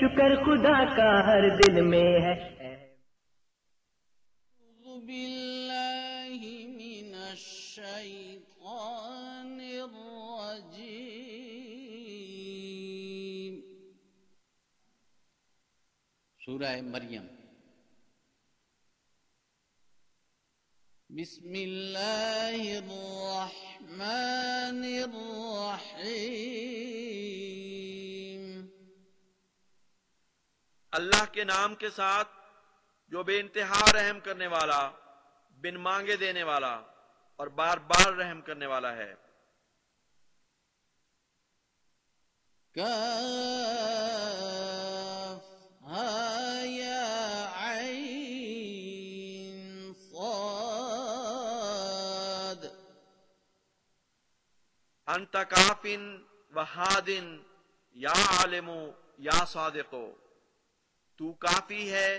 شکر خدا کا ہر دل میں ہے۔ أعوذ بالله من الشيطان الرجيم. سورة مريم بسم الله الرحمن الرحيم اللہ کے نام کے ساتھ جو بے انتہا رحم کرنے والا بن مانگے دینے والا اور بار بار رحم کرنے والا ہے۔ انت کافن و ہادن یا عالم یا صادقو تو کافی ہے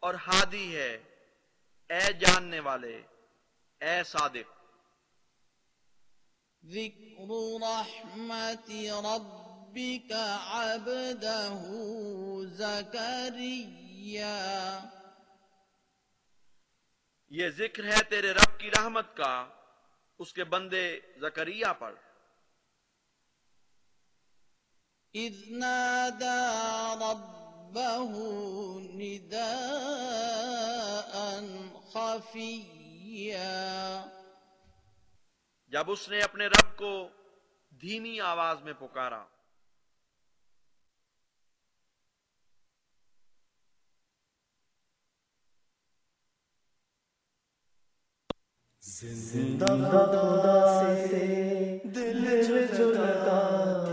اور ہادی ہے۔ اے جاننے والے اے صادق۔ ذكر رحمة ربك عبده زكريا یہ ذکر ہے تیرے رب کی رحمت کا اس کے بندے زکریہ پر۔ إذ نادى ربه نداء خفيا. جب اس نے اپنے رب کو دھیمی آواز میں پکارا۔ زندہ خدا سے دل جو لگاتے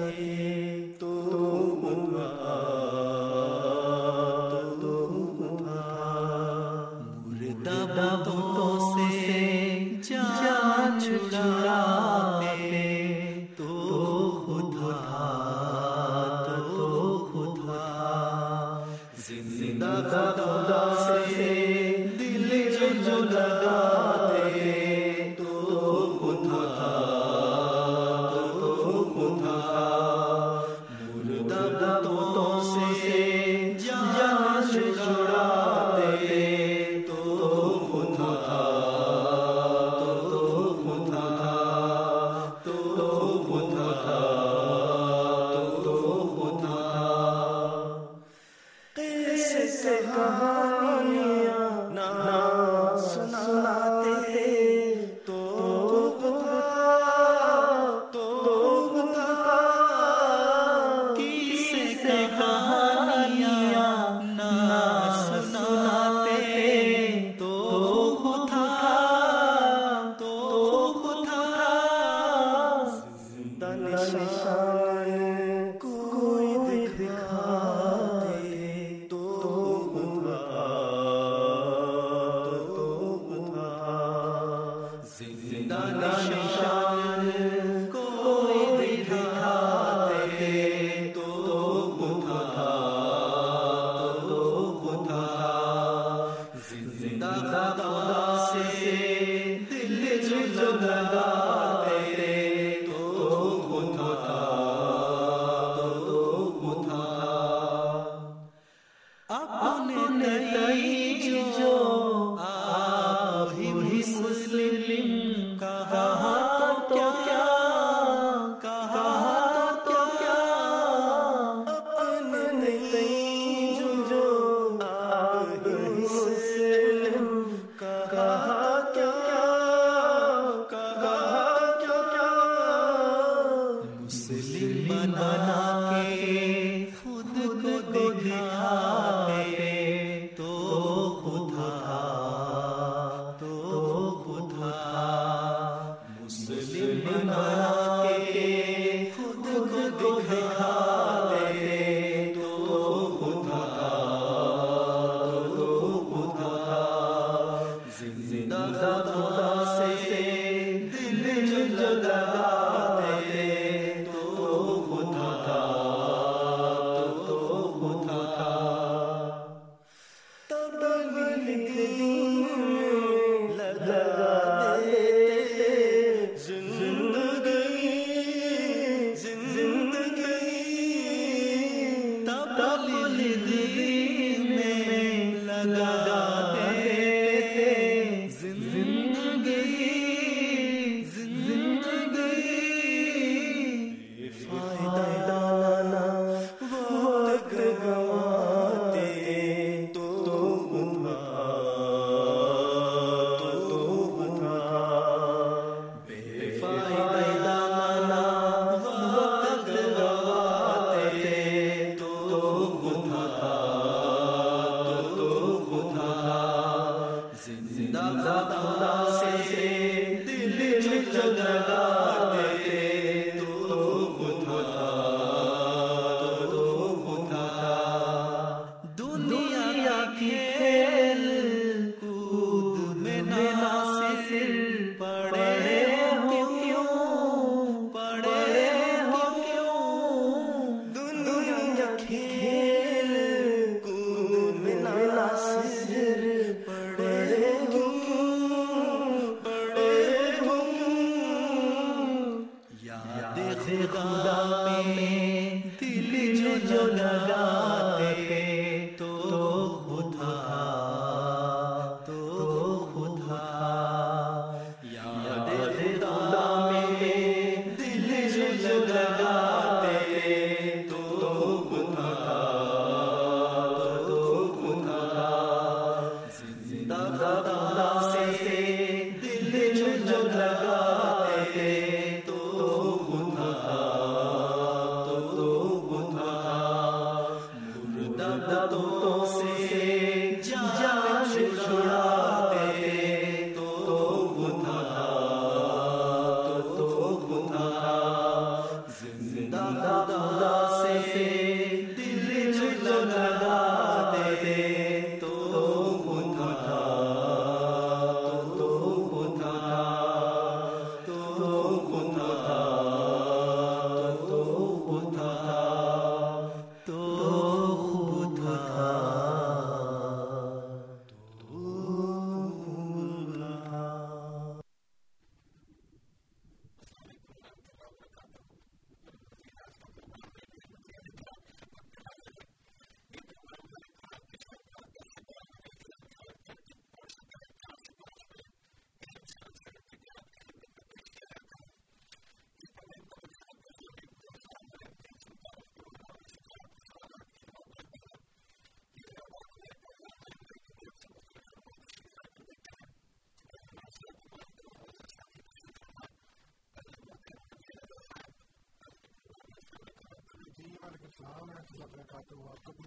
محکم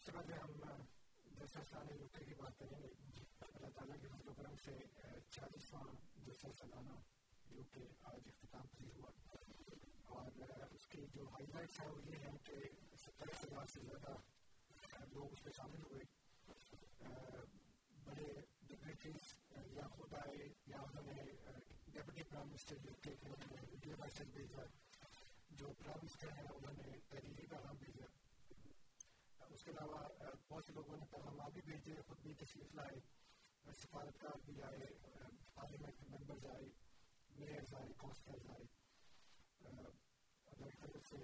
سالانہ یو کے کی بات کریں گے اللہ تعالیٰ کے فضل و کرم سے چالیسواں جلسہ سالانہ یو کے آج اختتام پذیر ہوا اور اس کی جو ہائی لائٹس ہیں وہ یہ ہیں کہ ستائیس ہزار سے زیادہ لوگ اس میں شامل ہوئے بڑے ڈگریٹریز یا خود آئے یا انہوں نے ڈپٹی پرائم منسٹر یو کے انہوں نے ویڈیو میسج بھیجا جو پرائم منسٹر ہیں انہوں نے تحریری پیغام بھیجا اس کے علاوہ بہت سے لوگوں نے پیغامات بھی بھیجے خود بھی تشریف لائے سفارتکار بھی آئے پارلیمنٹ ممبرز آئے، میئرز آئے، کونسلرز آئے۔ میری طرف سے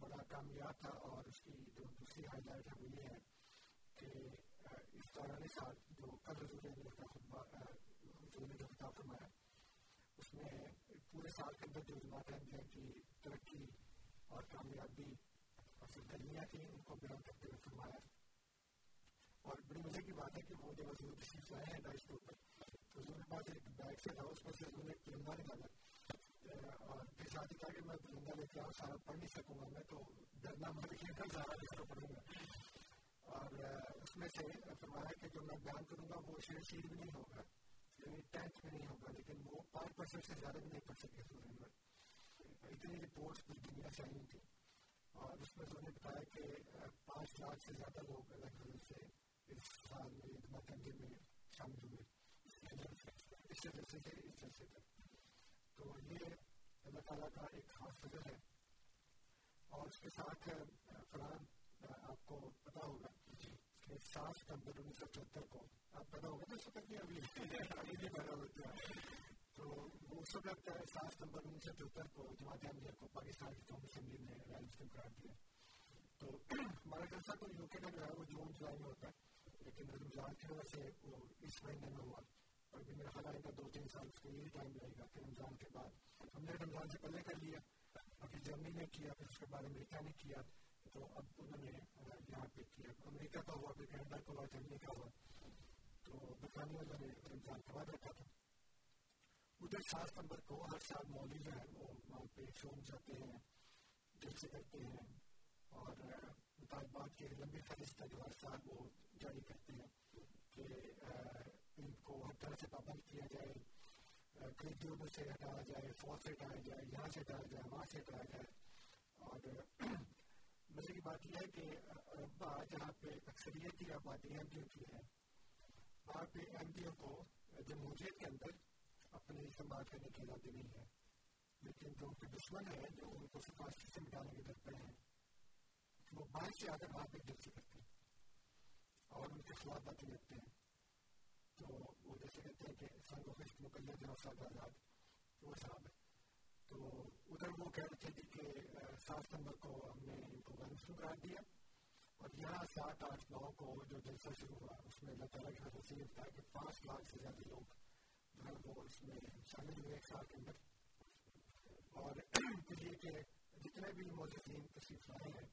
بڑا کامیاب تھا اور اس کی جو دوسری ہائی لائٹ ہے وہ یہ ہے کہ اس دوران سال جو کل حضور نے کا خطبہ حضور نے جو خطاب فرمایا، اس میں پورے سال کے اندر جو جماعت احمدیہ کی ترقی اور کامیابی اور پھر گلیاں تھیں ان کو بیان کرتے ہوئے فرمایا۔ اور بڑی مزے کی بات ہے کہ وہ جب حضور تشریف لائے ہیں ڈائش کے اوپر، تو حضور کے پاس ایک بیگ سے تھا، اس میں سے حضور نے ترنگا نکالا۔ اور پھر ساتھ ہی کہا کہ میں ترنگا لے کے آؤں، سارا پڑھ نہیں سکوں گا، میں تو ڈرنا مر کے کر سارا اس کو پڑھوں گا۔ اور اس میں سے فرمایا کہ جو میں بیان کروں گا، وہ شیر شیر بھی نہیں ہوگا یعنی ٹینتھ میں نہیں ہوگا، لیکن وہ پانچ پرسینٹ سے زیادہ بھی نہیں پڑھ سکے حضور میں اتنی رپورٹس پوری دنیا سے آئی تھی۔ اور اس میں انہوں نے بتایا کہ پانچ لاکھ سے زیادہ لوگ الگ الگ سے اس سال میں جماعت احمدیہ میں شامل ہوئے اس جلسے سے اس جلسے تک تو یہ اللہ تعالیٰ کا ایک خاص فضل ہے۔ اور اس کے ساتھ فرحان آپ کو پتا ہوگا کہ سات ستمبر انیس سو چوہتر کو آپ پیدا ہو گئے تھے اس وقت بھی ابھی ابھی بھی پیدا ہوتے ہیں تو وہ اس وقت سات ستمبر انیس سو چوہتر کو جماعت احمدیہ کو پاکستان کی قومی اسمبلی نے رائے مسلم قرار دیا تو ہمارا جلسہ تو یو کے کا جو ہے وہ جون جولائی میں ہوتا ہے لیکن رمضان کی وجہ سے وہ اس مہینے میں ہوا اور بھی میرا خیال آئے گا دو تین سال اس کو یہی ٹائم لگے گا کہ رمضان کے بعد ہم نے رمضان سے پہلے کر لیا ابھی جرمنی نے کیا پھر اس کے بعد امریکہ نے کیا تو اب انہوں نے یہاں پہ کیا امریکہ کا ہوا پھر کینیڈا کا ہوا جرمنی کا ہوا تو برطانیہ نے رمضان کا بعد رکھا تھا ادھر سات ستمبر کو ہر سال مولوی جو ہے وہ وہاں پہ شوم جاتے ہیں، جلسے کرتے ہیں اور مطالبات کی لمبی فہرست ہے جو ہر سال وہ جاری کرتے ہیں کہ ان کو ہر طرح سے پابند کیا جائے کئی سے ہٹایا جائے فوج سے ہٹایا جائے، یہاں سے ہٹایا جائے، وہاں سے ہٹایا جائے۔ اور مزے کی بات یہ ہے کہ ربا جہاں پہ اکثریتی آبادی ایم ڈی او کی ہے وہاں پہ ایم ڈی او کو جمہوریت کے اندر اپنی استعمال کرنے کی آزادی نہیں ہے لیکن جو ان کے دشمن ہیں، جو ان کو سفارشی سے مٹانے کے در پہ ہیں، وہ باہر سے آ کر وہاں پہ جلسے کرتے ہیں اور ان کے خلاف باتیں لگتے ہیں۔ تو وہ جیسے کہتے ہیں کہ سنگ و خشت، مقلد جو سات آزاد، وہ صاحب ہے تو ادھر وہ کہہ رہے تھے کہ سات ستمبر کو ہم نے ان کو غیر مسلم قرار دیا۔ اور یہاں سات آٹھ نو کو جو جلسہ شروع ہوا، اس میں اللہ تعالیٰ کی حضرت سے یہ بتایا کہ پانچ لاکھ سے زیادہ لوگ وہ اس میں شامل ہوئے ایک سال کے اندر اور یہ کہ جتنے بھی موجودین تشریف لائے ہیں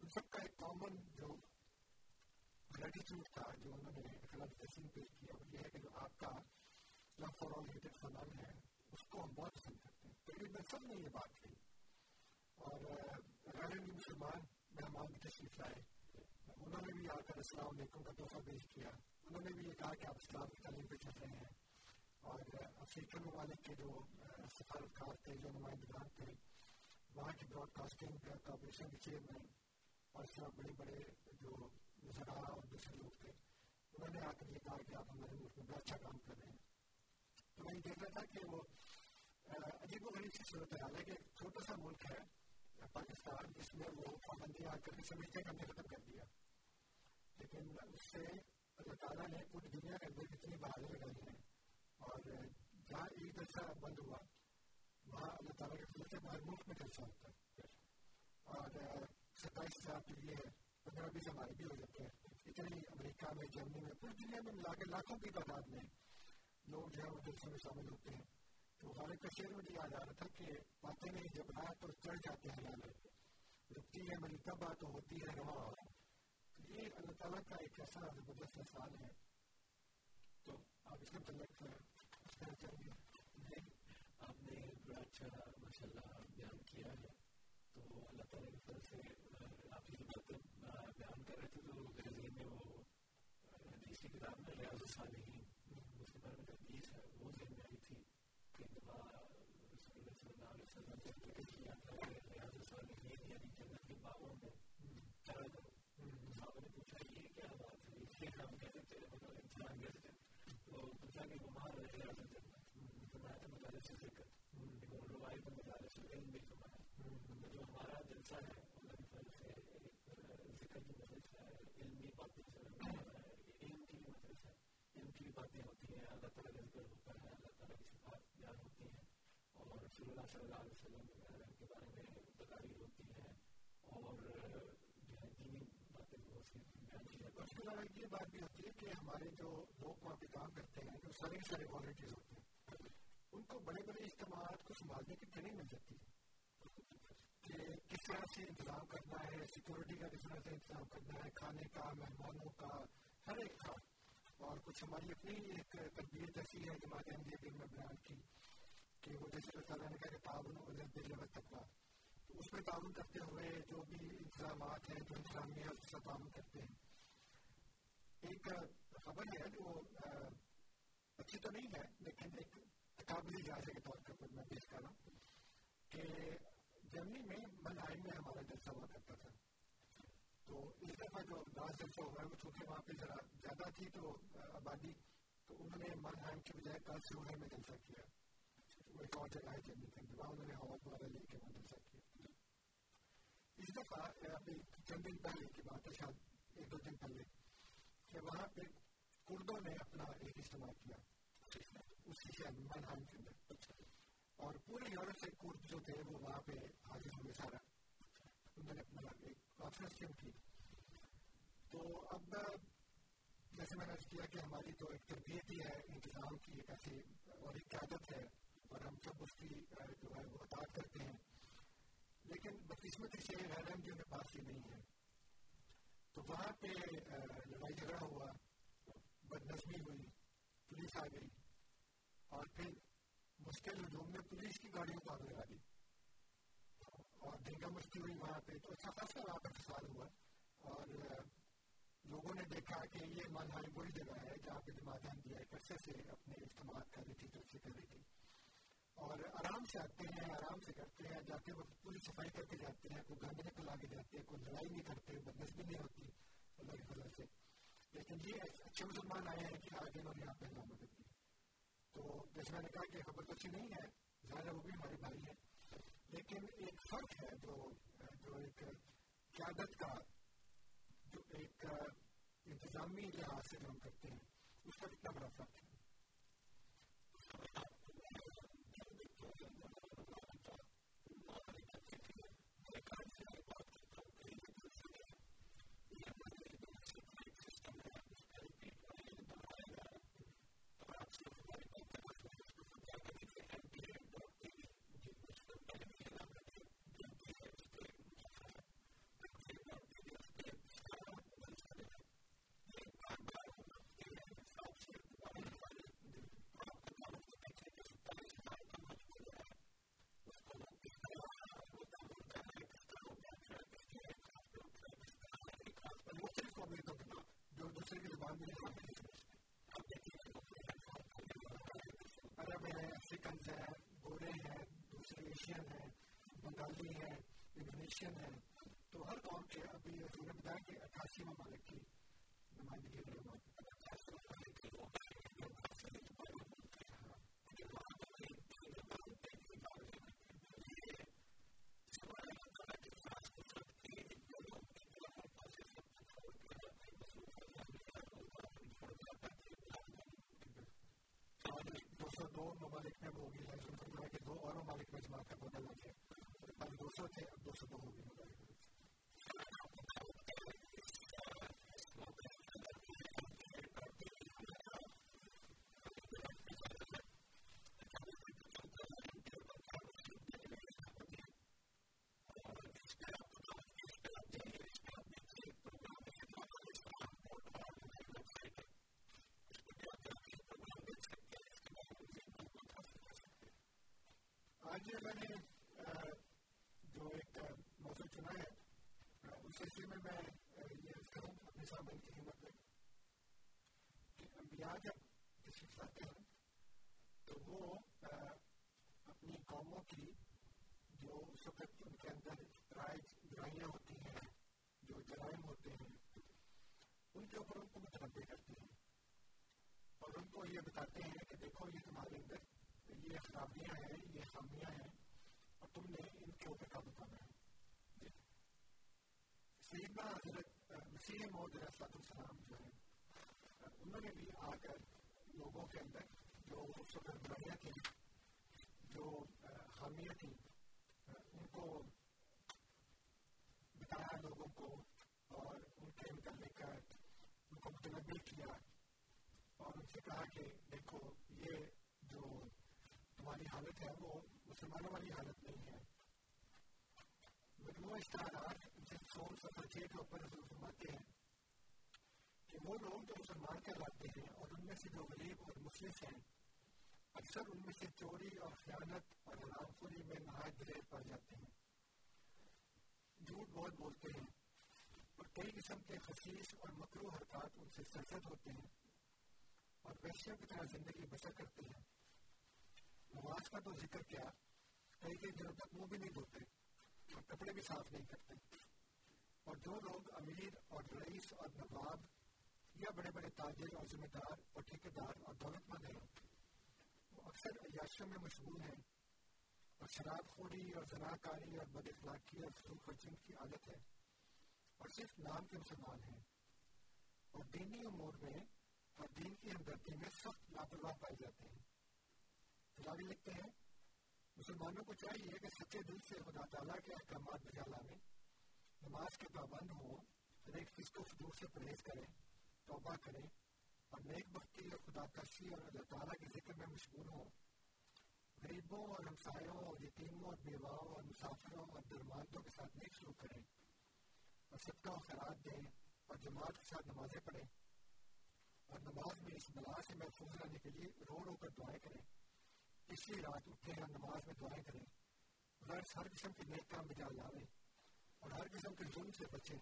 ان سب کا ایک کامن جو گریٹیٹیوڈ تھا جو انہوں نے اخلاقی تقسیم پیش کیا وہ یہ ہے کہ جو آپ کا لو فار آل ہیٹڈ فنان ہے اس کو ہم بہت پسند کرتے ہیں۔ تقریباً سب نے یہ بات کہی، اور غیر مسلمان مہمان بھی تشریف لائے انہوں نے بھی آ کر السلام علیکم کا تحفہ پیش کیا انہوں نے بھی یہ کہا کہ آپ اسلام کی تعلیم پہ چل رہے ہیں اور افریقن ممالک کے جو سفارتکار تھے، جو نمائندگان تھے، وہاں کی براڈ کاسٹنگ کارپوریشن کے چیئرمین اور اس طرح بڑے بڑے جو ذرا اور دوسرے لوگ تھے، انہوں نے آ کر یہ کہا کہ آپ ہمارے ملک میں بڑا اچھا کام کر رہے ہیں۔ تو میں یہ دیکھ رہا تھا کہ وہ عجیب و غریب سی صورت حال ہے۔ کہ ایک چھوٹا سا ملک ہے، پاکستان، جس میں وہ پابندی آ کر کے سمجھتے ہم نے ختم کر دیا۔ لیکن اس سے اللہ تعالیٰ نے پوری دنیا کے اندر کتنی بہادر لگائی ہیں اور جہاں ایک جلسہ بند ہوا، وہاں اللہ تعالیٰ کے فضل سے باہر ملک میں جلسہ ہوتا ہے۔ اور ستائیس ہزار کے لیے پندرہ بیس ہمارے بھی ہو جاتے ہیں۔ اتنی امریکہ میں، جرمنی میں پوری دنیا میں ملا کے لاکھوں کی تعداد میں لوگ جو ہے وہ جلسے میں شامل ہوتے ہیں۔ تو غالب کا شعر مجھے یاد آ رہا تھا کہ باتیں نہیں، جب رات اور چڑھ جاتے ہیں لالے رکتی ہے ملی تب تو ہوتی ہے رواں۔ تو یہ اللہ تعالیٰ کا ایک ایسا زبردست احسان ہے۔ آپ اس گے نہیں آپ نے بڑا اچھا ماشاء اللہ بیان کیا ہے تو اللہ تعالیٰ کی طرف سے آپ کی باتیں بیان کر رہے تھے تو میرے ذہن میں وہ حدیث کی کتاب میں ریاض الصالحین اس کے بارے میں حدیث ہے وہ ذہن میں آئی تھی کہ دفعہ رسول اللہ صلی اللہ علیہ وسلم نے ذکر کیا تھا ریاض الصالحین یعنی جنت کے باغوں میں چلا کرو صحابہ نے پوچھا یہ کیا بات ہے یہ ہم کہتے تھے انسان کہتے تو پوچھا کہ بیمار رہے ریاض الجنت فرمایا تھا مدارس ذکر ایک اور روایت میں مدارس علم بھی فرمایا جو ہمارا جلسہ ہے اللہ کی فضل سے ذکر کی مجلس ہے علمی باتیں علم کی مجلس ہے علم کی باتیں ہوتی ہیں اللہ تعالیٰ کا ذکر ہوتا ہے اللہ تعالیٰ کی صفات بیان ہوتی ہیں اور رسول اللہ صلی اللہ علیہ وسلم کے بارے میں تقاریر ہوتی ہیں اور جو ہے دینی باتیں بہت سی بیان کی جاتی اس کے علاوہ یہ بات بھی ہمارے جو لوگ وہاں پہ کام کرتے ہیں، جو سارے سارے والنٹیئر ہوتے ہیں، ان کو بڑے بڑے اجتماعات کو سنبھالنے کی ٹریننگ مل جاتی ہے۔ کہ کس طرح سے انتظام کرنا ہے سیکورٹی کا کس طرح سے انتظام کرنا ہے، کھانے کا، مہمانوں کا، ہر ایک کا۔ اور کچھ ہماری اپنی ایک تربیت ایسی ہے، جماعت احمدیہ کی میں بیان کی کہ وہ جیسے اللہ تعالیٰ نے کہا کہ تعاون علم بالجمع تقوا تو اس میں تعاون کرتے ہوئے جو بھی انتظامات ہیں، جو انتظامیہ اس سے تعاون کرتے ہیں، ایک خبر ہے جو اچھی تو نہیں ہے، لیکن ایک قابل جائزے کے طور پر میں پیش کر رہا ہوں کہ جرمنی میں منہائم میں ہمارا جلسہ ہوا کرتا تھا۔ تو اس دفعہ جو لاسٹ جلسہ ہوا ہے، وہ چونکہ وہاں پہ ذرا زیادہ تھی تو آبادی، تو انہوں نے منہائم کی بجائے کل سوہے میں جلسہ کیا۔ وہ ایک اور جگہ ہے جرمنی کے وہاں انہوں نے ہوا دوبارہ لے کے وہاں جلسہ کیا۔ اس دفعہ ابھی چند دن پہلے کی بات ہے، شاید ایک دو دن پہلے، کہ وہاں پہ کردوں نے اپنا ایک اجتماع کیا اسی شہر منہائم کے اندر اور پورے یورپ سے کرد جو تھے، وہ وہاں پہ حاضر ہوئے سارا۔ انہوں نے اپنا ایک کانفرنس کیوں کی تو اب جیسے میں نے کیا کہ ہماری تو ایک تربیت ہی ہے، انتظام کی ایک ایسی اور ایک قیادت ہے، اور ہم سب اس کی جو ہے وہ اطاعت کرتے ہیں۔ لیکن بدقسمتی سے غیر احمدیوں کے پاس یہ نہیں ہے۔ تو وہاں پہ لڑائی جھگڑا ہوا۔ بد نظمی ہوئی، پولیس آ گئی اور پھر مشکل ہجوم نے پولیس کی گاڑیوں کو آگ لگا دی۔ اور دنگا مشکل ہوئی وہاں پہ۔ تو اچھا خاصا وہاں پہ فساد ہوا اور لوگوں نے دیکھا کہ یہ مانہائی وہی جگہ ہے جہاں پہ جماعت احمدیہ ایک عرصے سے اپنے اجتماع کر رہی تھی جلسے کر رہی تھی۔ اور آرام سے آتے ہیں، آرام سے کرتے ہیں، جاتے وقت پوری صفائی کر کے جاتے ہیں، کوئی گند نکل آگے جاتے ہیں کوئی لڑائی نہیں کرتے، بدنسبی نہیں ہوتی۔ اللہ کی فضل لیکن یہ اچھے مسلمان آئے ہیں کہ آگے انہوں نے یہاں پہ نام کی تو جیسے میں نے کہا کہ خبر تو اچھی نہیں ہے ظاہر وہ بھی ہمارے بھائی ہیں لیکن ایک فرق ہے جو جو ایک قیادت کا جو ایک انتظامی لحاظ سے جو ہم کرتے ہیں اس کا کتنا بڑا فرق ہے دوسرے کی زبان میں عرب ہے افریقنز ہیں گورے ہیں، دوسرے ایشین ہیں، بنگالی ہیں، انڈونیشین ہیں۔ تو ہر قوم کے ابھی بتایا کہ اٹھاسی ممالک کی نمائندگی ہوئی وہاں دو ممالک میں وہ ہوگی لائسنس ہے کہ دو اور ممالک میں جماعت کا بدل لگے گیا دو سو تھے اب دو سو دو ہو گئی آج میں نے جو ایک موضوع چنا ہے اس سلسلے میں میں یہ کروں اپنے سامنے کی ہمت میں انبیاء جب تشریف ہیں تو وہ اپنی قوموں کی جو اس وقت ان کے اندر رائج برائیاں ہوتی ہیں جو جرائم ہوتے ہیں ان کے اوپر ان کو متنوع کرتے ہیں اور ان کو یہ بتاتے ہیں کہ دیکھو یہ تمہارے اندر یہ خرابیاں ہیں یہ خامیاں ہیں اور تم نے ان کے اوپر قابو پانا ہے سیدنا حضرت مسیح محمد رسلات السلام جو ہے انہوں نے بھی آ کر لوگوں کے اندر، جو اس وقت برائیاں تھیں جو خامیاں تھیں ان کو بتایا لوگوں کو اور ان کے متعلق ان کو متنوع کیا اور ان سے کہا کہ دیکھو، یہ جو تمہاری حالت ہے، وہ مسلمانوں والی حالت نہیں ہے۔ مجموعہ اشتہارات جس سول سفر چھ کے اوپر فرماتے ہیں کہ وہ لوگ جو مسلمان کہلاتے ہیں اور ان میں سے جو غریب اور مفلس ہیں اکثر ان میں سے چوری اور خیانت اور حرام خوری میں نہایت دلیر پڑ جاتے ہیں جھوٹ بہت بولتے ہیں اور کئی قسم کے خصیص اور مکرو حرکات ان سے سرزد ہوتے ہیں اور ویشیوں کی طرح زندگی بسر کرتے ہیں نماز کا تو ذکر کیا کئی کئی دنوں تک منہ بھی نہیں دھوتے اور کپڑے بھی صاف نہیں کرتے اور جو لوگ امیر اور رئیس اور نواب یا بڑے بڑے تاجر اور ذمہ دار اور ٹھیکے دار اور دولت مند ہیں، وہ اکثر عیاشوں میں مشغول ہیں اور شراب خوری اور زنا کاری اور بد اخلاقی اور فضول خرچی کی عادت ہے اور صرف نام کے مسلمان ہیں۔ اور دینی امور میں اور دین کی ہمدردی میں سخت لاپرواہ پائے جاتے ہیں۔ فلاوی لکھتے ہیں؟ مسلمانوں کو چاہیے کہ سچے دل سے خدا تعالیٰ کے احکامات بجا لانے نماز کے پابند ہوں ہر ایک فسق و فجور سے پرہیز کریں۔ توبہ کریں اور نیک بختی اور خدا ترسی اور اللہ تعالیٰ کے ذکر میں مشغول ہوں۔ غریبوں اور ہمسایوں اور یتیموں اور بیواؤں اور مسافروں اور درماندوں کے ساتھ نیک سلوک کریں۔ اور صدقہ و خیرات دیں اور جماعت کے ساتھ نمازیں پڑھیں۔ اور نماز میں اس بلا سے محفوظ رہنے کے لیے رو رو کر دعائیں کریں۔ اسی رات اٹھیں اور نماز میں دعائیں کریں۔ غرض ہر قسم کے نیک کام بجا لاویں اور ہر قسم کے ظلم سے بچیں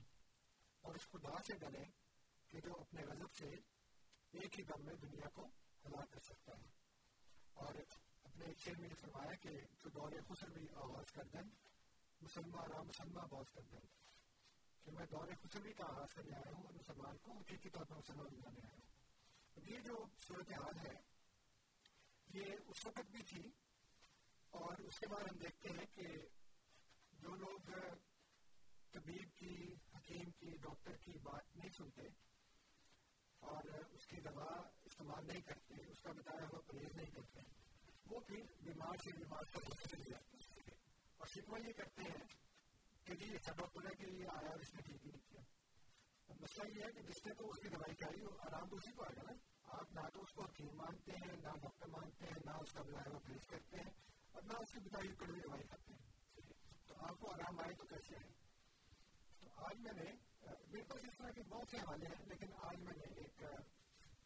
اور اس خدا سے ڈریں۔ کہ جو اپنے غضب سے ایک ہی دم میں دنیا کو ہلاک کر سکتا ہے۔ اور اپنے ایک شعر میں یہ فرمایا کہ جو دور خسر بھی آغاز کر دیں مسلمان رام مسلمہ آغاز کر دیں۔ کہ میں دور خسر بھی کا آغاز کرنے آیا ہوں اور مسلمان کو حقیقی طور پر مسلمان بنانے آیا ہوں۔ یہ جو صورتحال ہے، یہ اس وقت بھی تھی اور اس کے بعد ہم دیکھتے ہیں کہ جو لوگ طبیب کی، حکیم کی، ڈاکٹر کی بات نہیں سنتے اور اس کی دوا استعمال نہیں کرتے اس کا بتایا ہوا پرہیز نہیں کرتے وہ پھر بیمار سے بیمار کا چلے جاتے ہیں۔ اور شکوا یہ کرتے ہیں کہ جی ایسا ڈاکٹر ہے کہ یہ آیا اس نے ٹھیک نہیں کیا۔ مسئلہ یہ ہے کہ جس نے تو اس کی دوائی کھائی، وہ آرام تو اسی کو آئے گا نا۔ آپ نہ تو اس کو حکیم مانتے ہیں، نہ ڈاکٹر مانتے ہیں، نہ اس کا بلایا ہوا پریس کرتے ہیں اور نہ اس کی بتائی کڑوی دوائی کھاتے ہیں۔ تو آپ کو آرام آئے تو کیسے آئے؟ تو آج میں نے میرے پاس اس طرح کے بہت سے حوالے ہیں، لیکن آج میں نے ایک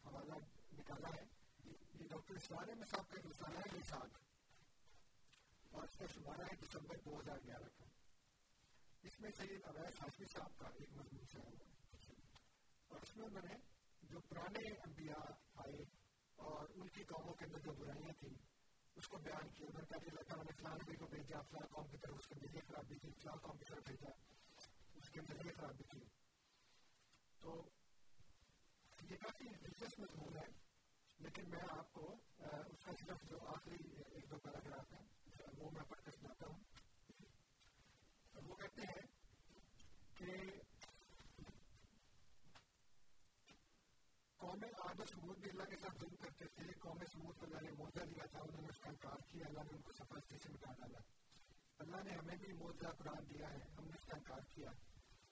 حوالہ نکالا ہے۔ یہ ڈاکٹر اسلام میں صاحب کا رسالہ ہے، یہ اور اس کا شمارہ ہے دسمبر دو ہزار گیارہ کا۔ اس میں سید اویس ہاشمی صاحب کا ایک مضمون سے اور اس میں میں نے جو پرانے انبیاء آئے اور ان کی قوموں کے اندر جو برائیاں تھیں، اس کو بیان کیا انہوں نے کہا کہ اللہ تعالیٰ نے فلاں نبی کو بھیجا، فلاں قوم کی طرف اس کے نظریے خرابی کی، فلاں قوم کی طرف بھیجا۔ اس کے نظریے خرابی کی تو یہ کافی دلچسپ مضمون ہے لیکن میں آپ کو اس کا صرف جو آخری ایک دو پیراگراف ہے وہ میں پڑھ کر سناتا ہوں وہ کہتے ہیں کہ قوم عاد و سمود بھی اللہ کے ساتھ ظلم کرتے تھے قوم سمود کو اللہ نے موجہ دیا تھا انہوں نے اس کا انکار کیا اللہ نے ان کو سفارشی سے مٹا ڈالا اللہ نے ہمیں بھی موجہ قرآن دیا ہے ہم نے اس کا انکار کیا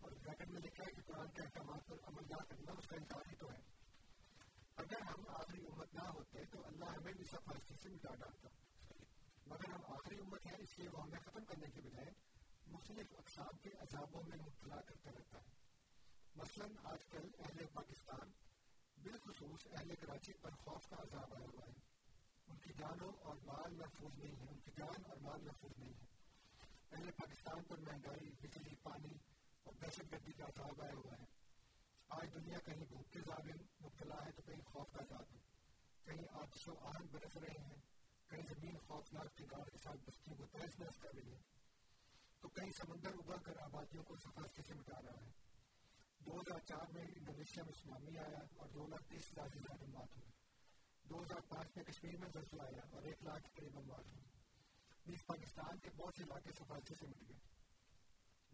اور بریکٹ میں لکھا ہے کہ قرآن کے احکامات پر عمل نہ کرنا، اس کا انکار ہی تو ہے۔ اگر ہم آخری امت نہ ہوتے تو اللہ ہمیں بھی سب سفارشی سے مٹا ڈالتا۔ مگر ہم آخری امت ہیں، اس لیے وہ ہمیں ختم کرنے کے بجائے مختلف اقسام کے عذابوں میں مبتلا کرتا رہتا ہے۔ مثلاً آج کل اہل پاکستان بالخصوص اہل کراچی پر خوف کا عذاب آیا ہوا ہے۔ ان کی جانوں اور مال محفوظ نہیں ہے، ان کی جان اور مال محفوظ نہیں ہے۔ اہل پاکستان پر مہنگائی، بجلی، پانی اور دہشت گردی کا عذاب آیا ہوا ہے آج دنیا کہیں بھوک کے ظالم، مبتلا ہے تو کہیں خوف کا ظالم۔ کہیں آتش و آہن برس رہے ہیں، کہیں زمین خوفناک ٹکاڑ کے ساتھ بستیوں کو تہس نہس کر رہی ہے۔ تو کہیں سمندر ابھر کر آبادیوں کو سفارشی سے مٹا رہا ہے؟ دو ہزار چار میں انڈونیشیا میں سنامی آیا اور دو لاکھ تیس ہزار سے زیادہ موت ہوئی۔ دو ہزار پانچ میں کشمیر میں زلزلہ آیا اور ایک لاکھ کے قریب موت ہوئی۔ بیس پاکستان کے بہت سے علاقے سفارشی سے مٹ گئے۔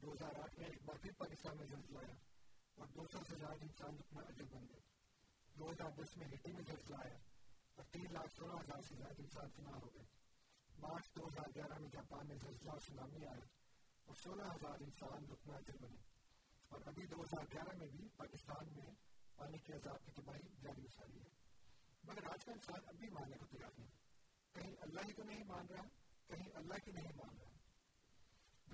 دو ہزار آٹھ میں ایک بار پھر پاکستان میں زلزلہ آیا اور دو سو سے زیادہ انسان اپنا اجل بن گئے۔ دو ہزار دس میں ہیٹی میں زلزلہ آیا اور تین لاکھ سولہ ہزار سے زیادہ انسان تباہ ہو گئے۔ مارچ دو ہزار گیارہ میں جاپان میں زلزلہ اور سنامی آیا اور سولہ ہزار انسان رکنا اجل بنے۔ اور ابھی دو ہزار گیارہ میں بھی پاکستان میں پانی کے عذاب کی تباہی جاری ہو ہے۔ مگر آج کا انسان اب بھی ماننے کو تیار نہیں۔ کہیں اللہ ہی کو نہیں مان رہا، کہیں اللہ کی نہیں مان رہا۔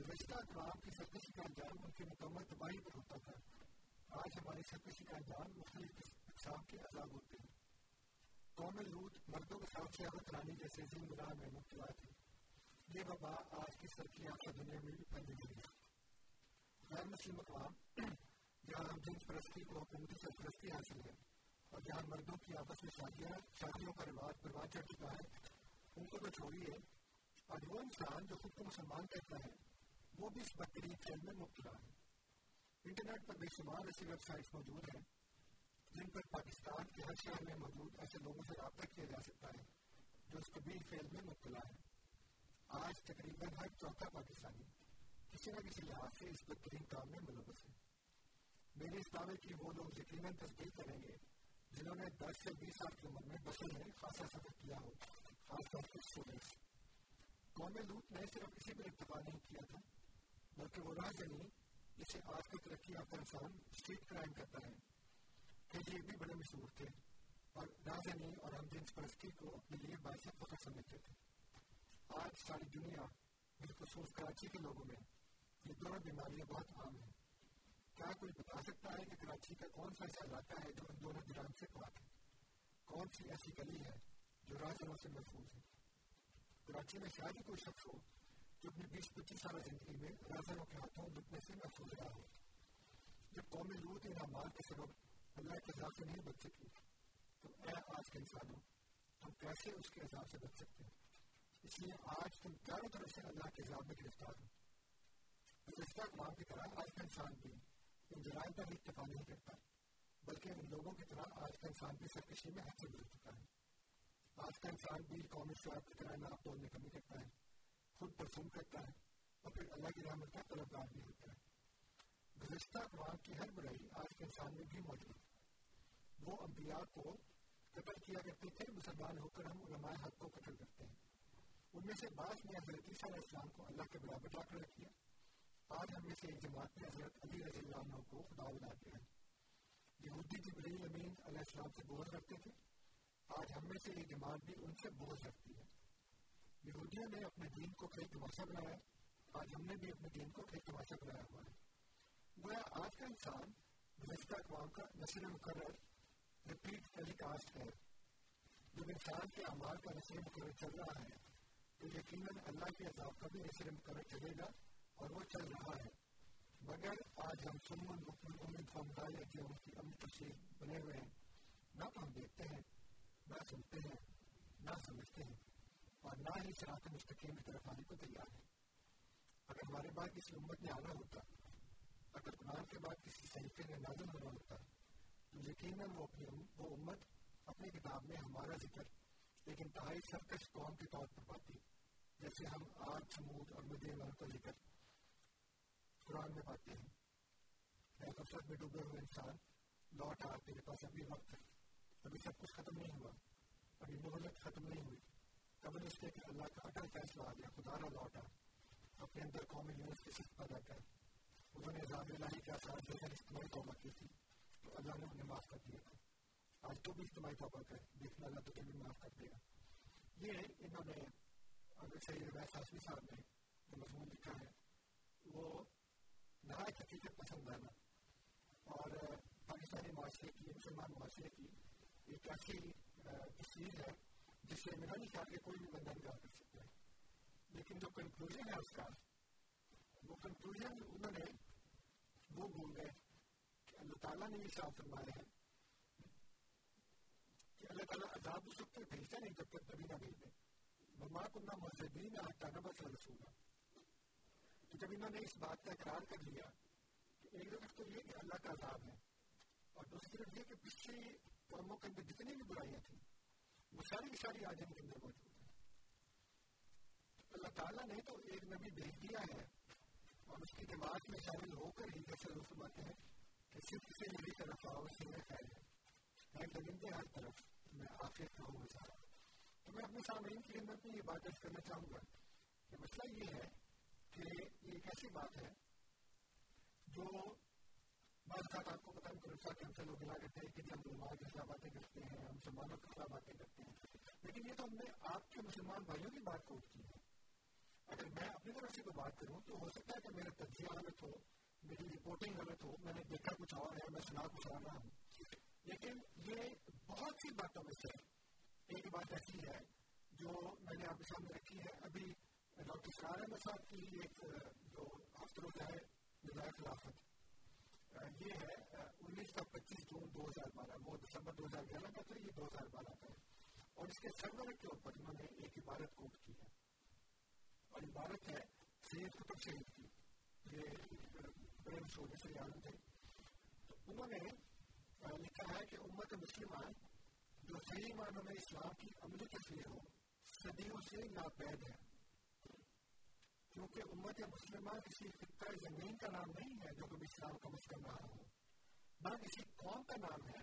گزشتہ اقوام کی سرکشی کا انجام ان کی مکمل تباہی پر ہوتا تھا۔ آج ہماری سرکشی کا انجام مختلف اقسام کے عذاب ہوتے ہیں۔ قوم لوت مردوں کے ساتھ سیاحت رانی جیسے ذمہ میں مبتلا تھی یہ وبا آج کی سرکی آفہ دنیا میں بھی پھیلی ہوئی ہے۔ غیر مسلم اقوام، جہاں ہم جنس پرستی کو حکومتی سرپرستی حاصل ہے اور جہاں مردوں کی آپس میں شادیاں، شادیوں کا رواج برباد چڑھ چکا ہے، ان کو تو چھوڑیے اور وہ انسان جو خود کو مسلمان کہتا ہے وہ بھی اس بدترین کھیل میں مبتلا ہے۔ انٹرنیٹ پر بے شمار ایسی ویب سائٹس موجود ہیں جن پر پاکستان کے ہر شہر میں موجود ایسے لوگوں سے رابطہ کیا جا سکتا ہے جو اس کبیر فیل میں مبتلا ہے آج تقریباً ہر چوتھا پاکستانی کسی نہ کسی لحاظ سے اس بدترین کام میں ملوث ہے۔ میرے اس دعوے کی وہ لوگ یقیناً تصدیق کریں گے جنہوں نے دس سے بیس سال کی عمر میں بسوں میں خاصا سفر کیا ہو، خاص طور پر اسٹوڈینٹس قوم لوٹ نے صرف اسی پر اتفاق نہیں کیا تھا بلکہ وہ راہ زنی جسے آج کا ترقی یافتہ انسان اسٹریٹ کرائم کرتا ہے، کہ یہ بھی بڑے مشہور تھے اور راہ زنی اور ہم جنس پرستی کو اپنے لیے باعث فخر سمجھتے تھے۔ آج ساری دنیا بالخصوص کراچی کے لوگوں میں، یہ دونوں بیماریاں بہت عام ہیں۔ کیا کوئی بتا سکتا ہے کہ کراچی کا کون سا ایسا علاقہ ہے جو ان دونوں جرائم سے پاک ہے؟ کون سی ایسی گلی ہے جو راہزنوں سے محفوظ ہے؟ کراچی میں شاید ہی کوئی شخص ہو جو اپنی بیس پچیس سالہ زندگی میں راہزنوں کے ہاتھوں لٹنے سے محفوظ رہا ہو جب قوم لوت ان اعمال کے سبب اللہ کے عذاب سے نہیں بچ سکی تو اے آج کے انسانوں تم کیسے اس کے عذاب سے بچ سکتے ہیں اس لیے آج تم چاروں طرف سے اللہ کے عذاب میں گرفتار ہو گزشتہ اقوام کی طرح آج کا انسان بھی ان جرائم پر اتفاق نہیں کرتا بلکہ ان لوگوں کی طرح آج کا انسان بھی سرکشی میں حد سے گزر چکا ہے آج کا انسان بھی قومی شعب کی طرح ناپ توڑنے کمی کرتا ہے خود پرسوم کرتا ہے اور پھر اللہ کی رحمت کا طلبگار بھی ہوتا ہے گزشتہ اقوام کی ہر برائی آج کے انسان میں بھی موجود وہ انبیاء کو قتل کیا کرتے تھے مسلمان ہو کر ہم علماء حق کو قتل کرتے ہیں ان میں سے بعض نے حضرت عیسیٰ علیہ السلام کو اللہ کے برابر لا کر رکھیا آج ہم میں سے ایک جماعت نے حضرت علی رضی اللہ عنہ کو خدا بنا دیا ہے یہودی جبریل امین علیہ السلام سے بہت رکھتے تھے آج ہم میں سے ایک جماعت بھی ان سے بہت رکھتی ہے یہودیوں نے اپنے دین کو کئی تماشا بنایا آج ہم نے بھی اپنے دین کو کئی تماشا بنایا ہوا ہے گویا آج کا انسان گزشتہ اقوام کا نسل مقرر رپیٹ ٹیلی کاسٹ ہے جب انسان کے اعمال کا نسل مقرر چل رہا ہے تو یقیناً اللہ کے عذاب کا بھی نسل مقرر چلے گا اور وہ چل رہا ہے مگر آج ہم سمن رکن امید فمدائی کے ان کی امن تشریح بنے ہوئے ہیں نہ تو ہم دیکھتے ہیں نہ سنتے ہیں نہ سمجھتے ہیں اور نہ ہی سراط مستقیم کی طرف آنے کو تیار ہے۔ اگر ہمارے بعد کسی امت میں آنا ہوتا، اگر قرآن کے بعد کسی صحیفے میں نازل ہونا ہوتا، تو یقیناً وہ اپنی وہ امت اپنی کتاب میں ہمارا ذکر ایک انتہائی سرکش قوم کے طور پر پاتی جیسے ہم آج سمود اور مدین کا ذکر قرآن میں پاتے ہیں۔ غفلت میں ڈوبے ہوئے انسان، لوٹ آ، تیرے پاس ابھی وقت ہے۔ ابھی سب کچھ ختم نہیں ہوا۔ ابھی مہلت ختم نہیں ہوئی۔ قبل اس کے کہ اللہ کا اٹل فیصلہ آ گیا خدا نہ لوٹا۔ اپنے اندر قومی یونس کی صرف پیدا کر انہوں نے عذاب الہی کا ساتھ دے کر اجتماعی توبہ کی تھی۔ تو اللہ نے انہیں معاف کر دیا۔ تھا آج تو بھی اجتماعی توبہ کر دیکھنا اللہ تو بھی معاف کر دے گا۔ یہ انہوں نے اگر صحیح روایت حاصل صاحب نے جو مضمون لکھا ہے، وہ نہایت حقیقت پسند آنا اور پاکستانی معاشرے کی، مسلمان معاشرے کی ایک ایسی تصویر ہے جس سے میرا نہیں خیال کہ کوئی بھی بندہ نکال کر سکتا ہے لیکن جو کنکلوژن ہے اس کا وہ کنکلوژن انہوں نے وہ بھول گئے کہ اللہ تعالیٰ نے یہ صاف فرمایا ہے کہ اللہ تعالیٰ عذاب اس وقت بھیجتا نہیں جب تک نبی نہ بھیج دے مما کنہ مذہبین آتا نبس رسولہ تو جب انہوں نے اس بات کا اقرار کر لیا کہ ایک طرف تو یہ کہ اللہ کا عذاب ہے اور دوسری طرف یہ کہ پچھلی قوموں کے اندر جتنی بھی برائیاں تھیں وہ ساری کی ساری آج ان کے اندر موجود ہیں۔ اللہ تعالیٰ نے تو ایک نبی بھیج دیا ہے اور اس کی جماعت میں شامل ہو کر ہی جیسے وہ فرماتے ہیں کہ صرف کسی میری طرف آؤ، اس میں خیر ہے۔ میں درندے ہر طرف، میں آخر کا ہوں سارا۔ تو میں اپنے سامعین کی خدمت میں یہ بات درج کرنا چاہوں گا کہ مسئلہ یہ ہے کہ یہ ایک ایسی بات ہے جو بعض اوقات آپ کو پتا نہیں کہ ہم سے لوگ ملا کرتے ہیں کہ ہم مسلمان کے خلاف باتیں کرتے ہیں، ہم مسلمانوں کے خلاف باتیں کرتے ہیں؟ لیکن یہ تو ہم نے آپ کے مسلمان بھائیوں کی بات کوٹ کی ہے۔ اگر میں اپنی طرف سے کوئی بات کروں تو ہو سکتا ہے کہ میرا تجزیہ غلط ہو، میری رپورٹنگ غلط ہو، میں نے دیکھا کچھ اور ہے، میں سنا کچھ اور رہا ہوں۔ لیکن یہ بہت سی باتوں میں سے ایک بات ایسی ہے جو میں نے آپ کے سامنے رکھی ہے۔ ابھی ڈاکٹر سرار احمد صاحب کی ایک، جو ہفتہ روزہ ہے نظائر خلافت۔ یہ ہے انیس کا پچیس جون دو ہزار بارہ، وہ دسمبر دو ہزار گیارہ کا تھا یہ دو ہزار بارہ کا ہے۔ اور اس کے سرور کے اوپر انہوں نے ایک عبارت کوٹ کی ہے۔ اور عبارت ہے، سید قطب شہید کی۔ یہ بڑے مشہور مصری عالم تھے۔ تو انہوں نے لکھا ہے کہ امت مسلمہ جو صحیح معنوں میں اسلام کی عملی تصویر ہو، صدیوں سے ناپید ہے۔ کیونکہ امت مسلمہ کسی خطہ زمین کا نام نہیں ہے جو کبھی اسلام کا مسکن رہا ہو نہ کسی قوم کا نام ہے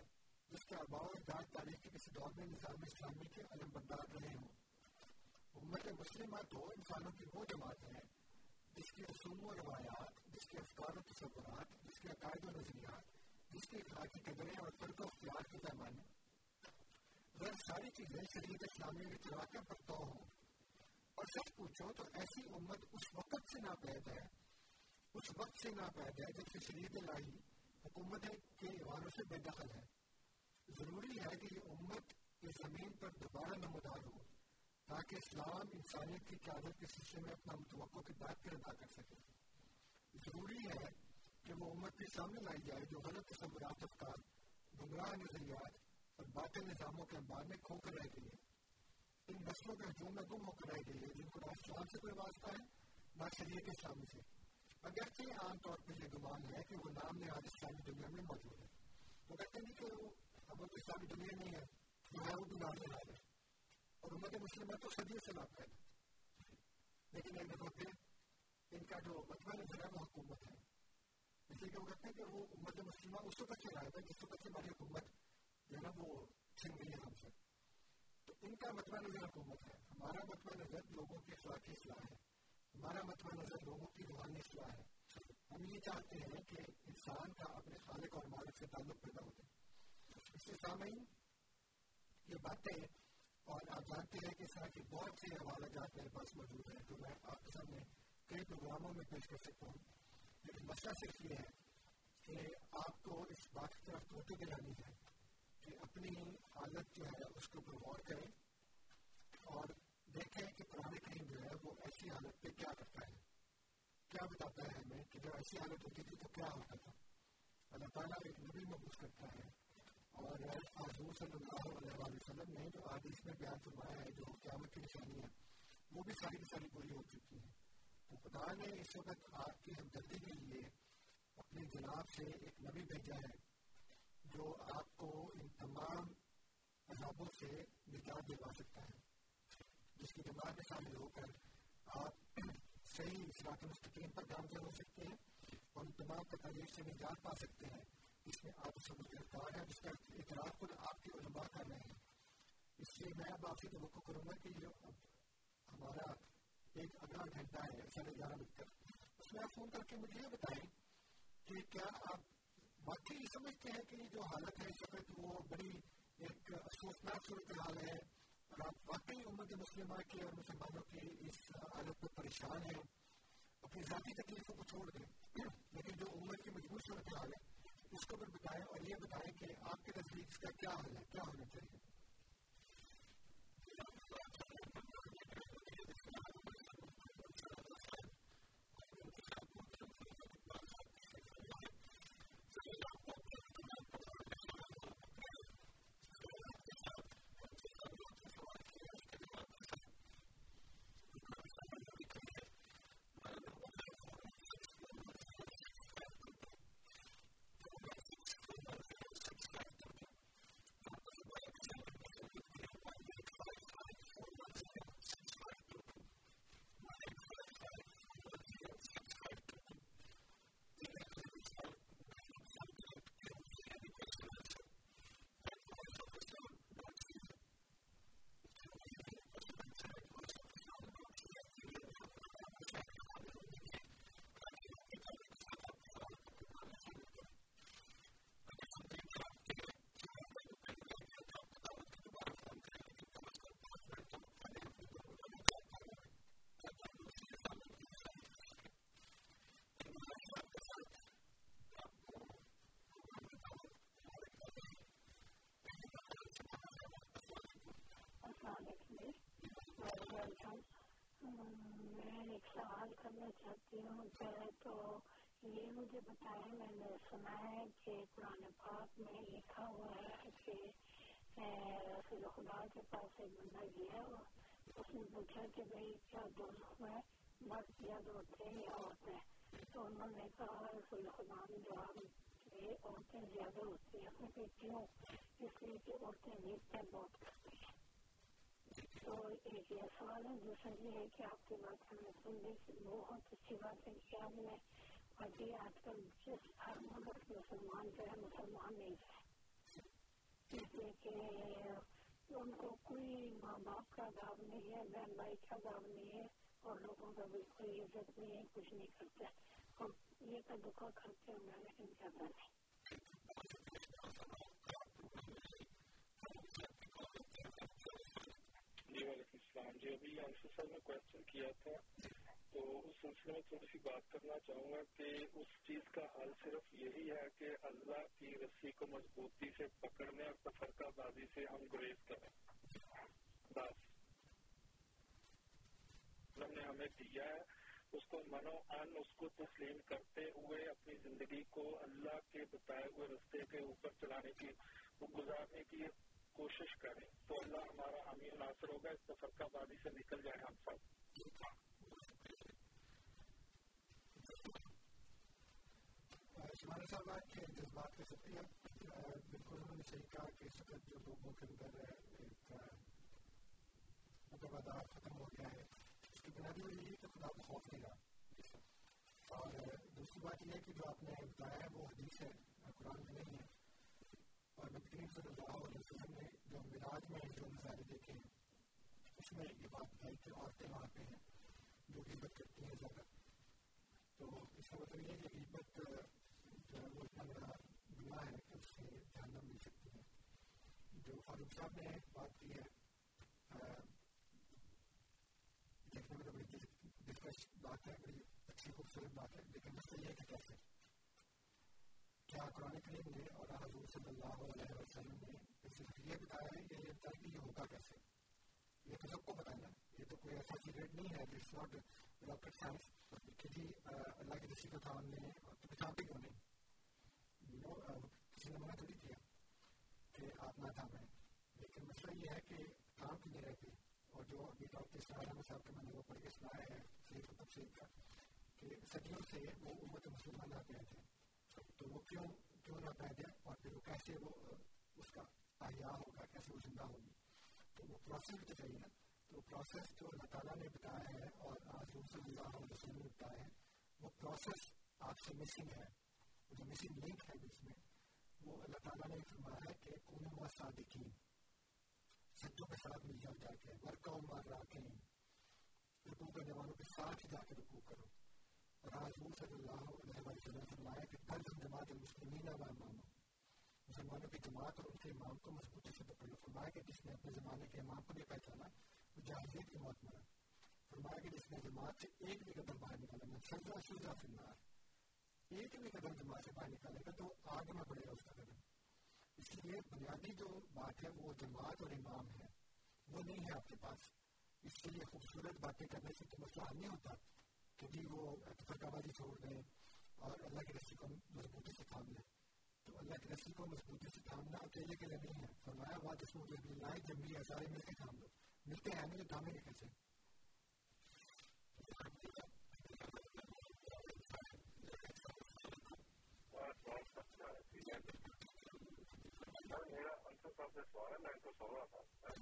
جس کے آباء اجداد تاریخ کے کسی دور میں نظام اسلامی کے علم بردار رہے ہوں امت مسلمہ تو انسانوں کی وہ جماعت ہے جس کی رسوم و روایات جس کے افکار و تصورات جس کے عقائد و نظریات جس کی اخلاقی قدریں اور فرق و اختیار کے پیمانے اگر ساری چیزیں شریعت اسلامی کے چلاکر پر تو ہوں اور سچ پوچھو تو ایسی امت اس وقت سے ناپید ہے، اس وقت سے ناپید ہے جب سے شریعت الہی حکومت کے ایوانوں سے بے دخل ہے۔ ضروری ہے کہ یہ امت اس زمین پر دوبارہ نمودار ہو تاکہ اسلام انسانیت کی قیادت کے سلسلے میں اپنا متوقع کی بات کر ادا کر سکے۔ ضروری ہے کہ وہ امت کے سامنے لائی جائے جو غلط تصورات، افکار، گمراہ نظریات اور باطل نظاموں کے انبار میں کھو کر رہ گئی ہے ان نسلوں کے ہجوم میں گم ہو کر رہ گئی ہے جن کو نہ اسلام سے کوئی واسطہ ہے، نہ شریعت اسلامی سے۔ اگرچہ عام طور پر یہ گمان ہے کہ وہ نام نہاد اسلامی دنیا میں موجود ہے۔ وہ کہتے ہیں کہ وہ اب وہ اسلامی دنیا نہیں ہے جو ہے وہ بھی نام نہاد ہے۔ اور امت مسلمہ تو صدیوں سے لاپ ہے۔ لیکن ایک دفعہ پھر ان کا جو مجمع نظر ہے، وہ حکومت ہے۔ اس لیے کہ وہ کہتے ہیں کہ وہ امت مسلمہ اس وقت سے رائے ہے جس وقت سے ہماری حکومت جو ہے نا وہ چھن گئی ہے ہم سے۔ ان کا مطمئن نظر حکومت ہے۔ ہمارا مطلب مطمئن مطلب نظر لوگوں کی اخلاقی اصلاح ہے۔ ہمارا مطمئن نظر لوگوں کی روحانی اصلاح ہے۔ ہم یہ چاہتے ہیں کہ انسان کا اپنے خالق اور مالک سے تعلق پیدا ہو جائے۔ اس سے سامعین، یہ باتیں، اور آپ جانتے ہیں کہ اس طرح کی بہت سی حوالہ جات میرے پاس موجود ہیں جو میں آپ کے سامنے کئی پروگراموں میں پیش کر سکتا ہوں۔ لیکن مسئلہ صرف یہ ہے کہ آپ کو اس بات کی طرف توجہ دلانی ہے۔ کہ اپنی حالت جو ہے اس کے اوپر غور کریں اور دیکھیں کہ قرآن کریم جو ہے وہ ایسی حالت پہ کیا کرتا ہے۔ کیا بتاتا ہے ہمیں کہ جب ایسی حالت ہوتی تھی تو کیا ہوتا تھا؟ اللہ تعالیٰ ایک نبی محبوس کرتا ہے اور حضور صلی اللہ علیہ وسلم نے جو آج اس میں بیان فرمایا ہے جو قیامت کی نشانی ہے، وہ بھی ساری کی ساری پوری ہو چکی ہے۔ تو خدا نے اس وقت آپ کی ہمدردی کے لیے اپنے جناب سے ایک نبی بھیجا ہے۔ جو آپ کو ان تمام عذابوں سے نجات دلوا سکتا ہے، جس کی دماغ میں شامل ہو کر آپ صحیح اصلاح مستقیم پر گامزن ہو سکتے ہیں اور ان تمام تکالیف سے نجات پا سکتے ہیں۔ جس میں آپ سب گرفتار ہے جس کا اعتراف خود آپ کے علماء کر رہے ہیں۔ اس لیے میں اب آپ سے توقع کروں گا کہ جو ہمارا ایک اگلا گھنٹہ ہے، ساڑھے گیارہ بج کر۔ اس میں آپ فون کر کے مجھے یہ بتائیں کہ کیا آپ واقعی یہ سمجھتے ہیں کہ جو حالت ہے اس وقت وہ بڑی ایک افسوسناک صورت حال ہے۔ اور آپ واقعی امت مسلمہ کے اور مسلمانوں کی اس حالت پر پریشان ہیں۔ اپنی ذاتی تکلیفوں کو چھوڑ دیں۔ لیکن جو امت کی مجبور صورت حال ہے، اس کو بھی بتائیں اور یہ بتائیں کہ آپ کے نزدیک اس کا کیا حل ہے، کیا ہونا چاہیے سوال کرنا چاہتی تو یہ مجھے بتائیں میں نے سنا ہے کہ قرآن پاک میں لکھا ہوا ہے کہ رسول خدا کے پاس ایک بندہ گیا اس نے پوچھا کہ بھائی، کیا دوست میں مرد زیادہ ہوتے ہیں یا عورتیں؟ تو انہوں نے کہا، رسول خدا نے جواب عورتیں زیادہ ہوتی ہیں۔ کہ کیوں؟ اس لیے کہ عورتیں نیتیں بہت کرتی ہیں۔ تو ایک یہ سوال ہے دوسرا یہ ہے کہ آپ کی بات ہمیں سن لی بہت اچھی بات ہے کہ آپ نے ابھی آج کل جس ہر ملک مسلمان جو ہے مسلمان نہیں ہے کہ ان کو کوئی ماں باپ کا داب نہیں ہے بہن بھائی کا داب نہیں ہے اور لوگوں کا بھی کوئی عزت نہیں ہے کچھ نہیں کرتے اور یہ کا دکھا کرتے ہوں گے لیکن زیادہ نہیں جی وعلیکم السلام جی ابھی انصر صاحب نے کوشچن کیا تھا، تو اس سلسلے میں تھوڑی سی بات کرنا چاہوں گا کہ اس چیز کا حل صرف یہی ہے کہ اللہ کی رسی کو مضبوطی سے پکڑنے اور تفرقہ بازی سے ہم گریز کریں۔ بس۔ اللہ نے ہمیں دیا ہے، اس کو منو ان، اس کو تسلیم کرتے ہوئے اپنی زندگی کو اللہ کے بتائے ہوئے رستے کے اوپر چلانے کی گزارنے کی کوشش کریں تو اللہ ہمارا حامی عناصر ہوگا، اس تفرقہ بازی سے نکل جائے ہم سب۔ شمال صاحب آج کے جذبات کا شکریہ بالکل انہوں نے صحیح کہا کہ اس وقت جو لوگوں کے اندر ایک متبادہ مطلب ختم ہو گیا ہے۔ اس کی بنیادی وجہ یہ کہ خدا کو خوف نہیں رہا۔ اور دوسری بات یہ ہے کہ جو آپ نے بتایا ہے وہ حدیث ہے، قرآن میں نہیں ہے۔ اور نبی کریم صلی اللہ علیہ وسلم نے جو میراج میں جو نظارے دیکھے ہیں اس میں یہ بات بتائی کہ عورتیں وہاں پہ ہیں جو عبت کرتی ہیں زیادہ تو اس کا مطلب یہ ہے کہ عبت جو ہے وہ اتنا بڑا گناہ ہے کہ اس سے جاننا مل سکتی ہے جو فاروق صاحب نے بات کی ہے دیکھنے میں تو بڑی دلکش بات ہے بڑی اچھی خوبصورت بات ہے لیکن مسئلہ یہ ہے کہ کیسے کیا قرآن کریم نے اور حضور صلی اللہ علیہ وسلم نے صرف یہ بتایا ہے یا یہ بتایا کہ یہ ہوگا کیسے؟ یہ تو سب کو بتانا ہے یہ تو کوئی ایسا سیکریٹ نہیں ہے اٹس ناٹ راکٹ سائنس کہ جی اللہ کی رسی کو تھامنے تو بتاتے کیوں نہیں؟ کسی نے منع تھوڑی کیا کہ آپ نہ تھامیں۔ لیکن مسئلہ یہ ہے کہ کام کی نہیں رہتی اور جو ابھی ڈاکٹر اسرائیل احمد صاحب کے میں نے وہ پڑھ کے سنایا ہے صحیح تفصیل کا کہ صدیوں سے وہ امت مسلمان آتے تھے تو وہ کیوں کیوں نہ پیدا اور پھر وہ کیسے وہ اس کا احیاء ہوگا، کیسے وہ زندہ ہوگی؟ تو وہ پروسیس بھی تو چاہیے نا تو پروسیس جو اللہ تعالیٰ نے بتایا ہے اور حضور صلی اللہ علیہ وسلم نے بتایا ہے۔ وہ پروسیس آپ سے مسنگ ہے۔ وہ جو مسنگ لنک ہے جس میں، وہ اللہ تعالیٰ نے فرمایا ہے کہ کون و صادقین۔ سچوں کے ساتھ مل جاؤ جا کے ورکا مار راکیں رکو کرنے والوں کے ساتھ جا کے رکو کرو۔ اور حضور صلی اللہ علیہ وسلم فرمایا کہ فرض جماعت المسلمین و امام مسلمانوں کی جماعت اور ان کے امام کو مضبوطی سے پکڑ فرمایا کہ جس نے اپنے زمانے کے امام کو نہیں پہچانا، وہ جاہلیت کی موت مرا۔ فرمایا کہ جس نے جماعت سے ایک بھی قدم باہر نکالا، میں سجا سجا فرنار ایک بھی قدم جماعت سے باہر نکالے گا تو آگ میں پڑے گا اس کا قدم۔ اس لیے بنیادی جو بات ہے، وہ جماعت اور امام ہے۔ وہ نہیں ہے آپ کے پاس۔ اس لیے خوبصورت باتیں کرنے سے تو مسئلہ نہیں ہوتا۔ کہ جی وہ فرقہ بازی چھوڑ دیں اور اللہ کی رسی کو مضبوطی سے تھام لیں تو اللہ کی رسی کو مضبوطی سے تھامنا اکیلے کے لیے نہیں ہے فرمایا بات اس میں لائے جب بھی سارے مل کے تھام لو ملتے ہیں نہیں تو تھامیں گے کیسے میرا انصر صاحب سے سوال ہے میں ان کو سو رہا تھا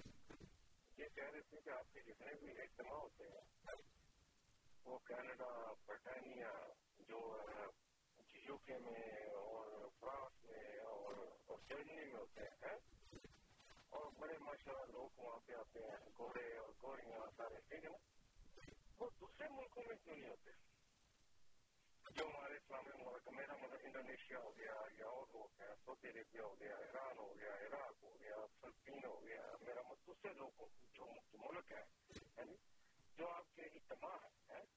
یہ کہہ رہے تھے کہ آپ کے جتنے بھی اجتماع ہوتے ہیں وہ کینیڈا برطانیہ جو یو کے میں اور فرانس میں اور جرمنی میں ہوتے ہیں۔ اور بڑے ماشاء اللہ لوگ وہاں پہ آتے ہیں، گھوڑے اور گوڑیاں سارے، ٹھیک ہے نا؟ وہ دوسرے ملکوں میں کیوں نہیں ہوتے؟ جو ہمارے اسلامی ملک، میرا مطلب انڈونیشیا ہو گیا یا اور ہو گیا، سعودی عربیہ ہو گیا، ایران ہو گیا، عراق ہو گیا، فلپین ہو گیا، میرا مطلب دوسرے لوگوں جو ملک ہے یعنی جو آپ کے اجتماع ہے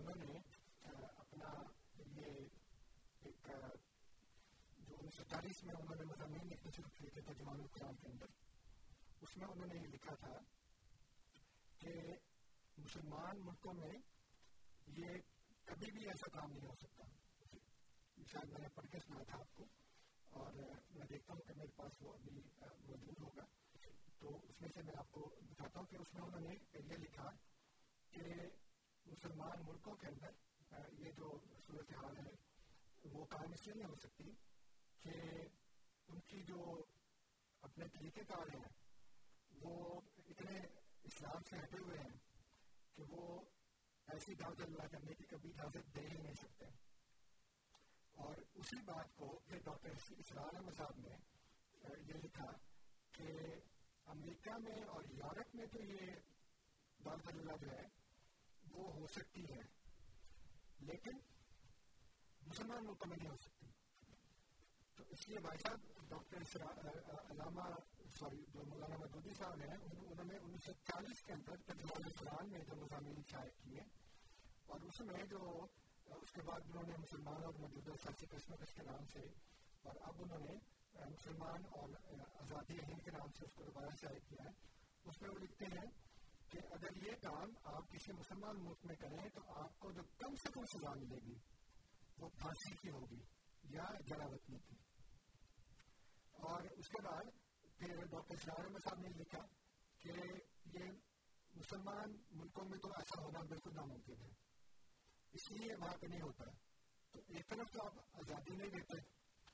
مطلب انہوں نے اپنا یہ ایک جو انیس سو چالیس میں انہوں نے مطلب مضامین لکھنے شروع کیے تھے ترجمان القرآن کے اندر، اس میں انہوں نے یہ لکھا تھا کہ مسلمان ملکوں میں یہ کبھی بھی ایسا کام نہیں ہو سکتا۔ شاید میں نے پڑھ کے سنا تھا آپ کو اور میں دیکھتا ہوں کہ میرے پاس وہ ابھی موجود ہوگا۔ تو اس میں سے میں آپ کو بتاتا ہوں کہ اس میں انہوں نے یہ لکھا کہ مسلمان ملکوں کے اندر یہ جو صورت حال ہے، وہ کام اس لیے نہیں ہو سکتی کہ ان کی جو اپنے طریقے کار ہیں، وہ اتنے اسلام سے ہٹے ہوئے ہیں کہ وہ ایسی دعوت اللہ کرنے کی کبھی اجازت دے ہی نہیں سکتے۔ اور اسی بات کو پھر ڈاکٹر اسرار احمد صاحب نے یہ لکھا کہ امریکہ میں اور یورپ میں تو یہ دعوت اللہ جو ہے وہ ہو سکتی ہے۔ لیکن مسلمان ملکوں میں نہیں ہو سکتی تو اس لیے بھائی صاحب، ڈاکٹر علامہ، سوری، جو مولانا مدودی صاحب ہیں، انہوں نے انیس سو چالیس کے اندر تجربہ قرآن میں جو مضامین شائع کیے اور اس میں جو، اس کے بعد انہوں نے مسلمان اور موجودہ سیاسی قسمت کے نام سے، اور اب انہوں نے، مسلمان اور آزادی ہند کے نام سے اس کو دوبارہ شائع کیا ہے۔ اس میں وہ لکھتے ہیں کہ اگر یہ کام آپ کسی مسلمان ملک میں کریں تو آپ کو جو کم سے کم سزا ملے گی، وہ پھانسی کی ہوگی یا جراوطنی کی۔ اور اس کے بعد پھر ڈاکٹر شاہ احمد صاحب نے لکھا کہ یہ مسلمان ملکوں میں تو ایسا ہونا بالکل ناممکن ہے۔ اس لیے وہاں پہ نہیں ہوتا۔ تو ایک طرف تو آپ آزادی نہیں دیتے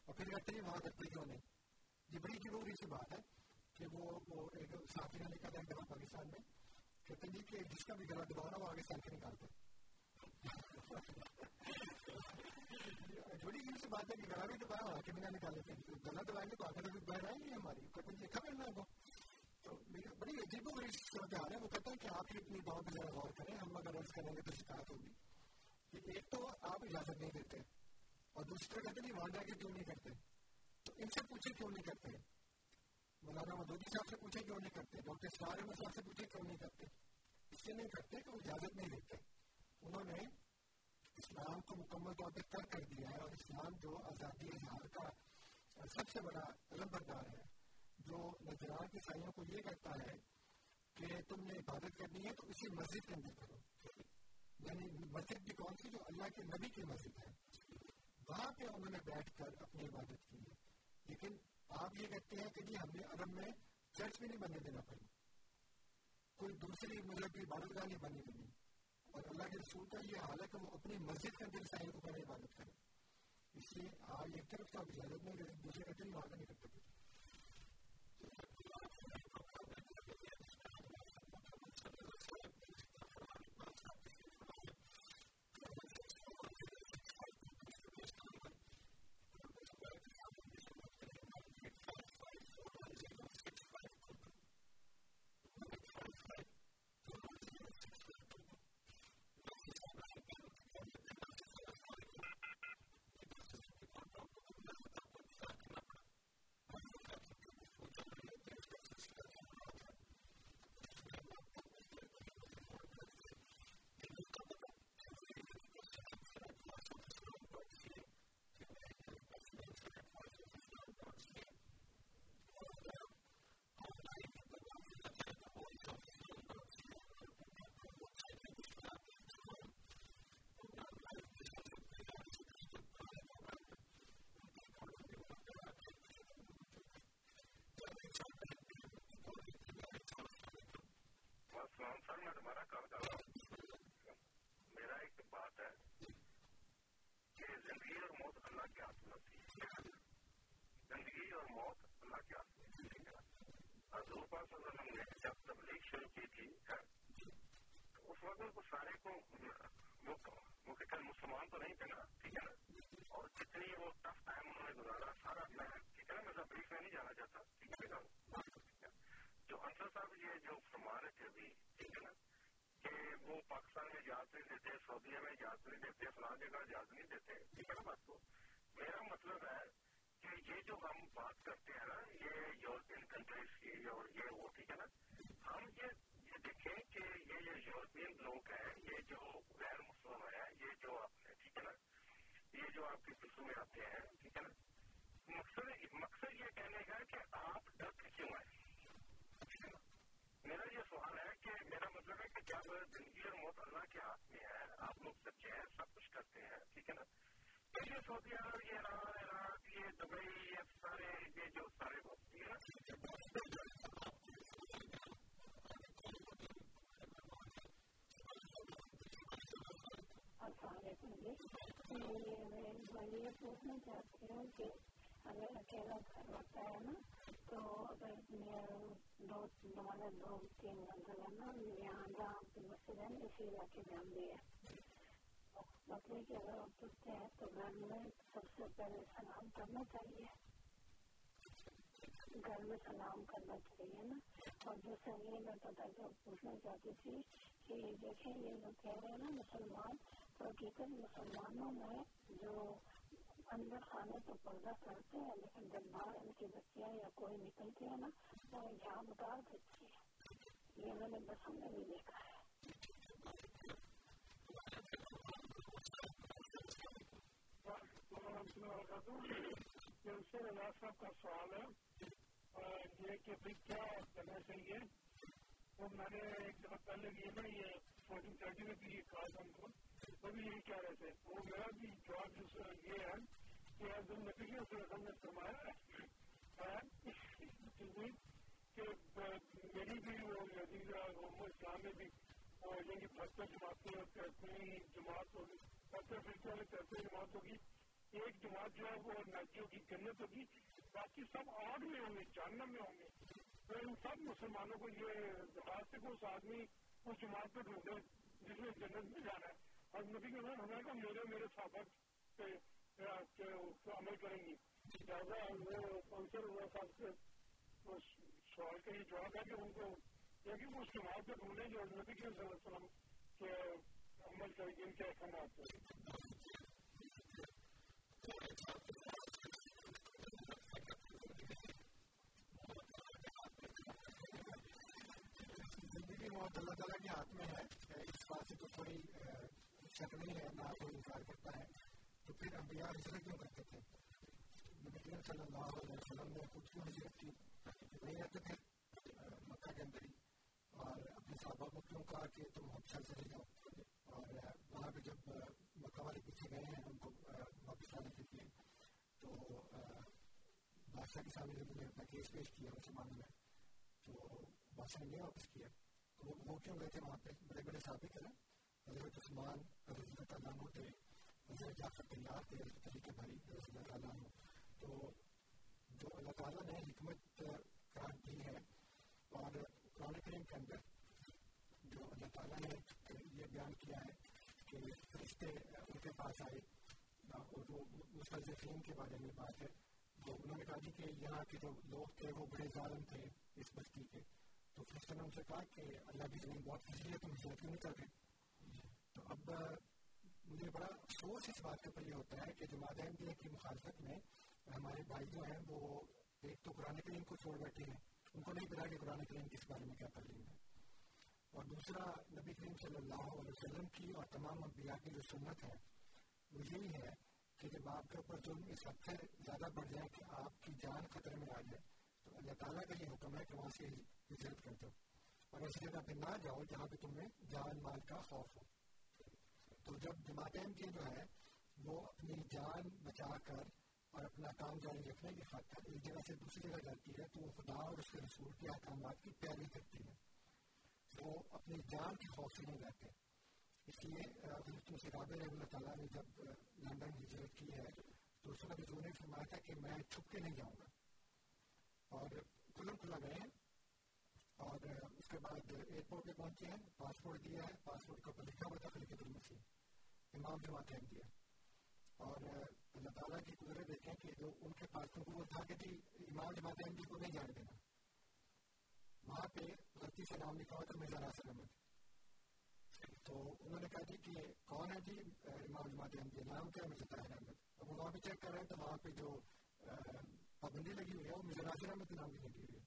اور پھر کہتے ہیں وہاں کرتے کیوں نہیں یہ بڑی ضروری سی بات ہے کہ وہ وہ ایک صافی نے لکھا تھا پاکستان میں کہتے ہیں کہ جس کا بھی گلا دبانا وہ آگے سال کے نکالتے تھوڑی سی بات ہے کہ گلا بھی دبایا ہوا کہ بنا نکالے تھے گلا دبائیں گے تو آگے تو بہر آئیں گے ہماری کہتے ہیں دیکھا کرنا ہے تو بڑی عجیب و غریب صورت حال ہے وہ کہتے ہیں کہ آپ ہی اپنی دعا پہ ذرا غور کریں ہم اگر عرض کریں گے تو شکایت ہوگی کہ ایک تو آپ اجازت نہیں دیتے اور دوسرے کہتے ہیں وہاں جا کے کیوں نہیں کرتے تو ان سے پوچھے کیوں نہیں کرتے مولانا مدودی صاحب سے پوچھے کیوں نہیں کرتے ڈاکٹر اسرار احمد صاحب سے پوچھے کیوں نہیں کرتے اس لیے نہیں کرتے کہ وہ اجازت نہیں دیتے انہوں نے اسلام کو مکمل طور پہ ترک کر دیا ہے اور اسلام جو آزادی اظہار کا سب سے بڑا علم بردار ہے جو نجران کے سائیوں کو یہ کہتا ہے کہ تم نے عبادت کرنی ہے تو اسی مسجد کے اندر کرو یعنی مسجد بھی کون سی جو اللہ کے نبی کی مسجد ہے وہاں پہ انہوں نے بیٹھ کر اپنی عبادت کی ہے لیکن آپ یہ کہتے ہیں کہ جی ہم نے عرب میں چرچ بھی نہیں بننے دینا پڑی۔ کوئی دوسری مذہب کی عبادت گاہ نہیں بننے دینی اور اللہ کے رسول کا یہ حال ہے کہ وہ اپنی مسجد کے اندر سائن کو پہلے عبادت کریں اس لیے آپ ایک طرف تو آپ اجازت نہیں کرتے دوسرے کہتے ہیں وہاں نہیں کرتے سکتے سر میں دوبارہ کال کر رہا ہوں میرا ایک بات ہے کہ زندگی اور موت اللہ کے ہاتھ میں ہوتی ہے زندگی اور موت اللہ کے ہاتھ میں ہوتی ہے حضور پاک صلی اللہ علیہ وسلم نے جب تبلیغ شروع کی تھی تو کو سارے کو وہ کہ مسلمان تو نہیں تھے نا، ٹھیک ہے نا؟ اور جتنی وہ ٹف ٹائم انہوں نے گزارا، سارا میں ٹھیک ہے نا، میں تبلیغ میں نہیں جانا چاہتا، ٹھیک ہے نا جو انصر صاحب یہ جو فرما رہے تھے ابھی، ٹھیک ہے نا، کہ وہ پاکستان میں اجازت نہیں دیتے، سعودیہ میں اجازت نہیں دیتے، فلاں جگہ اجازت نہیں دیتے، ٹھیک ہے نا بات کو؟ میرا مطلب ہے کہ یہ جو ہم بات کرتے ہیں نا، یہ یورپین کنٹریز کی اور یہ وہ، ٹھیک ہے نا، ہم یہ دیکھیں یہ یورپین لوگ ہیں، یہ جو غیر مسلم ہیں، یہ جو اپنے ٹھیک ہے نا؟ یہ جو آپ کے قسم میں آتے ہیں، ٹھیک ہے نا؟ مقصد مقصد یہ کہنے کا کہ آپ ڈرتے کیوں ہیں؟ میرا یہ سوال ہے کہ میرا مطلب ہے کہ جب زندگی اور موت اللہ کے ہاتھ میں ہے؟ آپ لوگ سچے ہیں، سب کچھ کرتے ہیں، ٹھیک ہے نا؟ تو یہ سعودی عرب یہ عراق، یہ دبئی، یہ سارے، یہ جو سارے لوگ ٹھیک ہے نا السلام علیکم جی میں یہ پوچھنا چاہتی ہوں کہ اگر اکیلا گھر ہوتا ہے نا تو اگر دو دو تین منزل ہے نا یہاں جہاں مسجد ہے اسی علاقے میں ہم بھی ہے اگر پوچھتے ہیں تو گھر میں سب سے پہلے سلام کرنا چاہیے گھر میں سلام کرنا چاہیے نا اور دوسرا یہ میں پتا جو پوچھنا چاہتی تھی کہ دیکھیں یہ جو کہہ رہے ہیں نا مسلمان حقیقت مسلمانوں میں جو اندر خانے تو پردہ کرتے ہیں، لیکن جب باہر ان کی بچیاں یا کوئی نکلتی ہے نا، تو جھام اتار دیتی ہے یہ میں نے بسوں میں بھی دیکھا ہے۔ صاحب کا سوال ہے یہ کہ بھائی کیا کرنا چاہیے وہ میں نے ایک دفعہ پہلے یہ نا یہ فورٹین تھرٹی میں بھی یہ کہا تھا ان کو۔ وہ یہی کہہ رہے تھے۔ وہ میرا بھی جواب یہ ہے کہ عبد النبی صلی اللہ نے فرمایا کہ میری بھی وہ نتیجہ اسلام میں بھی اور یعنی پتھر جماعتیں کہتے ہیں جماعت ہوگی پتھر فرقے والے کہتے جماعت ہوگی ایک جماعت جو ہے وہ ناچیوں کی جنت ہوگی۔ باقی سب آگ میں ہوں گے، جہنم میں ہوں گے۔ تو ان سب مسلمانوں کو یہ درخواست ہے کہ اس آدمی اس جماعت پہ ڈھونڈے جس میں جنت میں جانا ہے۔ اور نبی کے بعد ہمیں کہا میرے میرے صحابت پہ عمل کریں گی لہٰذا وہ کونسل ہوا صاحب سے سوال کا یہ جواب ہے کہ ان کو یہ کہ وہ اس جماعت پہ ڈھونڈیں جو نبی کے صلی اللہ علیہ وسلم کے عمل کریں گے ان کے احکامات پہ زندگی موت اللہ تعالیٰ کے ہاتھ میں ہے اس بات سے تو کوئی شک نہیں ہے نہ کوئی انکار کرتا ہے تو پھر انبیاء ہجرت کیوں کرتے تھے نبی کریم صلی اللہ علیہ وسلم نے خود کیوں ہجرت کی وہی رہتے تھے مکہ کے اندر ہی اور اپنے صحابہ کو کیوں کہا کہ تم ہم چلے جاؤ اور وہاں پہ جب مکہ والے پیچھے گئے ہیں ان کو واپس لانے کے لیے تو بادشاہ کے سامنے جب انہیں اپنا کیس پیش کیا مسلمانوں میں تو بادشاہ نے نہیں واپس کیا تو وہ کیوں گئے تھے وہاں پہ بڑے بڑے صحابے تھے نا حضرت عثمان حضرت اللہ تعالیٰ عنہ تھے حضرت جعفر تیار تھے حضرت علی کے بھائی حضرت اللہ تعالیٰ عنہ تو جو اللہ تعالیٰ نے حکمت قرار دی ہے اور قرآن کریم کے اندر جو اللہ تعالیٰ نے یہ بیان کیا ہے کہ فرشتے ان کے پاس آئے اور وہ مستضفین کے بارے میں بات ہے تو انہوں نے کہا جی کہ یہاں کے جو لوگ تھے وہ بڑے ظالم تھے اس بستی کے تو فرشتوں نے ان سے کہا کہ اللہ کی زمین بہت خوشی ہے تم ہجرت کیوں نہیں کر رہے تو اب مجھے بڑا افسوس اس بات کے اوپر یہ ہوتا ہے کہ جماعت احمدیہ کی مخالفت میں ہمارے بھائی جو ہیں وہ ایک تو قرآن کریم کو چھوڑ بیٹھے ہیں، ان کو نہیں پتا کہ قرآن کریم کس بارے میں کیا تعلیم ہے۔ اور دوسرا، نبی کریم صلی اللہ علیہ وسلم کی اور تمام انبیاء کی جو سنت ہے، وہ یہی ہے کہ جب آپ کے اوپر ظلم اس حد سے زیادہ بڑھ جائے کہ آپ کی جان خطرے میں آ جائے، تو اللہ تعالیٰ کا یہ حکم ہے کہ وہاں سے ہجرت کر دو اور ایسی جگہ پہ نہ جاؤ جہاں پہ تمہیں جان، مال کا خوف ہو۔ تو جب جماعت کی جو ہے، وہ اپنی جان بچا کر اور اپنا کام جاری رکھنے کی خاطر ایک جگہ سے دوسری جگہ جاتی ہے، تو وہ خدا اور اس کے رسول کے احکامات کی پیروی کرتی ہے۔ وہ اپنی جان کے خوف سے نہیں رہتے اس لیے حضرت مسراب اللہ تعالیٰ نے جب لندن ہجرت کی ہے، تو اس وقت حضور نے فرمایا تھا کہ میں چھپ کے نہیں جاؤں گا۔ اور کھلم کھلا گئے اور اس کے بعد ایئرپورٹ پہ پہنچے ہیں پاسپورٹ دیا ہے پاسپورٹ کے اوپر لکھا ہوا تھا خلیق المسیح امام جماعت احمد دیا اور اللہ تعالیٰ کی قدرت دیکھیں کہ جو ان کے پاس تو وہ تھا کہ جی امام جماعت احمدی کو نہیں جانے دینا۔ وہاں پہ غلطی سے نام لکھا ہوا تھا مرزا ناصر احمد تو انہوں نے کہا جی کہ کون ہے جی امام جماعت احمدی نام کیا مرزا طاہر احمد اب وہاں پہ چیک کر رہے ہیں تو وہاں پہ جو پابندی لگی ہوئی ہے، وہ مجھے ناظر احمد کے نام کی لگی ہوئی ہے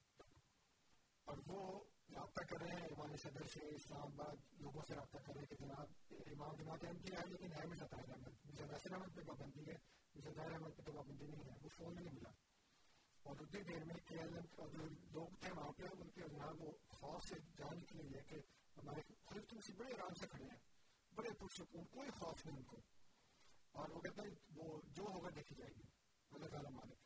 اور وہ رابطہ کر رہے ہیں امام صدر سے، اسلام آباد لوگوں سے رابطہ کر رہے ہیں کہ جناب، امام جماعت احمدی ہے، لیکن ہے مجھے طاہر احمد، مجھے ناصر احمد پہ پابندی ہے، مجھے طاہر احمد پہ تو پابندی نہیں ہے، وہ فون نہیں ملا۔ اور اتنی دیر میں کے ایل ایم اور جو لوگ تھے وہاں پہ، ان کے جناب وہ خوف سے جان نکلے ہوئے کہ ہمارے خلف تم سے بڑے آرام سے کھڑے ہیں، بڑے پرسکون، کوئی خوف نہیں ان کو۔ اور وہ کہتے ہیں وہ جو ہوگا دیکھی جائے گی، اللہ تعالیٰ مالک۔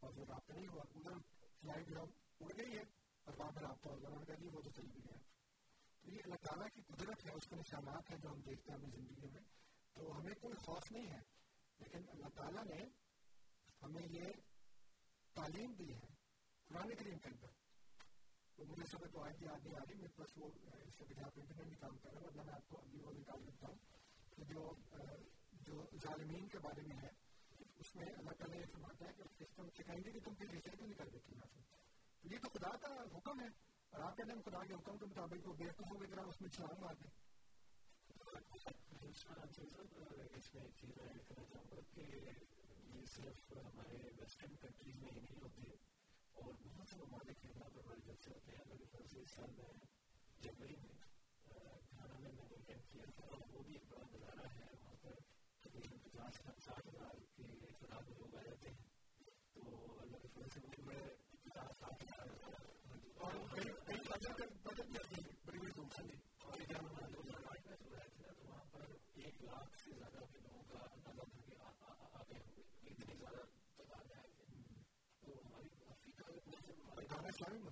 اور وہ رابطہ نہیں ہوا، ادھر فلائٹ جو اڑ گئی ہے اور وہاں پر رابطہ ہوگا انہوں نے کہا جی وہ تو چلی بھی گیا تو یہ اللہ تعالیٰ کی قدرت ہے، اس کے نشانات ہیں جو ہم دیکھتے ہیں اپنی زندگی میں۔ تو ہمیں کوئی خوف نہیں ہے، لیکن اللہ تعالیٰ نے ہمیں یہ تعلیم دی ہے، قرآن کریم کے اندر۔ تو مجھے سب تو آئے یاد نہیں آ رہی میرے پاس وہ اس کے بجا انٹرنیٹ بھی کام کر رہا ہوں ورنہ میں آپ کو ابھی وہ نکال دیتا ہوں۔ کہ جو جو ظالمین کے بارے میں ہے، اس میں اللہ تعالیٰ یہ فرماتا ہے کہ اس کو سکھائیں گے کہ تم پھر رشتے نہیں کر دیتی یہاں سے یہ تو خدا کا حکم ہے۔ اور آپ کہتے ہیں خدا کے حکم کے مطابق وہ بیوقوفوں کی طرح اس میں چھلانگ مار دیں اس میں ایک چیز ایڈ کرنا چاہوں گا کہ یہ صرف ہمارے ویسٹرن کنٹریز میں ہی نہیں ہوتے اور بہت سے ممالک ہیں جہاں پر بڑے جلسے ہوتے ہیں میرے خیال سے اس سال میں جنوری میں گھانا میں میں نے اٹینڈ کیا تھا اور وہ بھی ایک بڑا نظارہ ہے وہاں پر تقریباً پچاس ساٹھ ہزار کے تعداد میں لوگ آ جاتے ہیں تو اللہ کے فضل سے مجھے بڑے اور کئی وجہ کا بدل بھی آتی ہے بڑی بڑی دھوپ سے اور جب دو ہزار آٹھ میں سو رہے تو وہاں پر ایک لاکھ سے زیادہ کے لوگوں کا اندازہ کر کے آگے ہوئے اتنی زیادہ تعداد ہے تو ہماری افریقہ میں ہمارے گانا اسلامی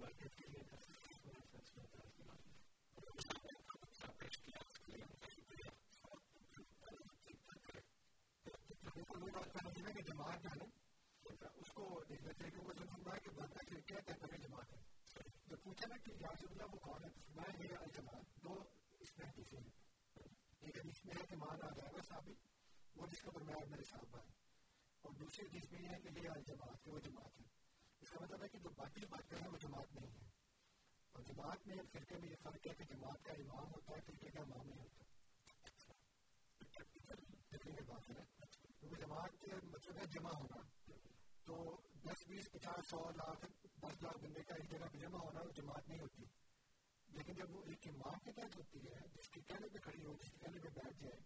ہے جماعت ہے اس کو کہ وہ کہ بندہ کہ کیا کہتا ہے جماعت ہے جب پوچھا نا کہ یا رسول اللہ وہ کون ہے یہ الجماعت دو اس میں حدیثیں ہیں۔ ایک حدیث میں ہے کہ مان آ جائے گا وہ جس کا فرمایا میرے ہے اور دوسری حدیث میں یہ ہے کہ یہ الجماعت ہے، وہ جماعت ہے۔ اس کا مطلب ہے کہ جو باقی باتیں ہیں وہ جماعت نہیں ہے اور جماعت میں فرقے میں یہ فرق ہے کہ جماعت کا امام ہوتا ہے فرقے کا امام نہیں ہوتا۔ کیونکہ جماعت کے مطلب ہے جمع ہونا۔ تو دس، بیس، پچاس، سو لاکھ، دس لاکھ بندے کا ایک جگہ پہ جمع ہونا وہ جماعت نہیں ہوتی۔ لیکن جب وہ ایک امام کے تحت ہوتی ہے، جس کے کہنے پہ کھڑی ہو، جس کے کہنے پہ بیٹھ جائے،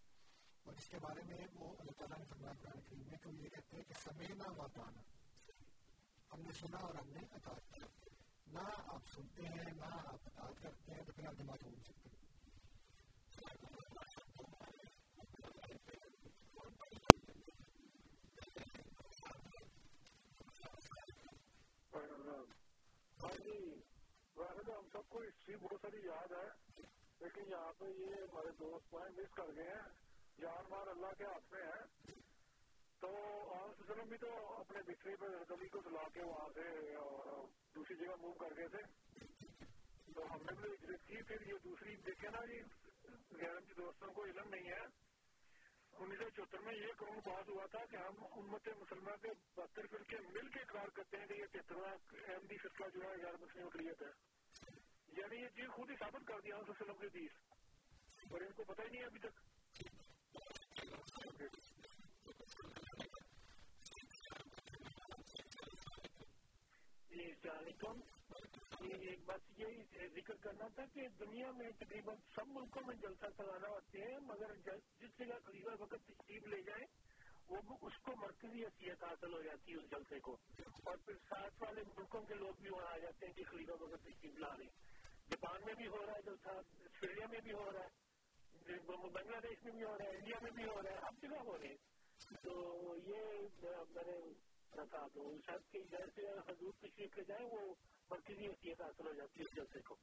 اور جس کے بارے میں وہ اللہ تعالیٰ نے فرمایا قرآن کریم میں، تو یہ کہتے ہیں کہ سمینا واتانا۔ ہم نے سنا اور ہم نے اطاعت کیا نہ آپ سنتے ہیں، نہ آپ اطاعت کرتے ہیں تو پھر آپ جماعت ہو نہیں سکتے ہم سب کو ہسٹری بہت ساری یاد ہے، لیکن یہاں پہ یہ ہمارے دوست ہیں مس کر گئے ہیں۔ جان مار اللہ کے ہاتھ میں ہے۔ تو آن وسلم بھی تو اپنے بکری پہ گلی کو سلا کے وہاں سے دوسری جگہ موو کر گئے تھے۔ تو ہم نے بھی کی، پھر یہ دوسری دیکھے نا جی غیر کے دوستوں کو علم نہیں ہے۔ انیس سو چوہتر میں یہ قانون پاس ہوا تھا کہ ہم امت مسلمہ کے بہتر فرقے مل کے اقرار کرتے ہیں کہ یہ تہترواں احمدی فرقہ جو ہے، غیر مسلم اقلیت ہے۔ یعنی یہ چیز خود ہی ثابت کر دیا وسلم کے حدیث اور ان کو پتہ ہی نہیں ابھی تک۔ جی السلام علیکم۔ جی، ایک بات ذکر کرنا تھا کہ دنیا میں تقریباً سب ملکوں میں جلسہ چلانا ہوتے ہیں، مگر جس جگہ خلیفہ وقت تشریف لے جائیں، وہ اس کو مرکزی حیثیت حاصل ہو جاتی ہے اس جلسے کو۔ اور پھر ساتھ والے ملکوں کے لوگ بھی وہاں آ جاتے ہیں کہ خلیفہ وقت تشریف لا رہے جاپان میں بھی ہو رہا ہے جلسہ، آسٹریلیا میں بھی ہو رہا ہے، بنگلہ دیش میں بھی ہو رہا ہے، انڈیا میں بھی ہو رہا ہے، ہر جگہ ہو رہے ہیں۔ تو یہ میں نے رکھا تو شاید کہ جیسے حضور تشریف لے جائیں، وہ مرکزی حیثیت حاصل ہو جاتی ہے جلسے کو۔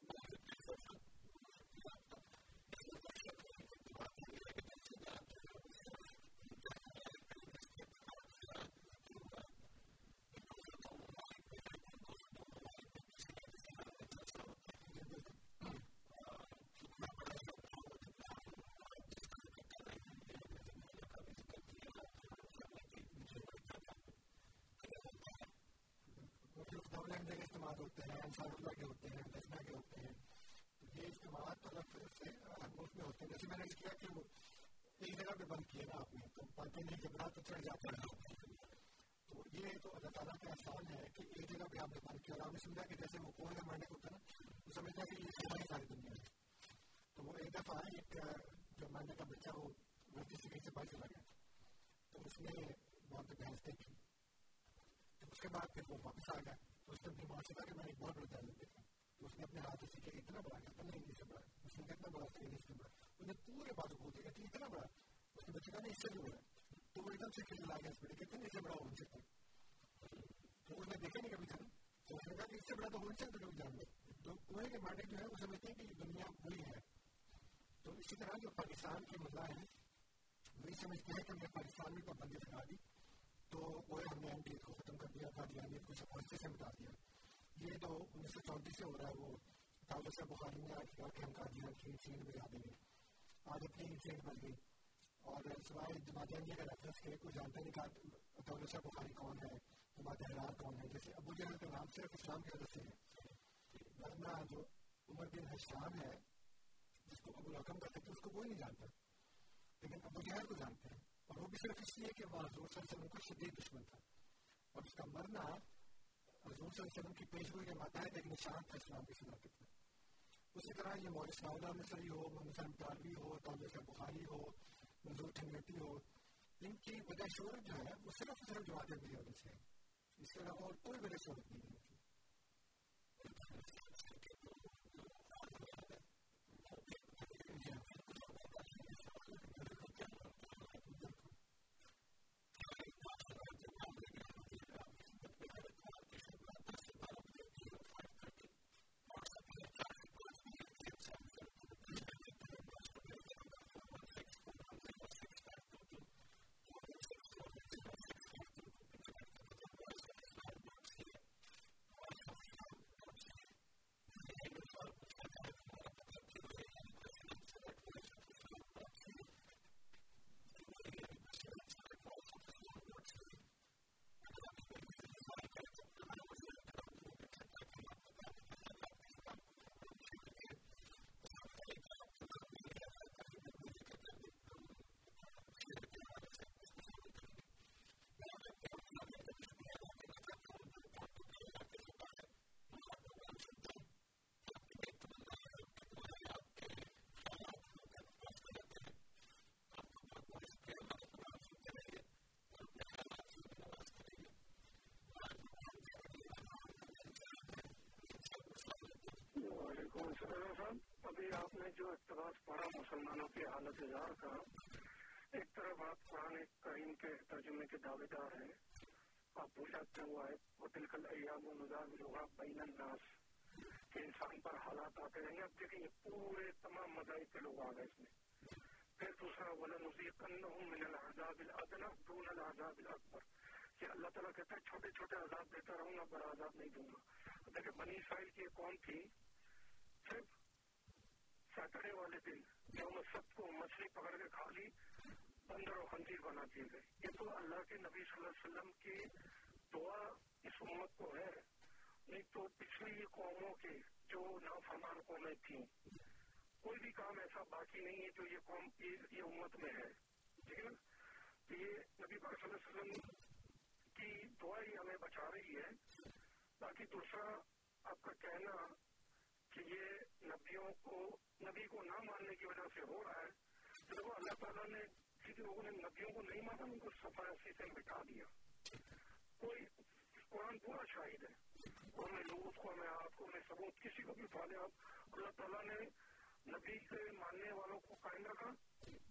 اجتماعات ہوتے ہیں انصار اللہ کے ہوتے ہیں دسنا کے ہوتے ہیں تو یہ اجتماعات تو الگ سے ہر ملک میں ہوتے ہیں جیسے میں نے کیا کہ وہ ایک جگہ پہ بند کیا نا آپ نے تو پاتے نہیں جب تو چڑھ جاتے ہیں تو یہ تو اللہ تعالیٰ کا احسان ہے کہ ایک جگہ پہ آپ نے بند کیا اور آپ نے سمجھا کہ جیسے وہ کوڑ میں مرنے کو ہوتا نا وہ سمجھتا کہ یہ ساری ساری دنیا ہے تو وہ ایک دفعہ ایک جو مرنے کا بچہ وہ غلطی سے کہیں سے باہر چلا گیا تو اس نے وہاں پہ بحث دیکھی اس کے بعد پھر وہ واپس آ گیا اس نے اپنی ماں سے کہا کہ میں ایک بہت بڑا جانب دیکھا تو اس نے اپنے ہاتھ سے کہ اتنا بڑا کہتا نہیں اس سے بڑا، اس نے کتنا بڑا تھا اس سے بڑا۔ اس نے پورے باتوں کو دیا کہ اتنا بڑا۔ اس نے بچے کہا نہیں، اس سے بھی بڑا۔ تو وہ ایک دم سے کھیل لا گیا اس بڑے کہتے نہیں اس سے بڑا ہو سکتا تو اس نے دیکھا نہیں کبھی تھا۔ تو اس نے کہا کہ اس سے بڑا تو ہو سکتا کبھی جان لو تو کنویں کے مالک جو ہے، وہ سمجھتے ہیں کہ یہ دنیا بری ہے۔ تو اسی طرح جو پاکستان کے مزہ ہیں وہی سمجھتے ہیں کہ ہم نے پاکستان میں پابندی لگا دی۔ تو وہ ہم نے ایم کو ختم کر دیا قادیانیت کو سب سے مٹا دیا یہ تو انیس سو چونتیس سے ہو رہا ہے وہ دولت صاحب بخاری نے آج کہا کہ ہم قادیان کی چین بجا دیں گے آج اپنی چین بج گئی اور سوائے جماعت احمدیہ کا ریفرنس کے کوئی جانتا نہیں کہ دولت صاحب بخاری کون ہے جماعت حرار کون ہے جیسے ابو جہل کا نام صرف اسلام کی وجہ سے ہے ورنہ جو عمر بن حشام ہے جس کو ابو الحکم کہتے تھے اس کو کوئی نہیں جانتا لیکن ابو جہل کو جانتے ہیں اور وہ بھی صرف اس لیے کہ وہ حضور صلی اللہ علیہ وسلم کا شدید دشمن تھا اور اس کا مرنا حضور صلی اللہ علیہ وسلم کی پیشگوئی کے ماتحت ایک نشان تھا اسلام کی صداقت میں اسی طرح یہ مول اسماعیلہ مصری ہو محمد صاحب تالوی ہو طالب صاحب بخاری ہو منظور ٹھنگیٹی ہو ان کی وجہ شہرت جو ہے وہ صرف صرف جماعت کی وجہ سے ہے اس کے علاوہ اور کوئی وجہ شہرت نہیں ہے وعلیکم السلام صاحب ابھی آپ نے جو اقتباس پڑھا مسلمانوں کی حالت اظہار کا ایک طرف آپ قرآن کریم کے ترجمے کے دعوے دار ہیں۔ آپ پوچھ سکتے ہوا ہے وہ تلکل ایام و مزاج لوگا بین الناس، کہ انسان پر حالات آتے رہیں۔ گے اب دیکھیں، یہ پورے تمام مذاہب کے لوگ آ گئے اس میں۔ پھر دوسرا وَلَنُزِيقَنَّهُمْ مِنَ الْعَذَابِ الْأَدْنَى دُونَ الْعَذَابِ الْأَكْبَرِ۔ کہ اللہ تعالیٰ کہتا ہے، چھوٹے چھوٹے عذاب دیتا رہوں گا بڑا عذاب نہیں دوں گا۔ دیکھیں، بنی اسرائیل کی ایک قوم تھی، صرف سیٹرڈے والے دن یوم سب کو مچھلی پکڑ کے کھا لی بندر و خنزیر بنا دیے گئے۔ یہ تو اللہ کے نبی صلی اللہ علیہ وسلم کی دعا اس امت کو ہے۔ نہیں تو پچھلی قوموں کے جو نافرمان قومیں تھیں، کوئی بھی کام ایسا باقی نہیں ہے جو یہ قوم، یہ امت میں ہے۔ ٹھیک ہے نا؟ یہ نبی پاک صلی اللہ علیہ وسلم کی دعا ہی ہمیں بچا رہی ہے۔ باقی دوسرا آپ کا کہنا کہ یہ نبیوں کو نبی کو نہ ماننے کی وجہ سے ہو رہا ہے دیکھو اللہ تعالیٰ نے کسی لوگوں نے نبیوں کو نہیں مانا، ان کو سفارسی سے مٹا دیا۔ کوئی قرآن پورا شاہد ہے۔ قوم لوت قوم آپ قوم ثبوت کسی کو بھی پالے آپ۔ اللہ تعالیٰ نے نبی کے ماننے والوں کو قائم رکھا،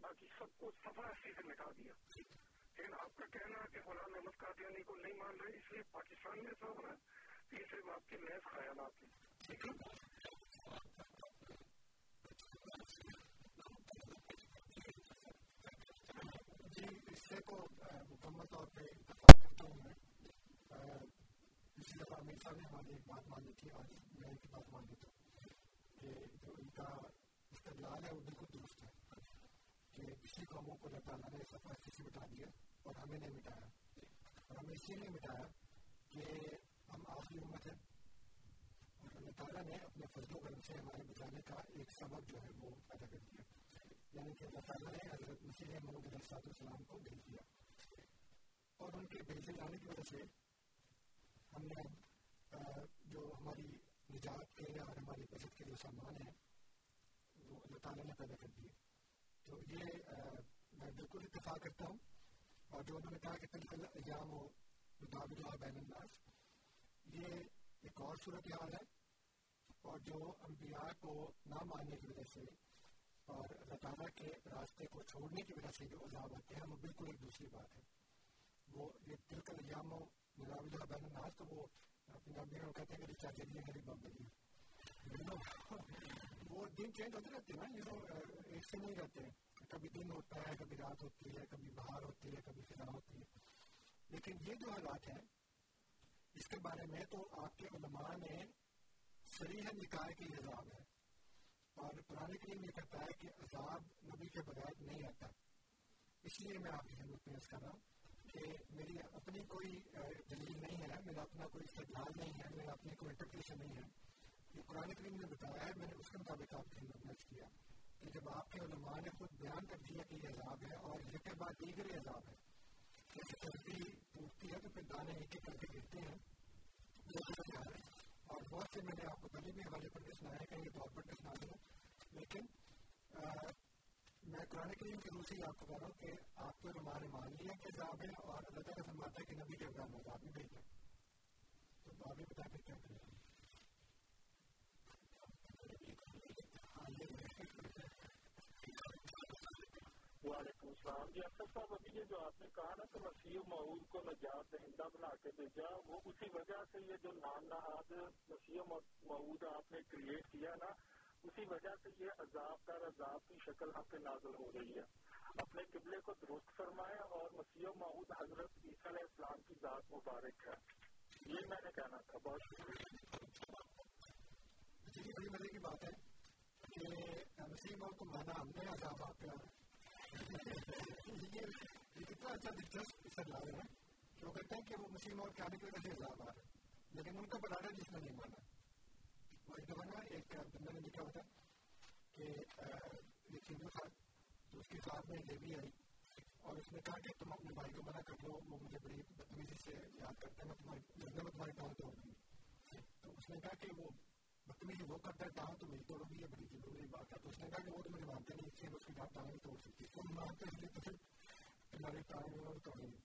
باقی سب کو سفارسی سے مٹا دیا۔ لیکن آپ کا کہنا کہ غلام احمد قادیانی کو نہیں مان رہے، اس لیے پاکستان میں ایسا ہو رہا ہے یہ صرف آپ کے محض خیالات ہیں ٹھیک ہے جی اس سے تو مکمل طور پہ اتفاق کرتا ہوں میں پچھلی دفعہ امیر صاحب نے ہماری ایک بات مانی تھی آج میں ان کی بات مان لیتا ہوں کہ جو ان کا استدلال ہے وہ بالکل درست ہے کہ پچھلی قوموں کو اللہ تعالیٰ نے سفر سے مٹا دیا اور ہمیں نہیں مٹایا اور ہمیں اسی لیے مٹایا کہ ہم آخری امت ہے اور اللہ تعالیٰ نے اپنے فضل و کرم سے ہمارے بچانے کا ایک سبب جو ہے وہ پیدا کر دیا یعنی کہ اللہ تعالیٰ نے حضرت مسیح محمد علیہ السلاط السلام کو بھیج دیا اور ان کے بھیجے جانے کی وجہ سے ہم نے جو ہماری نجات کے اور ہماری بچت کے جو سامان ہیں وہ اللہ تعالیٰ نے پیدا کر دیے تو یہ میں بالکل اتفاق کرتا ہوں اور جو انہوں نے کہا کہ تلقل ایام و مطابق بین الناس یہ ایک اور صورت حال ہے اور جو انبیاء کو نہ ماننے کی وجہ سے اور اللہ تعالیٰ کے راستے کو چھوڑنے کی وجہ سے جو عذاب آتے ہیں، وہ بالکل ایک دوسری بات ہے۔ وہ یہ دل کا ایام و ملاوجہ بین الناس، تو وہ پنجابی میں کہتے ہیں کہ چاچے دیے میری بم بلی وہ دن چینج ہوتے رہتے ہیں نا یہ تو ایک سے نہیں رہتے۔ ہیں کبھی دن ہوتا ہے، کبھی رات ہوتی ہے، کبھی بہار ہوتی ہے، کبھی فضا ہوتی ہے۔ لیکن یہ جو حالات ہیں، اس کے بارے میں تو آپ کے علماء نے سریح نکال کے عذاب ہے۔ اور قرآن کریم یہ کہتا ہے کہ عذاب نبی کے بغیر نہیں آتا۔ اس لیے میں آپ کی خدمت پیش کر رہا ہوں کہ میری اپنی کوئی دلیل نہیں ہے، میرا اپنا کوئی استدلال نہیں ہے، میرا اپنی کوئی انٹرپریشن نہیں ہے۔ یہ قرآن کریم نے بتایا ہے، میں نے اس کے مطابق آپ کی خدمت پیش کیا کہ جب آپ کے علماء نے خود بیان کر دیا کہ یہ عذاب ہے اور یہ کے بعد دیگر عذاب ہے، جیسے سردی ٹوٹتی ہے تو پھر دانے ایک ایک کر کے گرتے ہیں۔ اور بہت سے میں نے آپ کو پہلے بھی حوالے پر سنایا کہ یہ بہت بڑا سنا دوں لیکن میں قرآن کریم کی روسی آپ کو کہہ رہا ہوں کہ آپ کو ہمارے مان لیا کہ عذاب ہے اور اللہ تعالیٰ فرماتا ہے کہ نبی کے افغان عذاب بھی بھیجا تو آپ بابی بتا کے کیا کریں؟ وعلیکم السلام جی اکثر صاحب، ابھی یہ جو آپ نے کہا نا کہ مسیح معود کو نجات دہندہ بنا کے بھیجا وہ اسی وجہ سے یہ جو نام نہاد مسیح معود آپ نے کریٹ کیا نا، اسی وجہ سے یہ عذاب کا عذاب کی شکل ہم پہ نازل ہو رہی ہے۔ اپنے قبلے کو درست فرمائے اور مسیح معود حضرت عیسیٰ علیہ السلام کی ذات مبارک ہے۔ یہ میں نے کہنا تھا، بہت شکریہ۔ جی، بڑی مزے کی بات ہے کہ مسیح معود کو مانا ہم نے عذاب آپ پہ یہ کتنا اچھا دلچسپ استدلال ہے کہ وہ کہتے ہیں کہ وہ مسیح موت کے کی وجہ سے عذاب آ رہا ہے لیکن ان کا بڑھانا جس نے نہیں مانا وہ ایک دفعہ نا ایک بندہ نے لکھا ہوتا کہ ایک ہندو تھا تو اس کے خواب میں دیوی آئی اور اس نے کہا کہ تم اپنے بھائی کو منع کر دو وہ مجھے بڑی بدتمیزی سے یاد کرتے ہیں میں تمہاری میں تمہاری ٹانگ توڑ دوں تو اس نے کہا کہ وہ بدتمیزی وہ کرتا ہے ٹانگ تو میری توڑ گی یہ بڑی ضروری بات ہے تو اس نے کہا کہ وہ تو مجھے مانتے نہیں اس لیے اس کی ٹانگ ٹانگ نہیں توڑ سکتی تو مانتے اس لیے تو پھر تمہاری ٹانگ وہ توڑیں گے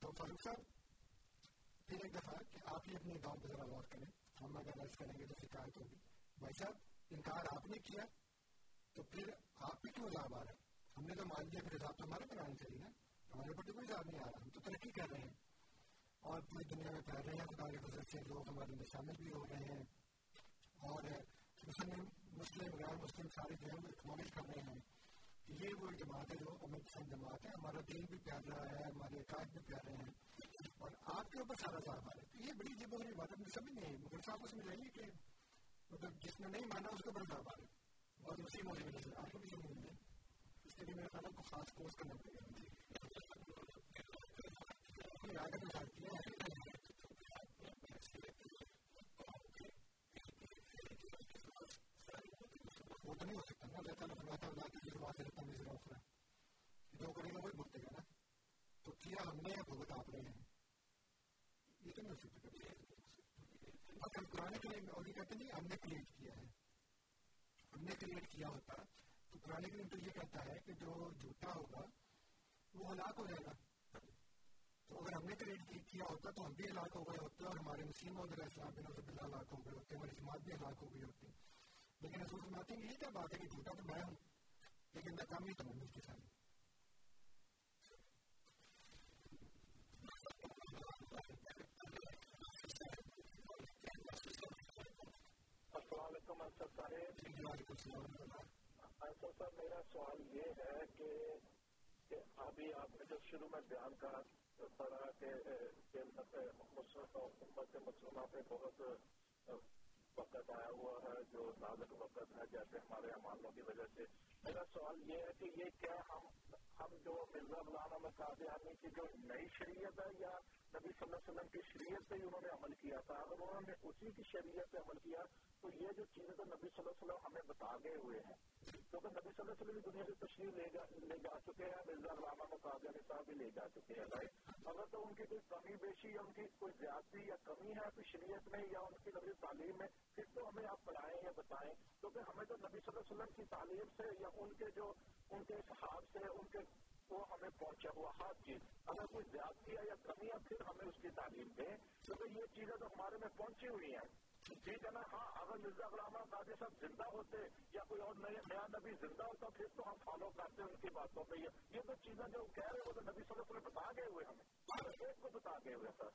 تو فاروق صاحب پھر ایک دفعہ کہ آپ ہی اپنے گاؤں پہ ذرا غور کریں ہم اگر ایسا کریں گے تو شکایت ہوگی بھائی صاحب انکار آپ نے کیا تو پھر آپ پہ کیوں عذاب آ رہا ہے ہم نے تو مان لیا پھر عذاب تو ہمارے پر آنا چاہیے نا ہمارے پر تو کوئی عذاب نہیں آ رہا ہم تو ترقی کر رہے ہیں اور پوری دنیا میں پھیل رہے ہیں خدا کے فضل سے لوگ ہمارے اندر شامل بھی ہو رہے ہیں اور مسلم مسلم، غیر مسلم سارے جو ہے وہ اکنالج کر رہے ہیں کہ یہ وہ جماعت ہے جو امن پسند جماعت ہے ہمارا دین بھی پیار رہا ہے، ہمارے عقائد بھی پیار رہے ہیں۔ اور آپ کے اوپر سارا صاحب آ رہا ہے یہ بڑی عجیب و غریب بات ہے مجھے سمجھ نہیں مغل صاحب کو سمجھ آئیے کہ مطلب جس نے نہیں مانا، اس کے اوپر صاحب آ رہا ہے۔ اور اسی موجود وجہ سے آپ کو بھی سمجھ نہیں اس کے لیے میرے خیال کو خاص کورس کرنا پڑے گا آگے تو ساتھ کیا ہے وہ تو نہیں ہو سکتا نا اللہ تعالیٰ فرماتا ہے اللہ کی بات ہے تم سے روک رہا ہے جو کرے گا وہی بھگتے گا نا تو کیا ہم نے بھگت آپ رہے ہیں یہ تو نہیں ہو سکتا کبھی اگر قرآن کریم اور یہ کہتے نہیں ہم نے کریٹ کیا ہے ہم نے کریٹ کیا ہوتا تو قرآن کریم تو یہ کہتا ہے کہ جو جھوٹا ہوگا وہ ہلاک ہو جائے گا تو اگر ہم نے کریٹ کیا ہوتا تو ہم بھی ہلاک ہو گئے ہوتے اور ہمارے مسلم علیہ السلام بن عزب اللہ ہلاک ہو گئے ہوتے ہماری جماعت بھی ہلاک ہو گئی ہوتی لیکن رسول فرماتے ہیں یہ کیا بات ہے کہ جھوٹا تو میں ہوں لیکن ناکامی تو کے انصر صاحب انصر صاحب میرا سوال یہ ہے کہ ابھی آپ نے جو شروع میں بیان کرا پڑھا کہ مسلمہ پہ بہت وقت آیا ہوا ہے، جو نازک وقت ہے، جیسے ہمارے امالوں کی وجہ سے۔ میرا سوال یہ ہے کہ یہ کیا ہم ہم جو مرزا مولانا میں قادیانی کی جو نئی شریعت ہے یا نبی صلی اللہ علیہ وسلم کی شریعت پہ ہی انہوں نے عمل کیا تھا۔ اگر انہوں نے اسی کی شریعت پہ عمل کیا، تو یہ جو چیزیں تو نبی صلی اللہ علیہ وسلم ہمیں بتا گئے ہوئے ہیں۔ کیونکہ نبی صلی اللہ علیہ وسلم دنیا سے تشریح لے جا لے جا چکے ہیں مرزا علامہ مقابل علی صاحب بھی لے جا چکے ہیں۔ رائٹ اگر تو ان کی کوئی کمی بیشی یا ان کی کوئی زیادتی یا کمی ہے اپنی شریعت میں یا ان کی نبی تعلیم میں، پھر تو ہمیں آپ پڑھائیں یا بتائیں۔ کیونکہ ہمیں تو نبی صلی اللہ علیہ وسلم کی تعلیم سے یا ان کے جو ان کے صحاب سے، ان کے وہ ہمیں پہنچا ہوا ہر چیز اگر کوئی زیادتی ہے یا کمی ہے، پھر ہمیں اس کی تعلیم دیں۔ کیونکہ یہ چیزیں تو ہمارے میں پہنچی ہوئی ہیں۔ جی ٹھیک ہے نا ہاں اگر مرزا غلامہ قادی صاحب زندہ ہوتے یا کوئی اور نئے نیا نبی زندہ ہوتا، پھر تو ہم فالو کرتے ان کی باتوں پہ۔ یہ تو چیزیں جو کہہ رہے وہ تو نبی صلی اللہ علیہ وسلم بتا گئے ہوئے ہمیں۔ ہر ایک کو بتا گئے ہوئے سر۔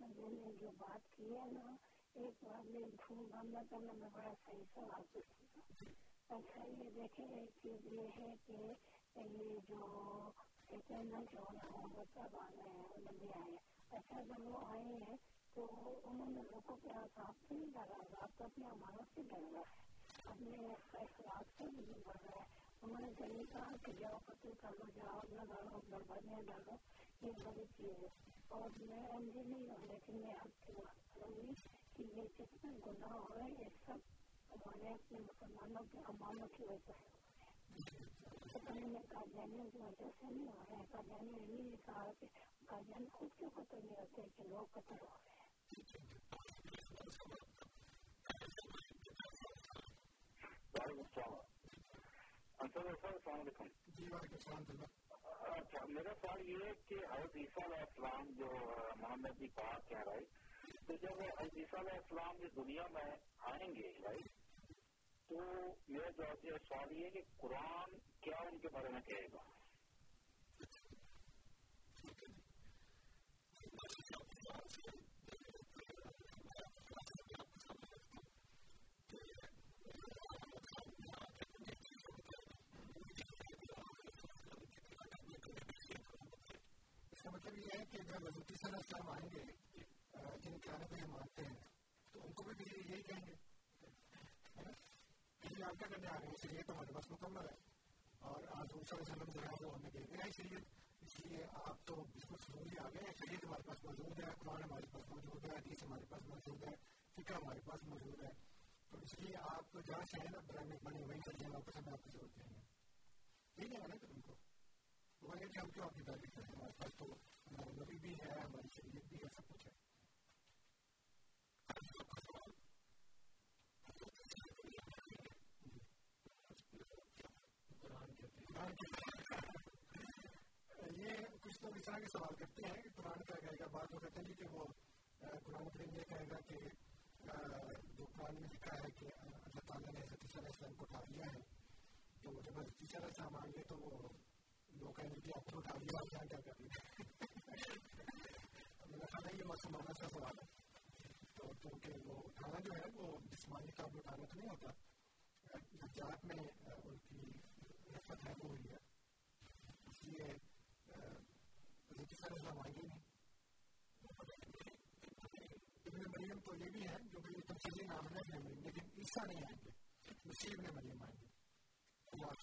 نے جو بات کی ہے نا، ایک بار میں دھوم کرنا میں بڑا صحیح اچھا یہ دیکھیں ایک چیز یہ ہے کہ یہ جو ہیں آئے اچھا جب وہ آئے ہیں تو انہوں نے لوگوں کے سے نہیں ڈرا، آپ اپنے امانت سے ڈر رہا ہے۔ اپنے اخلاق سے بڑھ رہا ہے۔ انہوں نے کہا کہ جاؤ قتل کر لو جاؤ، نہ ڈالو بربادیاں ڈالو یہ بڑی چیز ہے۔ اور میں انجی نہیں ہوں لیکن میں آپ کی بات کروں گی کہ یہ جتنے گناہ ہو رہے ہیں یہ سب ہمارے اپنے مسلمانوں کے امانوں کی وجہ سے پتہ میں قادیانیوں کی وجہ سے نہیں ہو رہے ہیں قادیانی یہ نہیں کہا کہ قادیان خود کیوں قتل نہیں ہوتے کہ لوگ قتل ہو رہے ہیں السلام علیکم جی وعلیکم السلام اچھا میرا سوال یہ ہے کہ حضرت عیسیٰ علیہ السلام جو محمد جی پاک کہہ رہے تو جب حضرت عیسیٰ علیہ السلام جو دنیا میں آئیں گے رائٹ تو میرا جو سوال یہ ہے کہ قرآن کیا ان کے بارے میں کہے گا؟ یہ ہے کہ اگر وزیر صلی اللہ آئیں گے جن کے آنے پہ ہم مانتے ہیں تو ان کو بھی یہی کہیں گے کہ آپ کیا کرنے آ رہے ہیں شریعت ہمارے پاس مکمل ہے اور آج صلی اللہ علیہ وسلم جو ہے وہ ہمیں دے دیا ہے شریعت اس لیے آپ تو بالکل ضروری آ گئے شریعت ہمارے پاس موجود ہے قرآن ہمارے پاس موجود ہے حدیث ہمارے پاس موجود ہے فکر ہمارے پاس موجود ہے تو اس لیے آپ جہاں سے ہیں نا برائے مہربانی وہیں کر دیں واپس ہمیں آپ کی ضرورت دیں گے یہی نہیں ہے نا ان کو وہ ہے کہ ہم کیوں آپ کی تعریف کریں ہمارے پاس تو ہمارا بھی ہے ہماری شریعت بھی ہے سب کچھ ہے یہ کچھ لوگ اس طرح کے سوال کرتے ہیں کہ قرآن کیا کہے گا بعض لوگ کہتے ہیں کہ وہ قرآن کریم یہ کہے گا کہ جو قرآن میں لکھا ہے کہ اللہ تعالیٰ نے حضرت علیہ السلام کو اٹھا لیا ہے، تو جب حضرت علیہ السلام آئیں گے تو وہ لوگ کہیں گے کہ آپ کو اٹھا لیا کیا کیا کر لیا میں نے کہا یہ مسلمانہ کا سوال ہے تو کیونکہ وہ اٹھانا جو ہے وہ جسمانی قابل اٹھانا تو نہیں ہوتا نجات میں ان کی رفت ہے وہ ہوئی ہے اس لیے حضرت صلی اللہ آئیں گے نہیں ابن مریم تو یہ بھی ہے جو کہ یہ تفصیلی نام ہے لیکن عیسیٰ نہیں آئیں گے مسیح ابن مریم آئیں گے وہ آ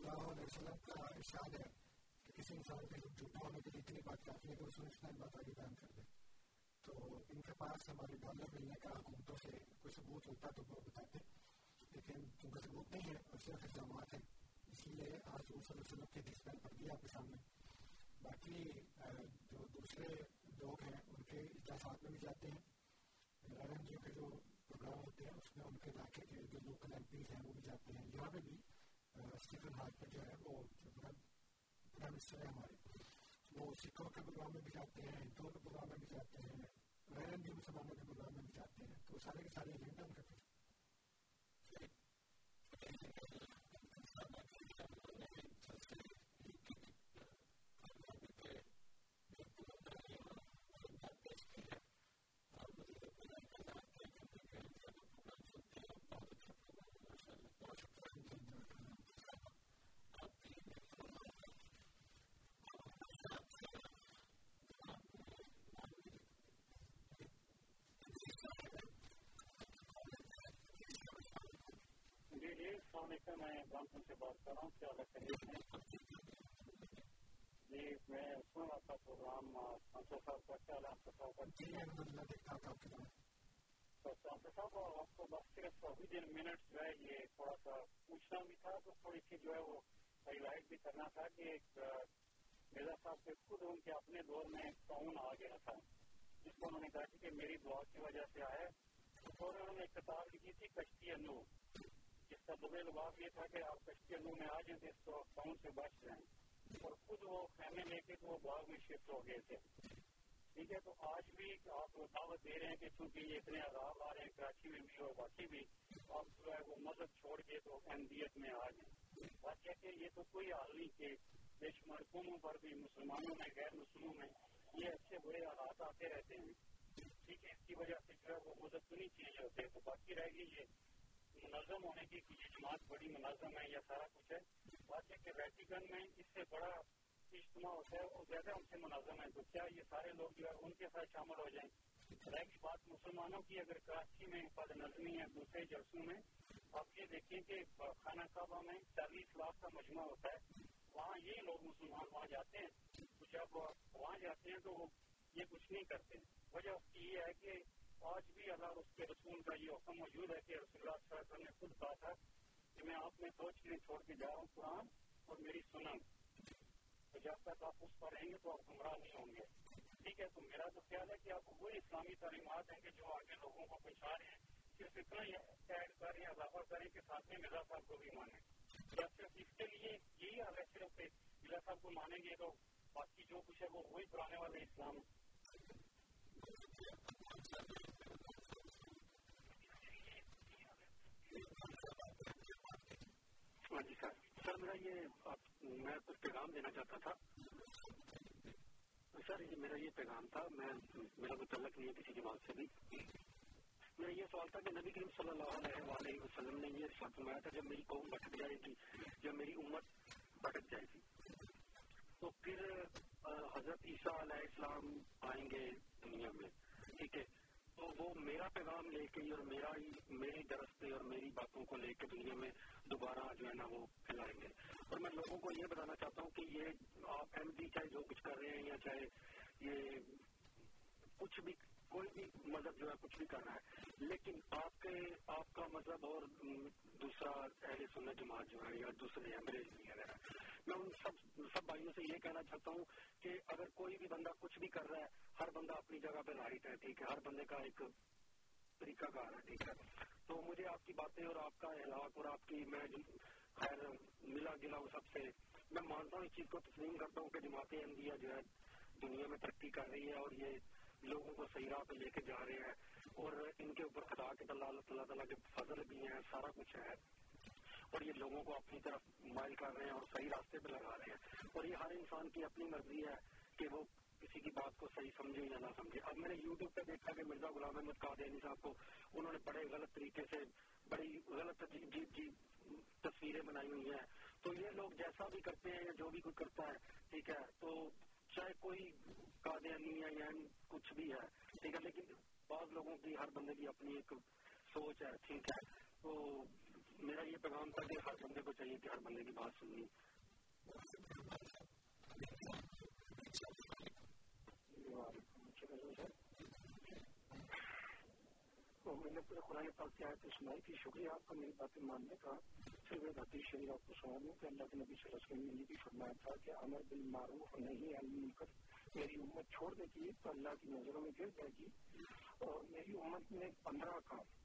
اللہ علیہ وسلم کا ارشاد ہے کہ کسی انسان کے لیے جھوٹا ہونے کے لیے اتنی بات کافی ہے کہ اس نے بات آگے بیان کر دے تو ان کے پاس ہمارے ڈالر ملنے کا حکومتوں سے کوئی ثبوت ہوتا تو وہ بتاتے لیکن کیونکہ ثبوت نہیں ہے اور صرف الزامات ہیں اس لیے آج حضور صلی اللہ علیہ وسلم کے جس پین پڑ دیا آپ کے سامنے باقی جو دوسرے لوگ ہیں ان کے اجلاسات میں بھی جاتے ہیں آر جی کے جو پروگرام ہوتے ہیں اس میں ان کے علاقے کے جو لوکل ایم پیز ہیں وہ بھی جاتے ہیں یہاں پہ اسٹیفن ہارٹ جو ہے وہ پرائم منسٹر ہے ہمارے وہ سکھوں کے پروگرام میں بھی جاتے ہیں ہندوؤں کے پروگرام میں بھی جاتے ہیں غیر ہندی مسلمانوں کے پروگرام میں بھی جاتے ہیں تو سارے کے سارے ایجنڈا ان کا علیکم میں برامپور سے بات کر رہا ہوں کیا خیریت ہے جی میں سن رہا تھا پروگرام سانسر صاحب کا کیا حال صاحب؟ کا جی تو سانسر صاحب آپ کو بس صرف ودن منٹ جو ہے یہ تھوڑا سا پوچھنا بھی تھا تو تھوڑی سی جو ہے وہ ہائی لائٹ بھی کرنا تھا کہ ایک مرزا صاحب کے خود ان کے اپنے دور میں تعاون آ گیا تھا جس کو انہوں نے کہا کہ میری دعا کی وجہ سے آئے تو انہوں نے کتاب لکھی تھی کشتی انو جس کا دبے لباف یہ تھا کہ آپ کشتی انو میں آ جائیں تو اس تعاون سے بچ جائیں۔ اور خود وہ خیمے لے کے وہ باغ میں شفٹ ہو گئے تھے۔ ٹھیک ہے، تو آج بھی آپ دعوت دے رہے ہیں کہ چونکہ یہ اتنے عذاب آ رہے ہیں، کراچی میں بھی اور باقی بھی، آپ جو ہے وہ مذہب چھوڑ کے تو اہمیت میں آ جائیں۔ واقعہ کہ یہ تو کوئی حال نہیں کہ بے شمار قوموں پر بھی مسلمانوں میں، غیر مسلموں میں یہ اچھے برے حالات آتے رہتے ہیں۔ ٹھیک ہے، اس کی وجہ سے جو ہے وہ مذہب تو نہیں چینج ہوتے تو باقی رہ گئی یہ۔ منظم ہونے کی یہ جماعت بڑی منظم ہے یا سارا کچھ ہے۔ بات ہے کہ ویٹیکن میں اس سے بڑا اجتماع ہوتا ہے وہ زیادہ ان سے منظم ہے تو کیا یہ سارے لوگ جو ہے ان کے ساتھ شامل ہو جائیں؟ رہ کی بات مسلمانوں کی، اگر کراچی میں پد نظمی ہے دوسرے جلسوں میں، آپ یہ دیکھیں کہ خانہ کعبہ میں چالیس لاکھ کا مجمع ہوتا ہے۔ وہاں یہ لوگ مسلمان وہاں جاتے ہیں۔ تو جب وہاں جاتے ہیں تو وہ یہ کچھ نہیں کرتے۔ وجہ اس کی یہ ہے کہ آج بھی اللہ اس کے رسول کا یہ حکم موجود ہے کہ رسول اللہ صلی اللہ علیہ وسلم نے خود کہا تھا کہ میں آپ میں دو چیزیں چھوڑ کے جا رہا ہوں، قرآن اور میری سنن۔ تو جب تک آپ اس پر رہیں گے تو آپ گمراہ نہیں ہوں گے۔ ٹھیک ہے، تو میرا تو خیال ہے کہ آپ وہی اسلامی تعلیمات ہیں کہ جو آگے لوگوں کو پہنچا رہے ہیں، صرف اتنا ہی ایڈ کریں اضافہ کریں کہ ساتھ میں مرزا صاحب کو بھی مانیں۔ یا صرف اس کے لیے یہی حال ہے، صرف مرزا صاحب کو مانیں گے تو باقی جو کچھ ہے وہ وہی پرانے والے اسلام ہاں جی سر سر میرا یہ میں کچھ پیغام دینا چاہتا تھا سر میرا یہ پیغام تھا میں میرا کوئی تعلق نہیں ہے کسی جماعت سے بھی میرا یہ سوال تھا کہ نبی کریم صلی اللہ علیہ وسلم نے یہ فرمایا تھا جب میری قوم بھٹک جائے گی جب میری امت بھٹک جائے گی تو پھر حضرت عیسیٰ علیہ السلام آئیں گے دنیا میں، ٹھیک ہے؟ تو وہ میرا پیغام لے کے اور میرا ہی، میری درستے اور میری باتوں کو لے کے دنیا میں دوبارہ جو ہے نا وہ پھیلائیں گے۔ اور میں لوگوں کو یہ بتانا چاہتا ہوں کہ یہ آپ ایم پی چاہے جو کچھ کر رہے ہیں یا چاہے یہ کچھ بھی، کوئی بھی مذہب جو ہے کچھ بھی کر رہا ہے، لیکن آپ کے، آپ کا مذہب اور دوسرا اہل سنت جماعت جو ہے یا دوسرے انگریز وغیرہ میں ان سب سب بھائیوں سے یہ کہنا چاہتا ہوں کہ اگر کوئی بھی بندہ کچھ بھی کر رہا ہے، ہر بندہ اپنی جگہ پہ رائٹ ہے ٹھیک ہے؟ ہر بندے کا ایک طریقہ کار ہے، ٹھیک ہے؟ تو مجھے آپ کی باتیں اور آپ کا احلاق اور آپ کی میں خیر ملا گلا وہ سب سے میں مانتا ہوں، اس چیز کو تسلیم کرتا ہوں کہ جماعت احمدیہ جو ہے دنیا میں ترقی کر رہی ہے اور یہ لوگوں کو صحیح راہ پہ لے کے جا رہے ہیں اور ان کے اوپر خدا کے اللہ تعالیٰ تعالیٰ کے فضل بھی ہیں، سارا کچھ ہے۔ اور یہ لوگوں کو اپنی طرف مائل کر رہے ہیں اور صحیح راستے پہ لگا رہے ہیں۔ اور یہ ہر انسان کی اپنی مرضی ہے کہ وہ کسی کی بات کو صحیح سمجھے یا نہ سمجھے۔ اب میں نے یوٹیوب پہ دیکھا کہ مرزا غلام احمد قادیانی صاحب کو انہوں نے بڑے غلط طریقے سے بڑی غلط عجیب عجیب تصویریں بنائی ہوئی ہیں۔ تو یہ لوگ جیسا بھی کرتے ہیں یا جو بھی کوئی کرتا ہے، ٹھیک ہے، تو چاہے کوئی قادیانی ہے یا کچھ بھی ہے، ٹھیک ہے، لیکن بعض لوگوں کی ہر بندے کی اپنی ایک سوچ ہے، ٹھیک ہے۔ تو میرا یہ پیغام تھا کہ ہر بندے کو چاہیے کہ ہر بندے کی بات سننی۔ تو میں نے پورے قرآن پاک کی آیت سنائی تھی۔ شکریہ آپ کا میری باتیں ماننے کا۔ پھر میں حدیث شریف آپ کو سنا دوں کہ اللہ کے نبی صلی اللہ علیہ وسلم نے یہ بھی فرمایا تھا کہ امر بالمعروف نہیں المنکر۔ میری امت چھوڑ دے گی تو اللہ کی نظروں میں گر جائے گی۔ اور میری امت میں پندرہ کام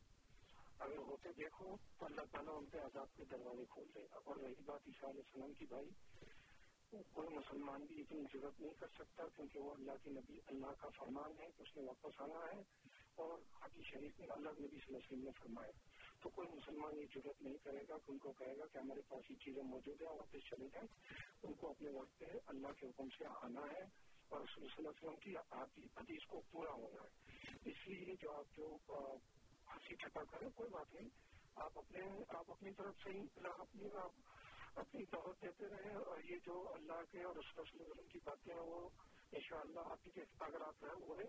اگر ہوتے دیکھو تو اللہ تعالیٰ ان پہ عذاب کے دروازے کھول دے گا اور رہی بات عیسیٰ علیہ السلام کی بھائی کوئی مسلمان بھی اتنی ضرورت نہیں کر سکتا کیونکہ وہ اللہ کے نبی، اللہ کا فرمان ہے، اس نے واپس آنا ہے۔ اور حقی شریف میں اللہ نبی صلی اللہ علیہ وسلم نے فرمایا، تو کوئی مسلمان یہ ضرورت نہیں کرے گا کہ ان کو کہے گا کہ ہمارے پاس یہ چیزیں موجود ہیں، واپس چلے جائیں۔ ان کو اپنے وقت پہ اللہ کے حکم سے آنا ہے۔ اور رسول صلی اللہ علیہ وسلم کی حدیث کو پورا ہونا ہے۔ اس لیے جو آپ جو ہنسی ٹھٹا کریں، کوئی بات نہیں۔ آپ اپنے آپ اپنی طرف سے ہی اپنی اپنی دعوت دیتے رہے اور یہ جو اللہ کے اور رسول وسلم کی باتیں ہیں، وہ ان شاء اللہ آپ کی اگر آپ رہے ہوئے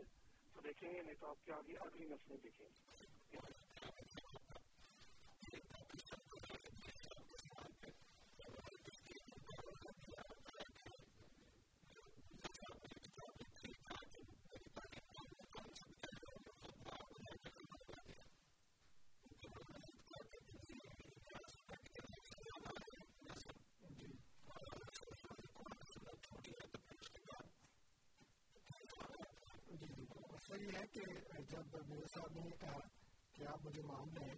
تو دیکھیں گے، نہیں تو آپ کے آگے اگلی نسلیں دیکھیں گے۔ یہ ہے کہ جب میرے صاحب نے یہ کہا کہ آپ مجھے مان لیں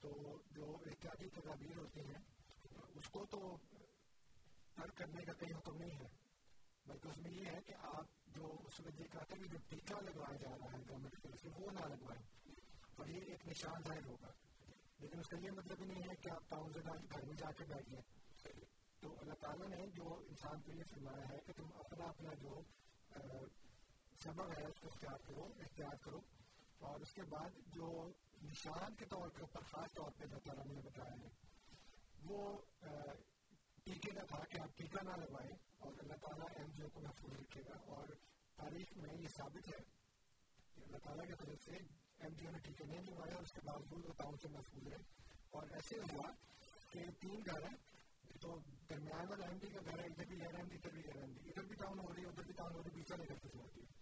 تو جو احتیاطی تدابیر ہوتی ہیں، اس کو تو ترک کرنے کا کہیں حکم نہیں ہے۔ بلکہ اس میں یہ ہے کہ آپ جو اس میں یہ کہتے ہیں کہ جو ٹیکہ لگوایا جا رہا ہے گورنمنٹ کی طرف سے وہ نہ لگوائیں۔ اور یہ ایک نشان ظاہر ہوگا۔ لیکن اس کا یہ مطلب نہیں ہے کہ آپ ٹاؤن سے گھر میں جا کے بیٹھ جائیں۔ تو اللہ تعالیٰ نے جو انسان کو یہ فرمایا ہے کہ تم اپنا اپنا جو سبب ہے اس کو اختیار کرو اختیار کرو۔ اور اس کے بعد جو نشان کے طور کے اوپر خاص طور پہ اللہ تعالیٰ نے بتایا ہے، وہ ٹیکے کا تھا کہ آپ ٹیکہ نہ لگوائیں اور اللہ تعالیٰ ایم جی او کو محفوظ رکھے گا۔ اور تاریخ میں یہ ثابت ہے کہ اللہ تعالیٰ کی طرف سے ایم جی او نے ٹیکے نہیں لگوائے اور اس کے باوجود وہ ٹاؤن سے محفوظ ہے اور ایسے ہوا کہ تین گھر ہیں، تو درمیان والا ایم ڈی کا گھر ہے، ادھر بھی غیر ایم ڈی، ادھر بھی غیر ایم ڈی۔ ادھر بھی ٹاؤن ہو رہی ہے، ادھر بھی ٹاؤن ہو رہی ہے بیچ والے گھر سے ہوتی ہے۔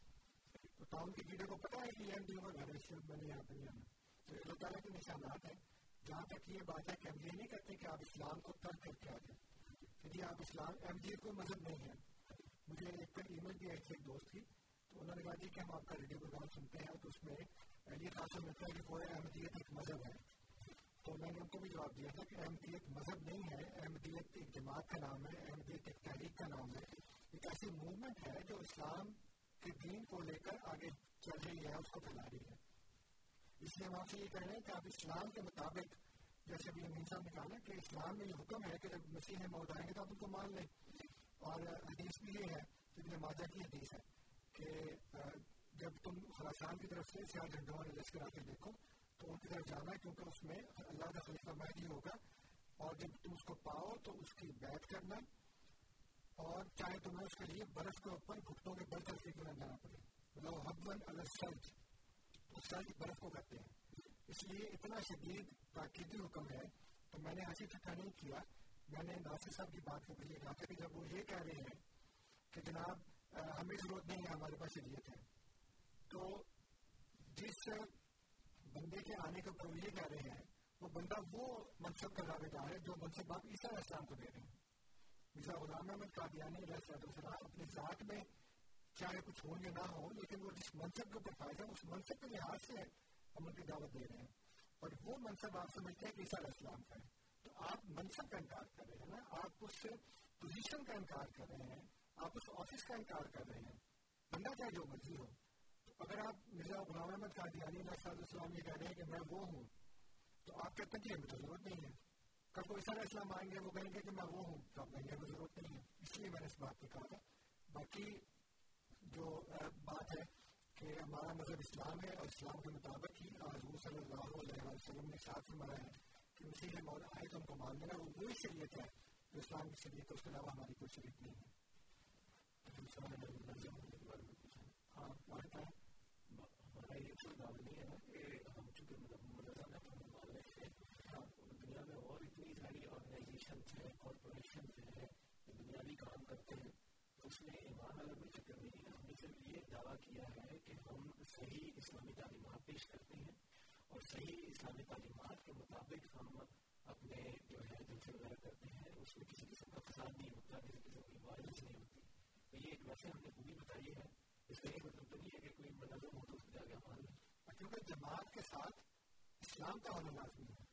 ٹاؤن کے کیڑے کو پتا ہے کہ ایم ڈی کا گھر ہے میں نے یہاں پہ نہیں آنا تو اللہ تعالیٰ کے نشانات ہیں۔ جہاں تک یہ بات ہے کہ ہم یہ نہیں کہتے کہ آپ اسلام کو ترک کر کے آ جائیں۔ کہ جی آپ اسلام، ایم جی کو مذہب نہیں ہے۔ مجھے ایک پر ای میل بھی آئی تھی ایک دوست کی۔ تو انہوں نے کہا جی کہ ہم آپ کا ریڈیو پروگرام سنتے ہیں تو اس میں یہ خاصا ملتا ہے کہ پورے احمدیت ایک مذہب ہے۔ تو میں نے ان کو بھی جواب دیا تھا کہ احمدیت جی مذہب نہیں ہے۔ احمدیت جی ایک جماعت کا نام ہے احمدیت ایک تحریک کا نام ہے۔ ایک ایسی موومنٹ ہے جو اسلام کے دین کو لے کر آگے چل رہی ہے، اس کو پھیلا رہی ہے۔ اس لیے ہم آپ سے یہ کہہ رہے ہیں کہ آپ اسلام کے مطابق جیسے ابھی امین صاحب نے کہا نا کہ اسلام میں یہ حکم ہے کہ جب مسیح موت آئیں گے تو آپ ان کو مان لیں۔ اور حدیث بھی یہ ہے ابن ماجہ کی حدیث ہے کہ جب تم خراسان کی طرف سے سیاہ جھنڈوں والے لشکر آ کے دیکھو، تو ان کی طرف جانا ہے کیونکہ اس میں اللہ کا خلیفہ مہدی ہوگا۔ اور جب تم اس کو پاؤ تو اس کی بیت کرنا اور چاہے تمہیں اس کے لیے برف کے اوپر گھٹوں کے بل کر کے کیوں جانا پڑے۔ مطلب حبن الگ سرج تو برف کو کرتے ہیں۔ اس لیے اتنا شدید تاکیدی حکم ہے۔ تو میں نے ایسی ٹھکا نہیں کیا۔ میں نے ناصر صاحب کی بات کو بھی یہ کہ جب وہ یہ کہہ رہے ہیں کہ جناب ہمیں ضرورت نہیں ہے، ہمارے پاس شریعت ہے۔ تو جس بندے کے آنے کے اوپر وہ یہ کہہ رہے ہیں، وہ بندہ وہ منصب کا دعوے دار ہے جو منصب آپ عیسیٰ اسلام کو دے رہے ہیں۔ مرزا غلام احمد قادیانی علیہ السلام اپنی ذات میں چاہے کچھ ہو یا نہ ہو، لیکن وہ جس منصب کے اوپر فائدہ اس منصب کے لحاظ سے ہم ان کی دعوت دے رہے ہیں۔ اور وہ منصب آپ سمجھتے ہیں کہ عیسیٰ علیہ السلام کا ہے۔ تو آپ منصب کا انکار کر رہے ہیں نا آپ اس پوزیشن کا انکار کر رہے ہیں، آپ اس آفس کا انکار کر رہے ہیں۔ بندہ چاہے جو مرضی ہو۔ تو اگر آپ مرزا غلام احمد قادیانی علیہ السلام یہ کہہ رہے ہیں کہ میں وہ ہوں، تو آپ کہتے ہیں کہ ہمیں تو ضرورت نہیں ہے۔ کل کوئی سارا اسلام آئیں گے وہ کہیں گے کہ میں وہ ہوں تو آپ کہیں گے وہ ضرورت نہیں ہے اس لیے میں نے اس بات پہ کہا تھا باقی جو بات ہے کہ ہمارا مذہب اسلام ہے اور اسلام کے مطابق ہی حضور صلی اللہ علیہ وسلم نے ساتھ فرمایا ہے کہ مسیح مولا آئے تو ہم کو مان لینا وہ وہی شریعت ہے جو اسلام کی شریعت ہے اس کے علاوہ ہماری کوئی شریعت نہیں ہے ہاں ہمارا یہ کوئی دعوی نہیں ہے کہ ہم چونکہ دنیا میں اور اتنی ساری آرگنائزیشن ہیں کارپوریشن ہیں جو دنیاوی کام کرتے ہیں۔ اس میں ایمان والا کوئی چکر نہیں ہے ہم نے صرف یہ دعویٰ کیا ہے کہ ہم صحیح اسلامی تعلیمات پیش کرتے ہیں اور صحیح اسلامی تعلیمات کے مطابق ہم اپنے جو ہے جلسے وغیرہ کرتے ہیں اس میں کسی قسم کا فساد نہیں ہوتا کسی قسم کی وائلنس نہیں ہوتی۔ تو یہ ایک ویسے ہم نے خوبی بتائی ہے۔ اس کا یہ مطلب تو نہیں ہے کہ کوئی منظم ہو تو اس کو جا کے مان لیں کیونکہ جماعت کے ساتھ اسلام کا ہونا لازمی ہے۔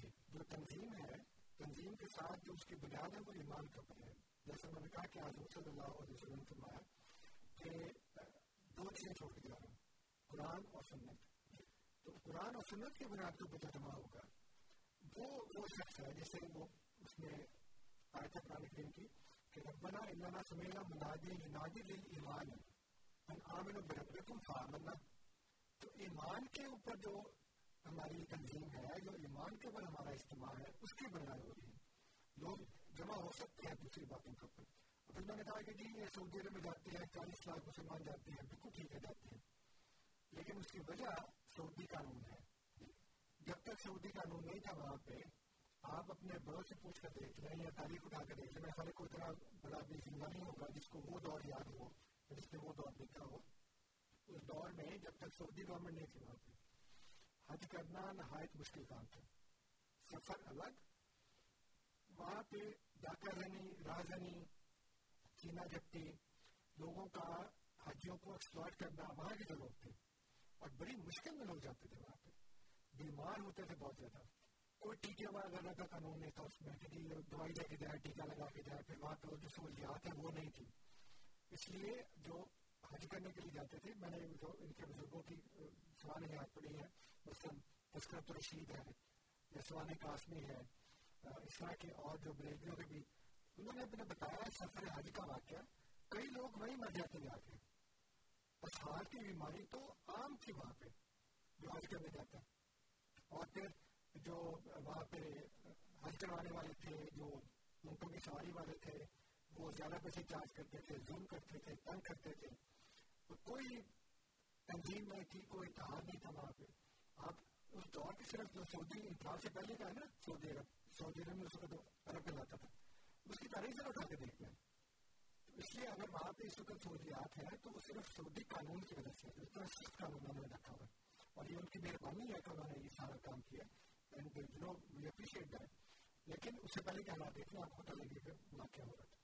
جی۔ جو تنظیم ہے تنظیم کے ساتھ جو اس کی بنیاد ہے وہ ایمان اوپر ہے۔ جیسے میں نے کہا کہ حضرت صلی اللہ علیہ وسلم نے فرمایا کہ دو چیزیں چھوڑ کے جا رہا ہوں قرآن اور سنت تو قرآن اور سنت کی بنیاد کے اوپر جمع ہوگا وہ وہ شخص ہے جیسے وہ اس میں آیت قرآن کریم کی کہ ربنا اننا سمینا منادی ینادی للایمان ان آمنوا بربکم فآمنا تو ایمان کے اوپر جو ہماری تنظیم ہے جو ایمان کے اوپر ہمارا اجتماع ہے اس کی بنیاد ہو رہی ہے لوگ جمع ہو سکتے ہیں دوسری باتوں کے اوپر اب انہوں نے کہا کہ جی یہ سعودی عرب میں جاتے ہیں، چالیس لاکھ مسلمان جاتے ہیں، بالکل ٹھیک ہے، جاتے ہیں۔ لیکن اس کی وجہ سعودی قانون ہے۔ جب تک سعودی قانون نہیں تھا وہاں پہ، آپ اپنے بڑوں سے پوچھ کر دیکھ لیں یا تاریخ اٹھا کر دیکھ لیں ہر کوئی اتنا بڑا بھی زندہ نہیں ہوگا جس کو وہ دور یاد ہو، جس نے وہ دور دیکھا ہو۔ اس دور میں جب تک سعودی گورنمنٹ نہیں تھی وہاں پہ، حج کرنا نہایت مشکل کام تھا۔ سفر الگ وہاں پہ ڈاکہ زنی رازنی چینا جھپٹی لوگوں کا حجیوں کو ایکسپلائٹ کرنا وہاں کی ضرورت تھی اور بڑی مشکل میں لوگ جاتے تھے وہاں پہ۔ بیمار ہوتے تھے بہت زیادہ۔ کوئی ٹیکے وغیرہ کا قانون نہیں تھا اس میں کہ دوائی لے کے جائے ٹیکا لگا کے جائے پھر وہاں پہ جو سہولیات ہیں وہ نہیں تھی۔ اس لیے جو حج کرنے کے لیے جاتے تھے، میں نے جو ان کے بزرگوں کی سوانح یاد پڑی ہے مثلاً تسکرت رشید ہے، یا سوانح قاسمی ہے۔ اس طرح کے اور جو بریلیوں کے بھی انہوں نے اپنے بتایا سفر حج کا واقعہ، کئی لوگ وہیں مر جاتے جا کے بس ہارٹ کی بیماری تو عام تھی وہاں پہ جو حج کرنے جاتا اور پھر جو وہاں پہ حج کروانے والے تھے، جو اونٹوں کی سواری والے تھے، وہ زیادہ پیسے چارج کرتے تھے زوم کرتے تھے، تنگ کرتے تھے۔ تو کوئی تنظیم نہیں تھی، کوئی اتحاد نہیں تھا وہاں پہ۔ آپ اس دور کی صرف جو سعودی انتظار سے پہلے کا ہے نا، سعودی عرب سعودی عرب میں اس وقت عرب کہلاتا تھا۔ اس کی تاریخ سے اٹھا کے دیکھ لیں اس لیے اگر وہاں پہ اس وقت سہولیات ہیں تو وہ صرف سعودی قانون کی وجہ سے، اس طرح سخت قانون انہوں نے رکھا ہوا ہے۔ اور یہ ان کی مہربانی ہے کہ انہوں نے یہ سارا کام کیا and you know we appreciate that لیکن اس سے پہلے کے حالات دیکھنا آپ کو پتہ لگے کہ واقعہ ہو رہا تھا۔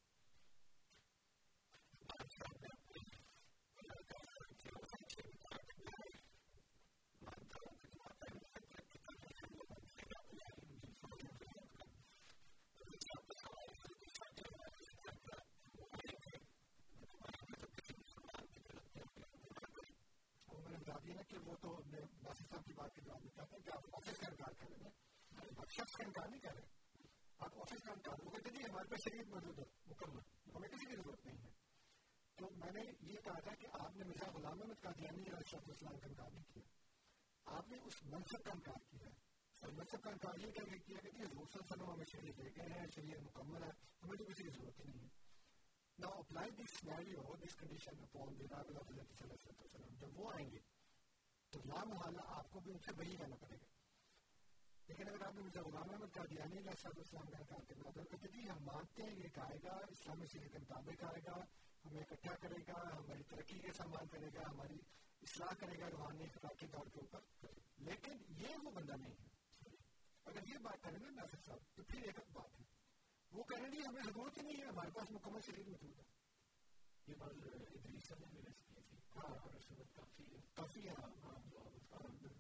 کہ وہ تو ناصر صاحب کی بات کے جواب میں کہتے ہیں کہ آپ آفس کا انکار کر رہے ہیں آپ شخص کا انکار نہیں کر رہے آپ آفس کا انکار وہ کہتے جی ہمارے پاس شریعت موجود ہے مکمل ہمیں کسی کی ضرورت نہیں ہے تو میں نے یہ کہا تھا کہ آپ نے مرزا غلام احمد قادیانی علیہ السلام اسلام کا انکار نہیں کیا آپ نے اس منصب کا انکار کیا ہے اور منصب کا انکار یہ کر کے کیا کہ حضور صلی اللہ علیہ وسلم ہمیں شریعت دے گئے ہیں شریعت مکمل ہے ہمیں تو کسی کی ضرورت نہیں ہے Now apply this scenario, this condition upon the arrival of the Nabi جب وہ آئیں گے تو لا محالہ آپ کو بھی ان سے وہی کہنا پڑے گا۔ لیکن اگر آپ نے مجھے غلام احمد کا یعنی علیہ صاحب السلام کا انکار کرنا تو جی ہم مانتے ہیں، یہ کہے گا، اسلامی شریعت کے مطابق آئے گا، ہمیں اکٹھا کرے گا، ہماری ترقی کے سامان کرے گا، ہماری اصلاح کرے گا، روحانی اخلاقی طور کے اوپر۔ لیکن یہ وہ بندہ نہیں ہے۔ اگر یہ بات کریں نا ناصر صاحب، تو پھر ایک بات ہے۔ وہ کہہ رہے ہمیں ضرورت ہی نہیں ہے، ہمارے پاس مکمل شریعت موجود ہے۔ یہ بات ادریس نے میرے سے کی تھی ہاں کافی ہے کافی ہے ہاں بالکل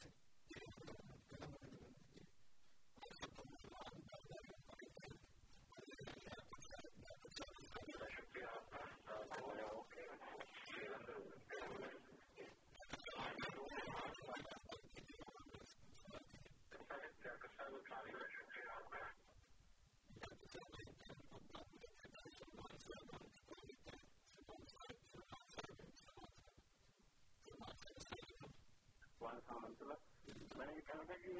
تو ہو گئے ویسے میں نے یہ کہا تھا کہ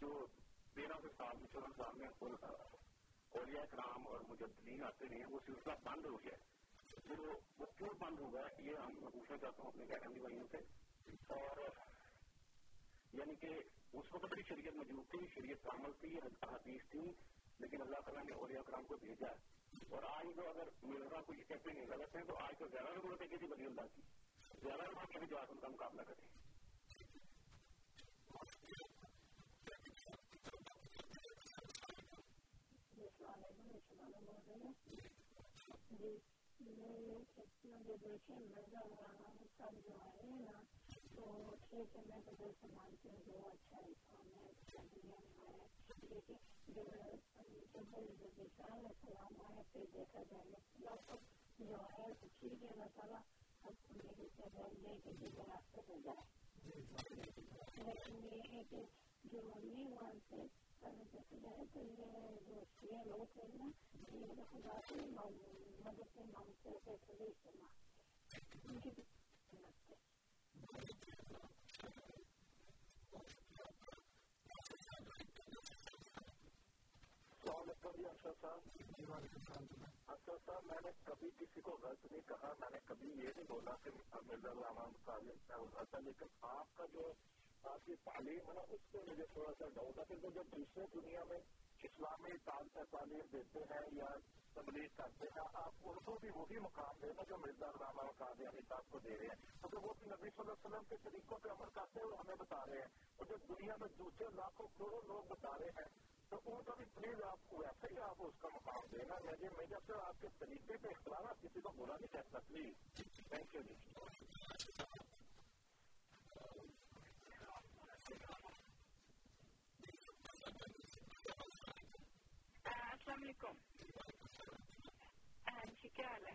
جو تیرہ سو سال میں چودہ سال میں اولیاء کرام اور مجدین آتے رہے ہیں، وہ سلسلہ بند ہو گیا جو وہ کیوں بند ہوا ہے یہ ہم پوچھنا چاہتا ہوں اپنے گیرنٹی بھائیوں سے۔ اور یعنی کہ اس کو تو بڑی شریعت موجود تھی، شریعت کامل تھی حدیث تھی لیکن اللہ تعالیٰ نے اولیاء کرام کو بھیجا۔ ہے اور آج جو اگر مرزا کو یہ کہتے ہیں غلط ہے تو آج تو زیادہ ضرورت ہے کسی جی بلی اللہ کی۔ زیادہ ضرورت ہے جو آج ان کا مقابلہ کریں جی مجھے سب جو ہے نا تو ٹھیک ہے میں تو بالکل مانتی ہوں جو اچھا انسان ہے دنیا میں ہے لیکن جب علیہ السلام آئے پھر دیکھا جائے جو ہے تو ٹھیک ہے اللہ تعالیٰ ہم کو میری سے لے کے دوسرے راستے پہ جائے لیکن یہ ہے کہ جو نہیں مانتے دیکھا جائے تو یہ جو لوگ ہیں نا یہ خدا سے مدد سے صاحب میں نے کبھی کسی کو غلط نہیں کہا میں نے کبھی یہ نہیں بولا کہ مرزا علامہ لیکن آپ کا جو آپ کی تعلیم ہے نا اس پہ مجھے تھوڑا سا ڈاؤٹ ہے کہ جو دوسرے دنیا میں اسلامی تعلیم دیتے ہیں یا تبلیغ کرتے ہیں، آپ ان کو بھی وہی مقام دیں جو مرزا علامہ قادیانی صاحب کو دے رہے ہیں۔ کیونکہ وہ بھی نبی صلی اللہ علیہ وسلم کے طریقوں پہ عمل کرتے ہیں اور ہمیں بتا رہے ہیں۔ اور جو دنیا میں دوسرے لاکھوں کروڑوں لوگ بتا رہے ہیں، تو ان کا بھی پلیز آپ کو ویسے ہی آپ اس کا مقام دینا مجھے میں جب سے آپ کے طریقے پہ اختلاف آپ کسی کو برا نہیں کہتا پلیز۔ تھینک یو جی السلام علیکم۔ کیا حال ہے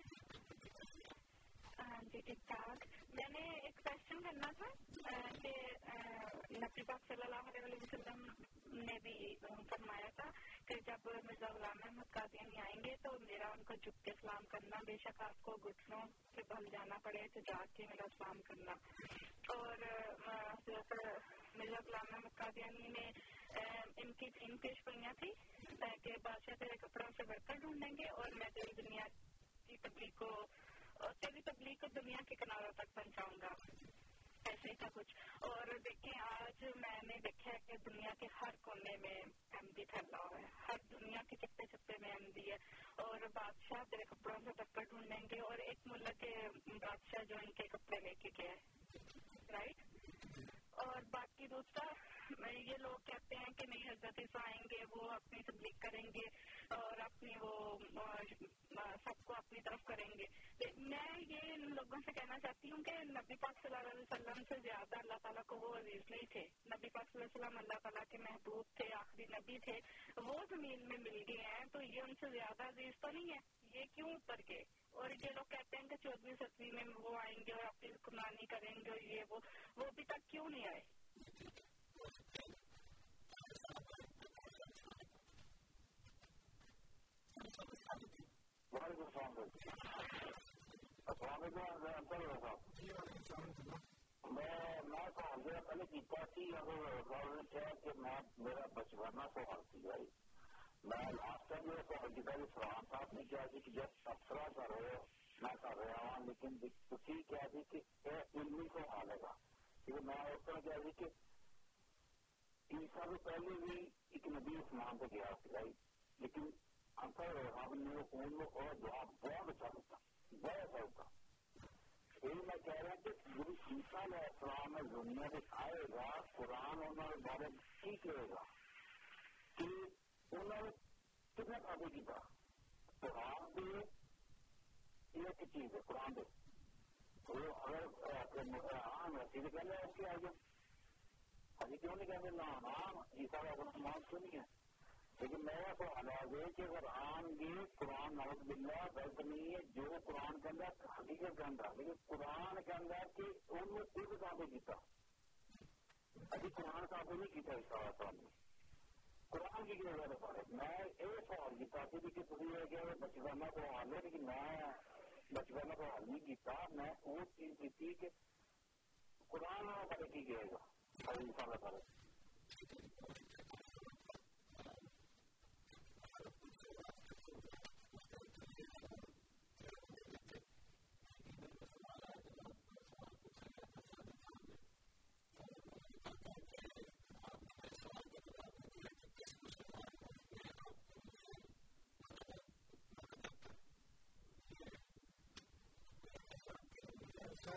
جی ٹھیک ٹھاک میں نے ایک کوشچن کرنا تھا کہ نبی پاک صلی اللہ علیہ وسلم نے بھی فرمایا تھا کہ جب مرزا غلام احمد قادیانی یعنی آئیں گے تو میرا ان کو جھک کے سلام کرنا، بے شک آپ کو گھٹنوں سے بل جانا پڑے، تو جا کے میرا سلام کرنا۔ اور مرزا غلام احمد قادیانی نے ان کی تین پیش گوئیاں تھی کہ بادشاہ تیرے کپڑوں سے برتن ڈھونڈیں گے اور میں تیری دنیا کی تبلیغ کو تیری تبلیغ کو دنیا کے کناروں تک پہنچاؤں گا۔ ایسے ہی تھا کچھ۔ اور دیکھیں آج میں نے دیکھا کہ دنیا کے ہر کونے میں ایم ڈی پھیلا ہوا ہے۔ ہر دنیا کے چپے چپے میں ایم ڈی ہے۔ اور بادشاہ تیرے کپڑوں سے برتن ڈھونڈیں گے اور ایک ملک کے بادشاہ جو ان کے کپڑے لے کے گیا ہے رائٹ اور باقی دوسرا یہ لوگ کہتے ہیں کہ نہیں، حضرت عیسیٰ آئیں گے، وہ اپنی تبلیغ کریں گے اور اپنی وہ سب کو اپنی طرف کریں گے۔ میں یہ ان لوگوں سے کہنا چاہتی ہوں کہ نبی پاک صلی اللہ علیہ وسلم سے زیادہ اللہ تعالیٰ کو وہ عزیز نہیں تھے۔ نبی پاک صلی اللہ علیہ وسلم اللہ تعالیٰ کے محبوب تھے، آخری نبی تھے، وہ زمین میں مل گئے ہیں، تو یہ ان سے زیادہ عزیز تو نہیں ہے یہ کیوں اتر گئے؟ اور یہ لوگ کہتے ہیں کہ چودہویں ستویں میں وہ آئیں گے اور اپنی حکمرانی کریں گے اور یہ وہ وہ ابھی تک کیوں نہیں آئے؟ وعلیکم السلام السلام علیکم میں میں سوال پہلے کیتا سی کہ میں میرا بچپنا سوال سی بھائی میں لاسٹ ٹائم سوال کہ صاحب نے کیا کہ جب افسرا کر رہے ہو میں کر رہا ہوں لیکن تھی کیا تھی کہ یہ علمی سوال ہے گا کیونکہ میں اس طرح کیا تھی کہ پہلے بھی ایک نبی گیا بھائی لیکن اثر ہم نے ان اور دعا بہت اچھا ہوتا بہت اچھا ہوتا یہ میں کہہ رہا کہ گرو عیسا علیہ السلام دنیا میں آئے گا قرآن انہوں بارے کی کہے گا کہ انہوں نے کتنا قابل کیا قرآن دے ایک چیز ہے قرآن دے وہ اگر عام رسی تو کہنے اس کے آگے ابھی کیوں نہیں کہتے نہ عام عیسا لیکن میرا سوال ہے کہ اگر آم گے قرآن نوز بلّہ غلط نہیں ہے، جو قرآن کے اندر حقیقت کے اندر لیکن قرآن کے اندر کہ ان نے خود قابل کیتا ابھی قرآن قابل نہیں کیتا اس طرح نے قرآن کی کیا زیادہ پڑے میں یہ سوال کیا کہ کہ تھی ہے کہ بچپنا کو حال ہے، لیکن میں بچپنا کو حل نہیں کیتا میں وہ چیز کی کہ قرآن بارے کی کہے گا انسان کا فرق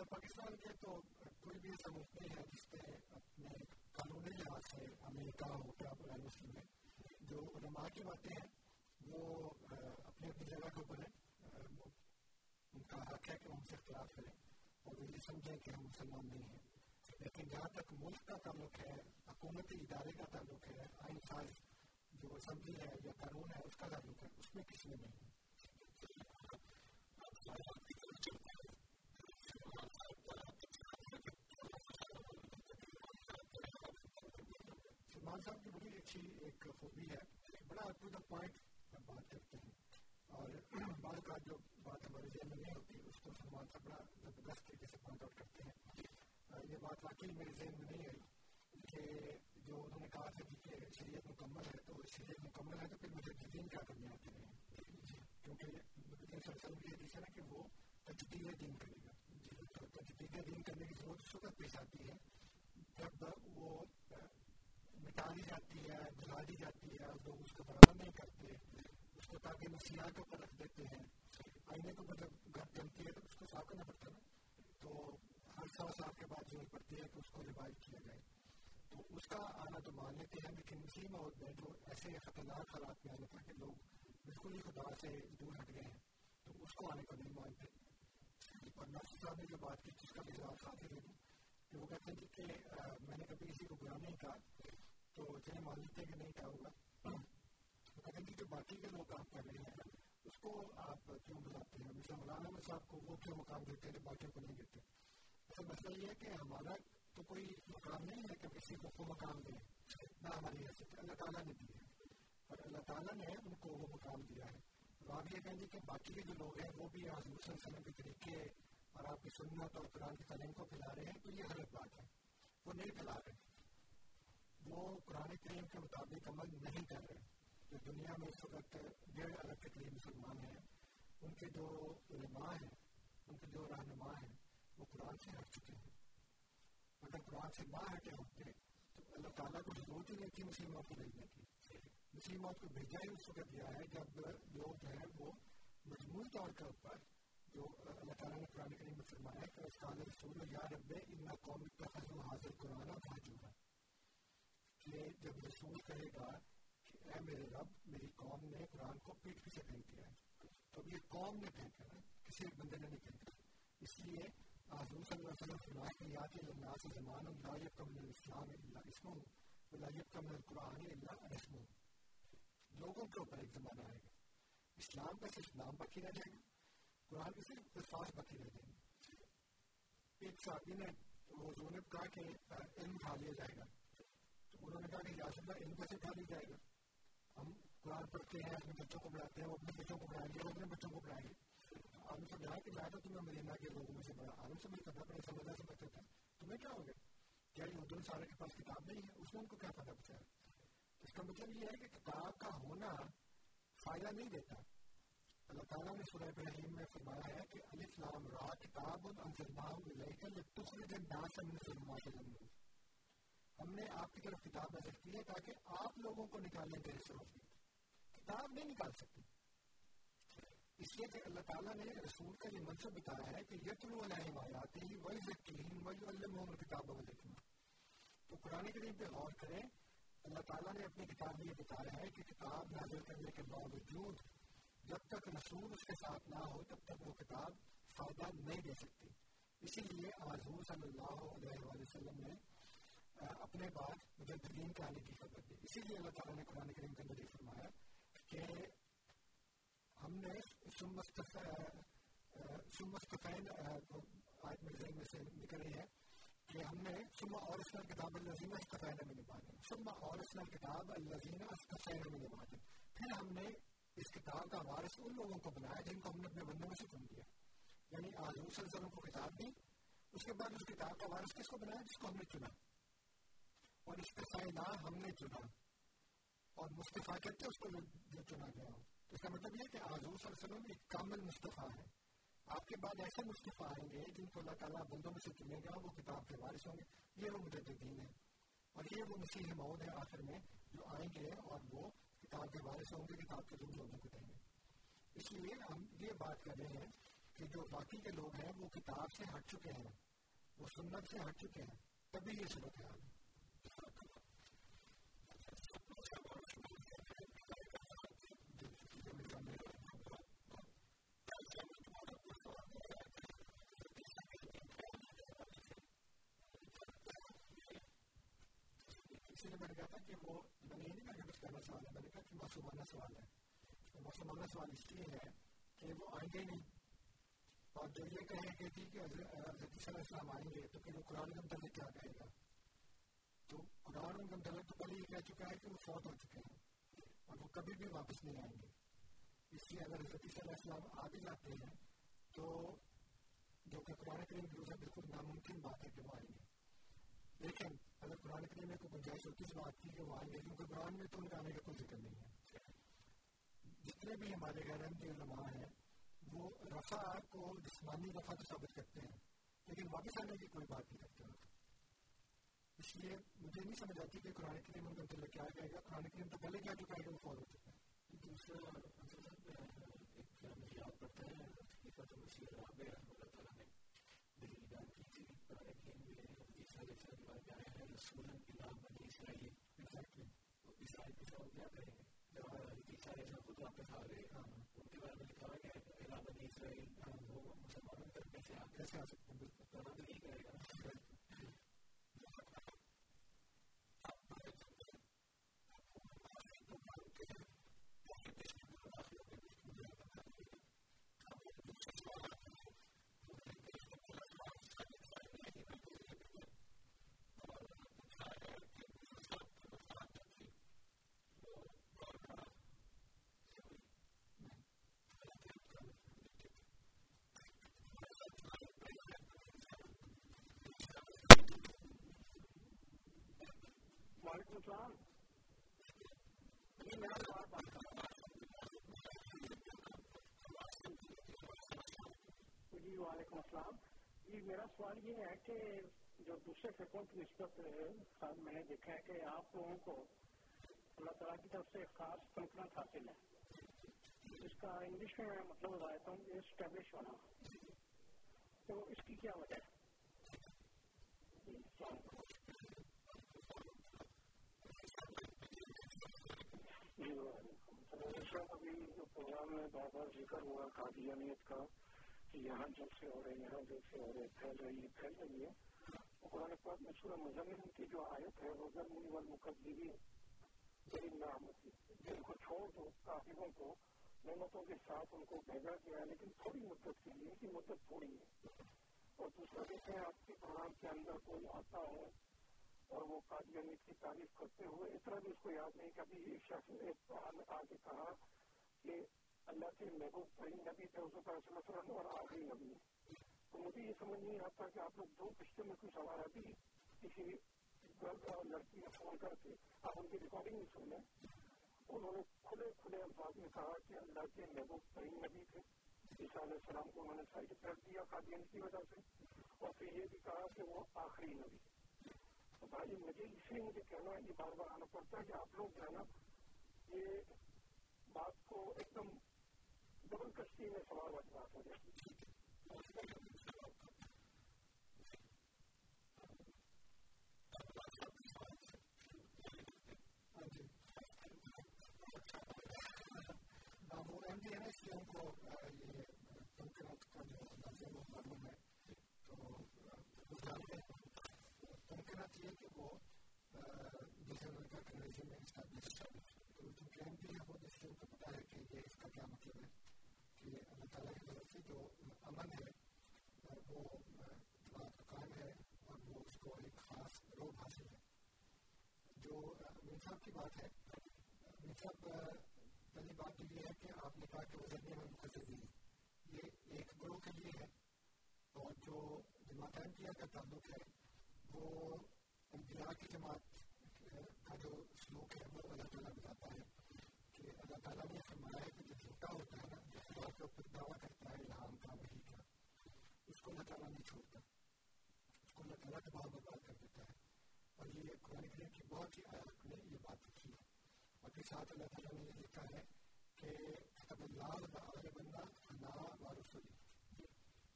پاکستان کے تو کوئی بھی ایسا ملک نہیں ہے جس پہ اپنے قانونی لحاظ سے امریکہ ہو کیا پرائم مسلم ہے جو علماء کی باتیں ہیں وہ اپنی اپنی جگہ کے اوپر ہے ان کا حق ہے کہ ان سے اختلاف کریں اور وہ یہ سمجھیں کہ ہم مسلمان نہیں ہیں لیکن جہاں تک ملک کا تعلق ہے حکومتی ادارے کا تعلق ہے آئین ساز جو اسمبلی ہے یا قانون ہے اس کا تعلق ہے اس میں کسی نے نہیں ہے سلمان صاحب کی بڑی اچھی ایک خوبی ہے۔ بڑا ٹو دا پوائنٹ بات کرتے ہیں اور بعض کا جو بات ہمارے ذہن میں نہیں ہوتی، اس کو سلمان صاحب بڑا زبردست طریقے سے پوائنٹ آؤٹ کرتے ہیں۔ یہ بات واقعی میرے ذہن میں نہیں آئی کہ جو انہوں نے کہا تھا کہ شریعت مکمل ہے تو شریعت مکمل ہے تو پھر مجھے دین کیا کرنے آتے ہیں؟ جی، کیونکہ سرسل کی حدیث ہے نا کہ وہ تجدید دین کرے گا۔ جی، تجدید دین کرنے کی ضرورت اس وقت پیش آتی ہے جب وہ مٹا دی جاتی ہے جلا دی جاتی ہے لوگ اس کو برابر نہیں کرتے۔ اس کو تاکہ مسیحا کے اوپر رکھ دیتے ہیں۔ آئینے کے اوپر جب گھر جمتی ہے تو اس کو صاف کرنا پڑتا ہے تو ہر سو سال کے بعد ضرورت پڑتی ہے کہ اس کو ریوائو کیا جائے۔ تو اس کا آنا تو مان لیتے ہیں، لیکن اسی موت میں جو ایسے خطرناک حالات میں آنے تھا کہ لوگ بالکل ہی خدا سے دور ہٹ گئے ہیں۔ تو اس کو آنے کو نہیں مانتے۔ اور ناصر صاحب نے جو بات کی، جس کا بھی جواب ساتھ ہی دے دوں کہ وہ کہتے ہیں کہ میں نے کبھی کسی کو برا نہیں کہا۔ تو چلے مان لیتے کہ نہیں کیا ہوگا وہ کہتے ہیں کہ جو باقی کے لوگ کام کر رہے ہیں اس کو آپ کیوں بلاتے ہیں مثلا مولانا میں صاحب کو وہ کیوں مقام دیتے ہیں باقیوں کو نہیں دیتے اصل مسئلہ یہ ہے کہ ہمارا تو کوئی مقام نہیں ہے کہ کسی کو کو مقام دیں نہ ہماری حیثیت اللہ تعالیٰ نے دی ہے اور اللہ تعالیٰ نے ان کو وہ مقام دیا ہے اور آپ یہ کہیں گے کہ باقی کے جو لوگ ہیں وہ بھی حضور صلی کے طریقے اور آپ کی سنت اور قرآن کی تعلیم کو پھیلا رہے ہیں تو یہ غلط بات ہے وہ نہیں پھیلا رہے وہ قرآن کریم کے مطابق عمل نہیں کر رہے جو دنیا میں اس وقت ڈیڑھ ارب کے قریب مسلمان ہیں، ان کے جو علماء ہیں، ان کے جو رہنما ہیں، وہ قرآن سے ہٹ چکے ہیں۔ اگر قرآن سے نہ ہٹے ہوتے، تو اللہ تعالیٰ کو ضرورت ہی نہیں تھی مسلموں کو بھیجنے کی۔ مسلموں کو بھیجا ہی اس وقت دیا ہے جب لوگ جو ہیں وہ مجموعی طور کے اوپر جو اللہ تعالیٰ نے قرآن کریم میں فرمایا کہ استاد رسول یا رب ان قوم تخذ حاضر قرآن بھاجورا کہ جب رسول کہے گا کہ اے میرے رب، میری قوم نے قرآن کو پیٹ پیچھے پھینک دیا ہے۔ تو اب یہ قوم نے پھینکا ہے، کسی ایک بندے نے نہیں پھینکا اس لیے حضور صلی اللہ علیہ وسلم فرمایا کہ یا کہ الناس زمان لا یبقى من الاسلام الا اسمه ولا يبقى من القرآن الا رسمه لوگوں کے اوپر ایک زمانہ آئے گا۔ اسلام کا صرف نام باقی رہ جائے گا، قرآن کے صرف الفاظ باقی رہ جائیں گے۔ ایک صحابی نے حضور نے کہا کہ علم اٹھا لیا جائے گا۔ انہوں نے کہا کہ یا اللہ علم کیسے اٹھا لیا جائے گا ہم قرآن پڑھتے ہیں، اپنے بچوں کو پڑھاتے ہیں، وہ اپنے بچوں کو پڑھائیں گے، وہ اپنے بچوں کو پڑھائیں گے۔ آپ نے سمجھا کہ میں تو تمہیں مدینہ کے لوگوں میں سے بڑا عالم سمجھ کرتا بڑے سمجھنا سمجھ کرتا تمہیں کیا ہو گیا؟ کیا یہ اردو سارے کے پاس کتاب نہیں ہے؟ اس میں ان کو کیا فائدہ بچایا اس کا مطلب یہ ہے کہ کتاب کا ہونا فائدہ نہیں دیتا۔ اللہ تعالیٰ نے سورہ ابراہیم میں فرمایا ہے کہ الف لام را، کتاب انزلناہ الیک لتخرج الناس من الظلمات الى النور۔ ہم نے آپ کی طرف کتاب نازل کی ہے تاکہ آپ لوگوں کو نکالیں گے اس روشنی کتاب نہیں نکال سکتی اس لیے کہ اللہ تعالیٰ نے رسول کا یہ منصب بتایا ہے کہ یتلو علیہم آیاتی ویزکیہم ویعلمہم الکتاب والحکمہ تو قرآن کریم پہ غور کریں، اللہ تعالیٰ نے اپنی کتاب میں یہ بتایا ہے کہ کتاب نازل کرنے کے باوجود جب تک رسول اس کے ساتھ نہ ہو، تب تک وہ کتاب فائدہ نہیں دے سکتی اسی لیے حضور صلی اللہ علیہ وسلم نے اپنے بعد مجددین کے آنے کی خبر دی۔ اسی لیے اللہ تعالیٰ نے قرآن کریم کے اندر یہ فرمایا کہ ہم نے سمستفین آیت میں ذہن میں سے نکل رہی ہے کہ ہم نے سما اور اسنل کتاب الزین استفین میں نبھا دیں سما اور اسنل کتاب الزین استفین میں نبھا دیں پھر ہم نے اس کتاب کا وارث ان لوگوں کو بنایا جن کو ہم نے اپنے بندوں میں سے چن دیا یعنی حضور صلی کو کتاب دی، اس کے بعد اس کتاب کا وارث کس کو بنایا؟ جس کو ہم نے چنا۔ اور استفاع نہ ہم نے چنا۔ اور مصطفیٰ کہتے اس کو جو چنا گیا اس کا مطلب یہ کہ حضور صلی اللہ علیہ وسلم ایک کامل مصطفیٰ ہے۔ آپ کے بعد ایسے مصطفیٰ آئیں گے جن کو اللہ تعالیٰ بندوں میں سے چنے گا، وہ کتاب کے وارث ہوں گے۔ یہ وہ مجددین ہے اور یہ وہ مسیح مود ہے آخر میں جو آئیں گے اور وہ کتاب کے وارث ہوں گے، کتاب کے دن لوگوں کو دیں گے۔ اس لیے ہم یہ بات کر رہے ہیں کہ جو باقی کے لوگ ہیں، وہ کتاب سے ہٹ چکے ہیں۔ وہ سنت سے ہٹ چکے ہیں۔ تبھی یہ صورت حال ہے۔ نے کہا تھا کہ وہ میں نے یہ نہیں کہا کہ بس پہلا سوال ہے میں نے کہا کہ معصومانہ سوال ہے معصومانہ سوال اس لیے ہے کہ وہ آئیں گے نہیں اور جو یہ کہیں گے تھی کہ حضرت عیسیٰ علیہ السلام آئیں گے تو پھر وہ قرآن کے متعلق کیا کہے گا تو قرآن کے متعلق تو پہلے یہ کہہ چکا ہے کہ وہ فوت ہو چکے ہیں اور وہ کبھی بھی واپس نہیں آئیں گے اس لیے اگر حضرت عیسیٰ علیہ السلام آ بھی جاتے ہیں تو جو کہ قرآن کریم کی روزہ بالکل ناممکن بات ہے کہ وہ آئیں گے لیکن اگر قرآن کریم میں کوئی گنجائش ہوتی اس بات کی کہ وہ آئیں گے کیونکہ قرآن میں تو ان کے آنے کا کوئی ذکر نہیں ہے۔ جتنے بھی ہمارے غیر کے علماء ہیں، وہ رفع کو، جسمانی رفع تو ثابت کرتے ہیں، لیکن واپس آنے کی کوئی بات نہیں کرتے اس لیے مجھے نہیں سمجھ آتی کہ قرآن کریم ان کا کو کیا کہے گا قرآن کریم تو پہلے کیا چکا ہے کہ وہ فور ہو چکا ہے۔ دوسرا، ایک مجھے یاد پڑتا ہے حقیقت مسیح رابع اللہ تعالیٰ نے دلیل بیان کی تھی، قرآن کریم میں عیسیٰ علیہ اسرائیل کیسے آ سکتے ہیں وعلیکم السلام جی جی وعلیکم السلام جی میرا سوال یہ ہے کہ جو دوسرے فکروں کی نسبت میں نے دیکھا ہے کہ آپ لوگوں کو اللہ تعالیٰ کی طرف سے خاص کنفرنس حاصل ہے اس کا انگلش میں میں مطلب بتا دیتا ہوں اسٹیبلش ہونا تو اس کی کیا وجہ ہے ابھی جو پروگرام میں بار بار ذکر ہوا قادیانیت کا کہ یہاں جب سے ہو رہے یہاں جب سے ہو رہے پھیل رہی ہے پھیل رہی ہے قرآن پاک میں سورہ مزمن کی جو آیت ہے وہ ضرور والمقدبین بڑی جن کو چھوڑ دو کافروں کو نعمتوں کے ساتھ ان کو بھیجا گیا ہے لیکن تھوڑی مدت کے لیے کی مدت تھوڑی ہے اور دوسرا دیکھیں آپ کے پروگرام کے اندر کوئی آتا ہو اور وہ قادیانیت کی تعریف کرتے ہوئے اتنا بھی اس کو یاد نہیں کبھی ایک شخص نے آ کے کہا کہ اللہ کے محبوب ترین نبی تھے اس پر وسلم اور آخری نبی۔ تو مجھے یہ سمجھ نہیں آتا کہ آپ لوگ دو قسطے میں کچھ ہمارا بھی کسی لڑکی نے فون کر کے آپ ان کی ریکارڈنگ نہیں سن لیں۔ انہوں نے کھلے کھلے الفاظ میں کہا کہ اللہ کے محبوب ترین نبی تھے۔ عیسیٰ علیہ السلام کو انہوں نے سائڈ کر دیا قادیان کی وجہ سے۔ اور پھر یہ بھی کہا کہ وہ آخری نبی۔ تو بھائی، مجھے اس لیے مجھے کہنا یہ بار بار آنا پڑتا ہے کہ آپ لوگ جو ہے نا، یہ بات کو ایک دم ڈبل کشتی میں سوال والی بات ہو جاتی وہ ایم ہاں جی۔ کو یہ تنقید کا جو لازم معلوم ہے تو وہ جانتے ہیں تنقید یہ کہ وہ جیسے انہوں نے کہا کنوینشن میں اسٹیبلش تو چونکہ ایم پی ہے وہ جس سے ان کو پتا ہے کہ یہ اس کا کیا مطلب ہے کہ اللہ تعالیٰ کی طرف سے جو امن ہے وہ جماعت کا کام ہے اور وہ اس کو ایک خاص روپ حاصل ہے جو میر صاحب کی بات ہے میر صاحب پہلی بات تو یہ ہے کہ آپ نے کہا کہ وہ ذریعے میں مخصوص یہ ایک گروہ کے لیے ہے اور جو جماعت احمدیہ کا تعلق ہے وہ انبیاء کی جماعت کا جو سلوک ہے وہ اللہ تعالیٰ بتاتا ہے کہ اللہ تعالیٰ نے فرمایا ہے کہ جو جھوٹا ہوتا ہے نا جس بات کے اوپر دعویٰ کرتا ہے الہام کا وہی کا اس کو اللہ تعالیٰ نہیں چھوڑتا اس کو اللہ تعالیٰ تباہ برباد کر دیتا ہے اور یہ قرآن کریم کی بہت سی آیات میں یہ بات لکھی ہے اور پھر ساتھ اللہ تعالیٰ نے یہ لکھا ہے کہ اب اللہ آل بندہ اللہ و رسولی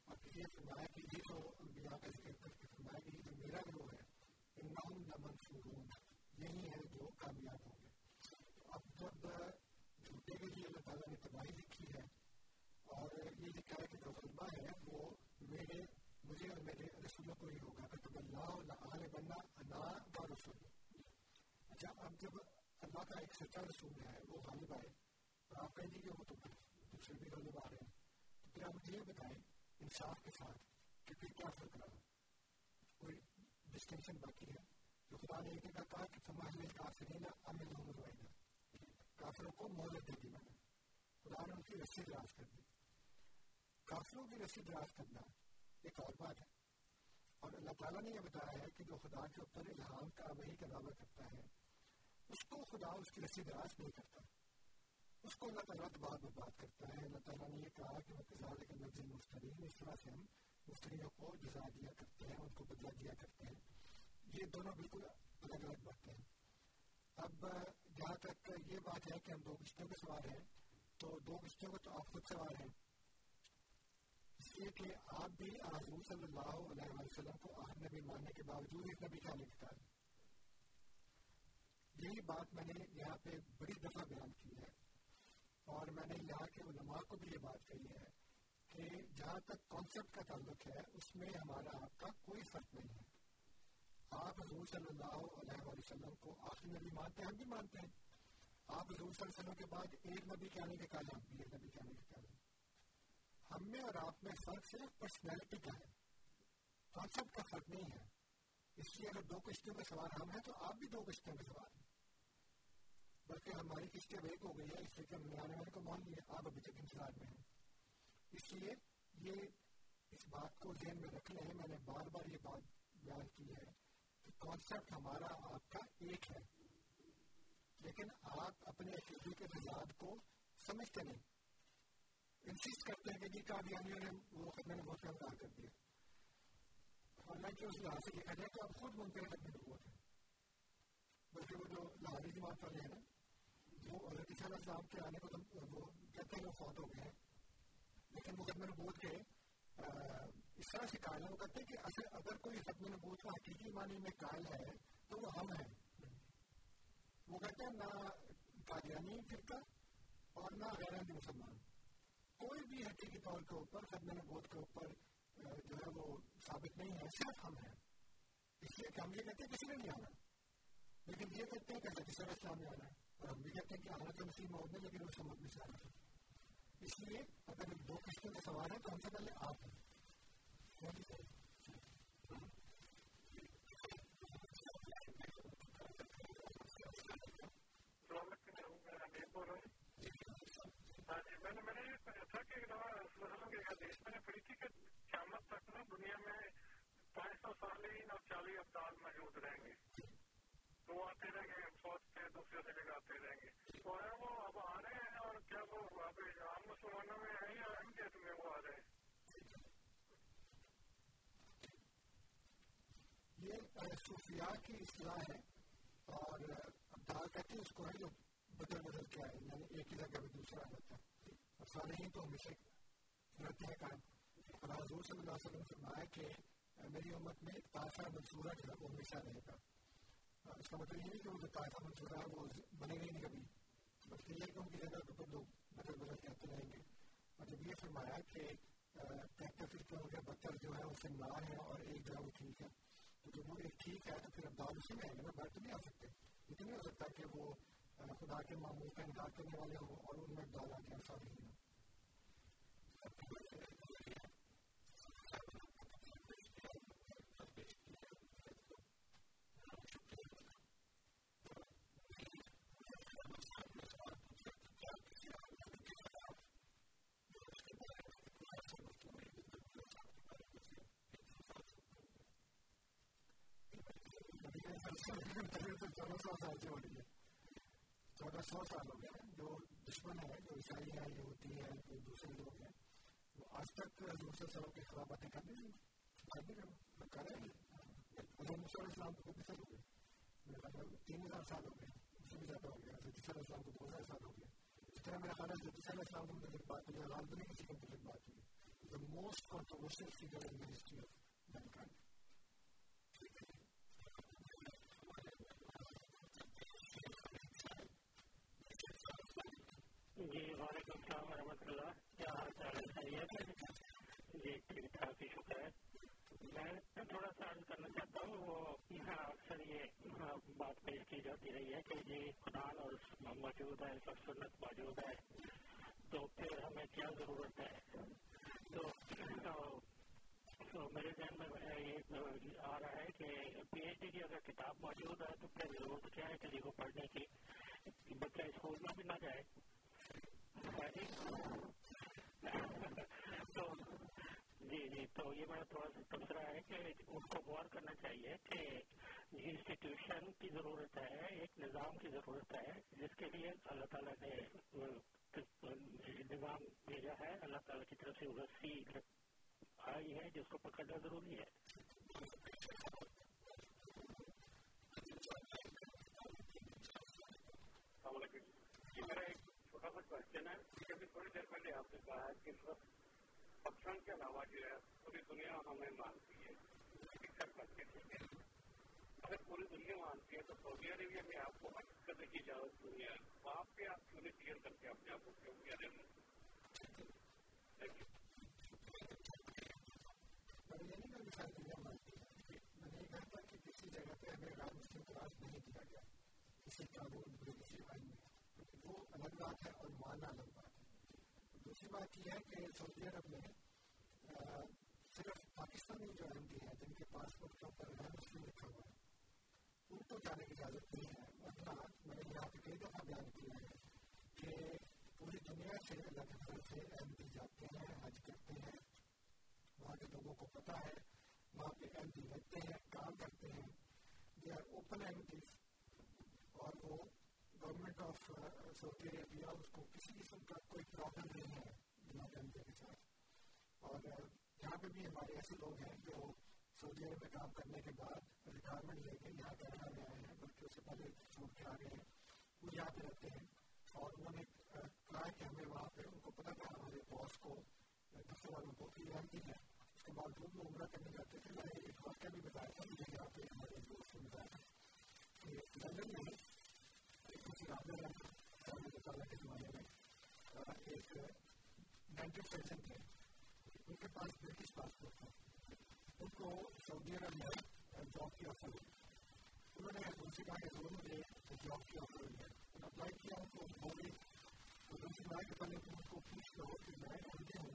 اور پھر یہ فرمایا کہ یہ جو انبیاء کا ذکر کر فرمایا کہ یہ جو میرا گروہ ہے انہم لمنصورون یہی ہے جو کامیاب ہوں گے تو اب جب جھوٹے کے لیے اللہ تعالیٰ نے تباہی لکھی ہے اور یہ لکھا ہے کہ جو غلبہ ہے وہ میرے مجھے اور میرے رسولوں کو ہی ہوگا کہ تب اللہ آل بندہ انا و رسولی اچھا اب جب اللہ کا ایک سچا رسول ہے وہ غالب آئے اور آپ کہیں گے کہ وہ تو دوسرے بھی غالب آ رہے ہیں تو پھر آپ مجھے یہ بتائیں انصاف کے ساتھ کہ پھر کیا فرق رہا کوئی ڈسٹنکشن باقی ہے۔ جو خدا نے ایک کہا کہ سماج میں کافرین امن ہوں روائدہ کافروں کو مہلت دے دی میں نے۔ خدا نے ان کی رسی دراز کر دی۔ کافروں کی رسی دراز کرنا ایک اور بات ہے۔ اور اللہ تعالیٰ نے یہ بتایا ہے کہ جو خدا کے اوپر الہام کا وہی کا دعویٰ کرتا ہے، اس کو خدا اس کی رسی دراز نہیں کرتا۔ اس کو اللہ تعالیٰ تباہ برباد کرتا ہے۔ اللہ تعالیٰ نے یہ کہا کہ وہ کزال کے نفز مفترین اس طرح سے ہم مفتریوں کو جزا دیا کرتے ہیں ان کو بدلا دیا کرتے ہیں یہ دونوں بالکل الگ الگ باتیں ہیں اب جہاں تک یہ بات ہے کہ ہم دو قسطوں کے سوال ہیں تو دو قسطوں کو تو آپ خود سوال ہیں اس لیے کہ آپ بھی حضور صلی اللہ علیہ وسلم کو آخر نبی ماننے کے باوجود ایک نبی کا لکھتا ہے یہی بات میں نے یہاں پہ بڑی دفعہ بیان کی ہے اور میں نے یہاں کے علماء کو بھی یہ بات کہی ہے کہ جہاں تک کانسیپٹ کا تعلق ہے، اس میں ہمارا آپ کا کوئی فرق نہیں ہے۔ آپ حضور صلی اللہ علیہ وسلم کو آخری نبی مانتے ہیں، ہم بھی مانتے ہیں۔ آپ حضور صلی اللہ علیہ وسلم کے بعد ایک نبی کے آنے کے کال ہم بھی ایک نبی کے آنے کے کال ہم میں اور آپ میں فرق صرف پرسنالٹی کا ہے۔ کانسیپٹ کا فرق نہیں ہے۔ اس لیے اگر دو قسطوں کا سوال ہم ہیں، تو آپ بھی دو قسطوں کے سوال ہیں۔ بلکہ ہماری قسطیں بیک ہو گئی ہے اس لیے کہ ہم نیا والے کو مان لیے، آپ ابھی تک انتظار میں ہیں۔ اس لیے یہ اس بات کو ذہن میں رکھ لیں میں نے بار بار یہ بات بیان کی ہے کہ کانسیپٹ ہمارا آپ کا ایک ہے، لیکن آپ اپنے عقیدے کے تضاد کو سمجھتے نہیں۔ انسسٹ کرتے ہیں کہ جی قادیانیوں نے وہ ختم نبوت کا انکار کر دیا حالانکہ اس لحاظ سے دیکھا جائے تو آپ خود منکر ختم نبوت ہیں۔ بلکہ وہ جو لاہوری جماعت والے ہیں نا وہ حضرت عیسیٰ علیہ السلام کے آنے کو وہ کہتے ہیں وہ فوت ہو گئے ہیں۔ لیکن وہ ختم نبوت کے اس طرح سے قائل ہے وہ کہتے ہیں کہ اصل اگر کوئی ختم نبوت کا حقیقی معنی میں قائل ہے تو وہ ہم ہیں۔ وہ کہتے ہیں، نہ قادیانی فرقہ اور نہ غیر مسلمان۔ کوئی بھی حقیقی طور کے اوپر ختم نبوت کے اوپر جو ہے وہ ثابت نہیں ہے، صرف ہم ہیں۔ اس لیے کہ ہم یہ کہتے ہیں، کسی نے نہیں آنا۔ لیکن یہ کہتے ہیں کہ حضرت صلی اسلام نے آنا ہے۔ اور ہم بھی کہتے ہیں کہ آنا تو مسلم موت میں، لیکن وہ سمجھ میں سے آنا ہے اس لیے اگر دو قسطوں کا سوال ہے تو ہم سے پہلے آپ ہیں تک نا دنیا میں پانچ سو سالین چالیس ابدال موجود رہیں گے تو وہ آتے رہیں گے فوج کے دوسرے سے جگہ آتے رہیں گے۔ تو وہ، اب آ رہے ہیں۔ کیا وہ اب عام مسلمانوں میں ہیں یا اہم جیت میں وہ آ رہے ہیں؟ یہ صوفیاء کی اصلاح ہے اور ابدال کہتے ہیں اس کو ہے جو بدل بدل کے آئے یعنی ایک ہی جگہ میں دوسرا رہتا ہے۔ اور سارے ہی تو ہمیشہ رہتے ہیں کام۔ اور حضور صلی اللہ علیہ وسلم فرمایا کہ میری امت میں ایک تازہ منصورہ جو ہے وہ ہمیشہ رہے گا۔ اس کا مطلب یہ نہیں کہ وہ جو تازہ منصورہ ہے وہ بنے گا ہی نہیں کبھی۔ بس یہ کہ ان کی جگہ کے اوپر لوگ بدل بدل کے آتے رہیں گے اور جب یہ فرمایا کہ کہتے پھر ہو گیا بہتر جو ہے اس سے ہے اور ایک جو ہے وہ ٹھیک ہے تو جب وہ ایک ٹھیک ہے تو پھر اب دال اسی میں آئیں گے نا باہر تو نہیں آ سکتے یہ تو نہیں ہو سکتا کہ وہ خدا کے معمول کا انکار کرنے والے ہوں اور ان میں ڈالا کے انسان ہی چودہ سو سال سے ہو رہی ہے چودہ سو سال ہو گئے جو دشمن ہے جو عیسائی ہے جو ہوتی ہے جو دوسرے لوگ ہیں وہ آج تک دوسرے سالوں کی خراب باتیں کر نہیں کر رہے ہیں حضرت مصور اسلام کو کتنے سال ہو گئے تین ہزار سال ہو گئے اس سے بھی زیادہ ہو گیا حضرت صلی اسلام کو دو ہزار سال ہو گئے اس طرح میرا خیال ہے حضرت صلی اللہ علیہ وسلم بات ہوئی حالات نہیں کسی کے متعلق بات ہوئی the most controversial figure in history of mankind جی وعلیکم السلام ورحمۃ اللہ کیا حال چال ہے خیریت ہے جی ٹھیک ٹھاک ہی شکر ہے میں تھوڑا سا کرنا چاہتا ہوں وہ اکثر یہ بات پیش کی جاتی رہی ہے کہ یہ قرآن اور موجود ہے سب سنت موجود ہے تو پھر ہمیں کیا ضرورت ہے؟ تو تو میرے ذہن میں یہ، آ رہا ہے کہ پی ایچ ڈی کی اگر کتاب موجود ہے تو پھر ضرورت کیا ہے کہ کو پڑھنے کی، بچہ اسکول میں بھی نہ جائے۔ تو جی جی تو یہ میرا تھوڑا سا تبصرہ ہے کہ ان کو غور کرنا چاہیے کہ انسٹیٹیوشن کی ضرورت ہے ایک نظام کی ضرورت ہے جس کے لیے اللہ تعالیٰ نے نظام بھیجا ہے اللہ تعالیٰ کی طرف سے رسی آئی ہے جس کو پکڑنا ضروری ہے میرا چھوٹا سا کوشچن ہے۔ ابھی تھوڑی دیر پہلے آپ نے کہا کہ پاکستان کے علاوہ جو ہے پوری دنیا ہمیں مانتی ہے۔ یعنی اگر پوری دنیا مانتی ہے تو سعودی عربیہ میں آپ کو حج کرنے کی اجازت نہیں ہے۔ وہاں پہ آپ کیوں نہیں کلیئر کر کے اپنے آپ کو کیوں کیا میں نے کہا تھا کہ کسی جگہ پہ ہمیں غیر مسلم تلاش نہیں کیا گیا۔ کسی قانون کسی آئین میں۔ وہ الگ بات ہے اور ماننا الگ بات ہے دوسری بات یہ ہے کہ سعودی عرب میں صرف پاکستانی جو ایم ڈی ہیں جن کے پاسپورٹ کے اوپر غیر مسلم لکھا ہوا ہے۔ ان کو جانے کی اجازت نہیں ہے۔ ورنہ میں نے یہاں پہ کئی دفعہ بیان کیا ہے کہ پوری دنیا سے اللہ کے گھر سے ایم ڈی جاتے ہیں، حج کرتے ہیں۔ وہاں کے لوگوں کو پتہ ہے، وہاں پہ ایم ڈی رہتے ہیں، کام کرتے ہیں۔ They are open minded اور وہ گورنمنٹ آف سعودی عربیہ اس کو کسی قسم کا کوئی پرابلم نہیں ہے بنا ڈنڈے کے ساتھ اور یہاں پہ بھی ہمارے ایسے لوگ ہیں جو سعودی عرب میں کام کرنے کے بعد ریٹائرمنٹ لے کے یہاں کینیڈا میں آئے ہیں بلکہ اس سے پہلے چھوڑ کے آ گئے ہیں وہ یہاں پہ رہتے ہیں اور انہوں نے کہا کہ ہمیں وہاں پہ ان کو پتا تھا ہمارے باس کو دفتر والوں کو کہ یہاں کی ہے اس کے باوجود وہ عمرہ کرنے جاتے تھے میں نے ایک واقعہ بھی بتایا تھا مجھے یہاں پہ ہمارے دوست نے بتایا تھا کہ لندن میں ان کے پاس برٹش پاسپورٹ تھا ان کو سعودی عرب میں جاب کی آفر ہوئی انہوں نے ان سے کہا کہ ضرور مجھے جاب کی آفر ہوئی ہے اپلائی کیا ان کو ہو گئی اور ان سے کہا کہ پہلے تم کو پوچھ لو کہ میں ایم ہوں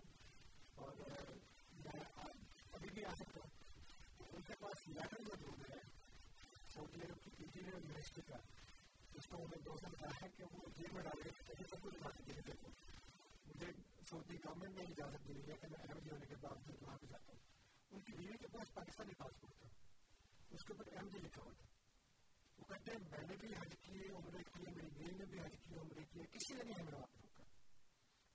اور میں ابھی بھی آ سکتا ہوں ان کے پاس لیٹر موجود ہے سعودی عرب کی کا اس کو انہوں دوست نے بتایا کہ وہ جیل میں ڈال کے سب کچھ بات دے دیکھو مجھے سعودی گورنمنٹ نے اجازت دی ہے کہ میں احمد ہونے کے باوجود وہاں پہ جاتا ہوں، ان کی بیوی کے پاس پاکستانی پاسپورٹ تھا اس کے اوپر ایم ڈی لکھا ہوا تھا وہ کہتے ہیں، میں نے بھی حج کیے عمرے کیے میری بیوی نے بھی حج کیے عمرے کیے کسی نے نہیں ہمیں وہاں پہ روکا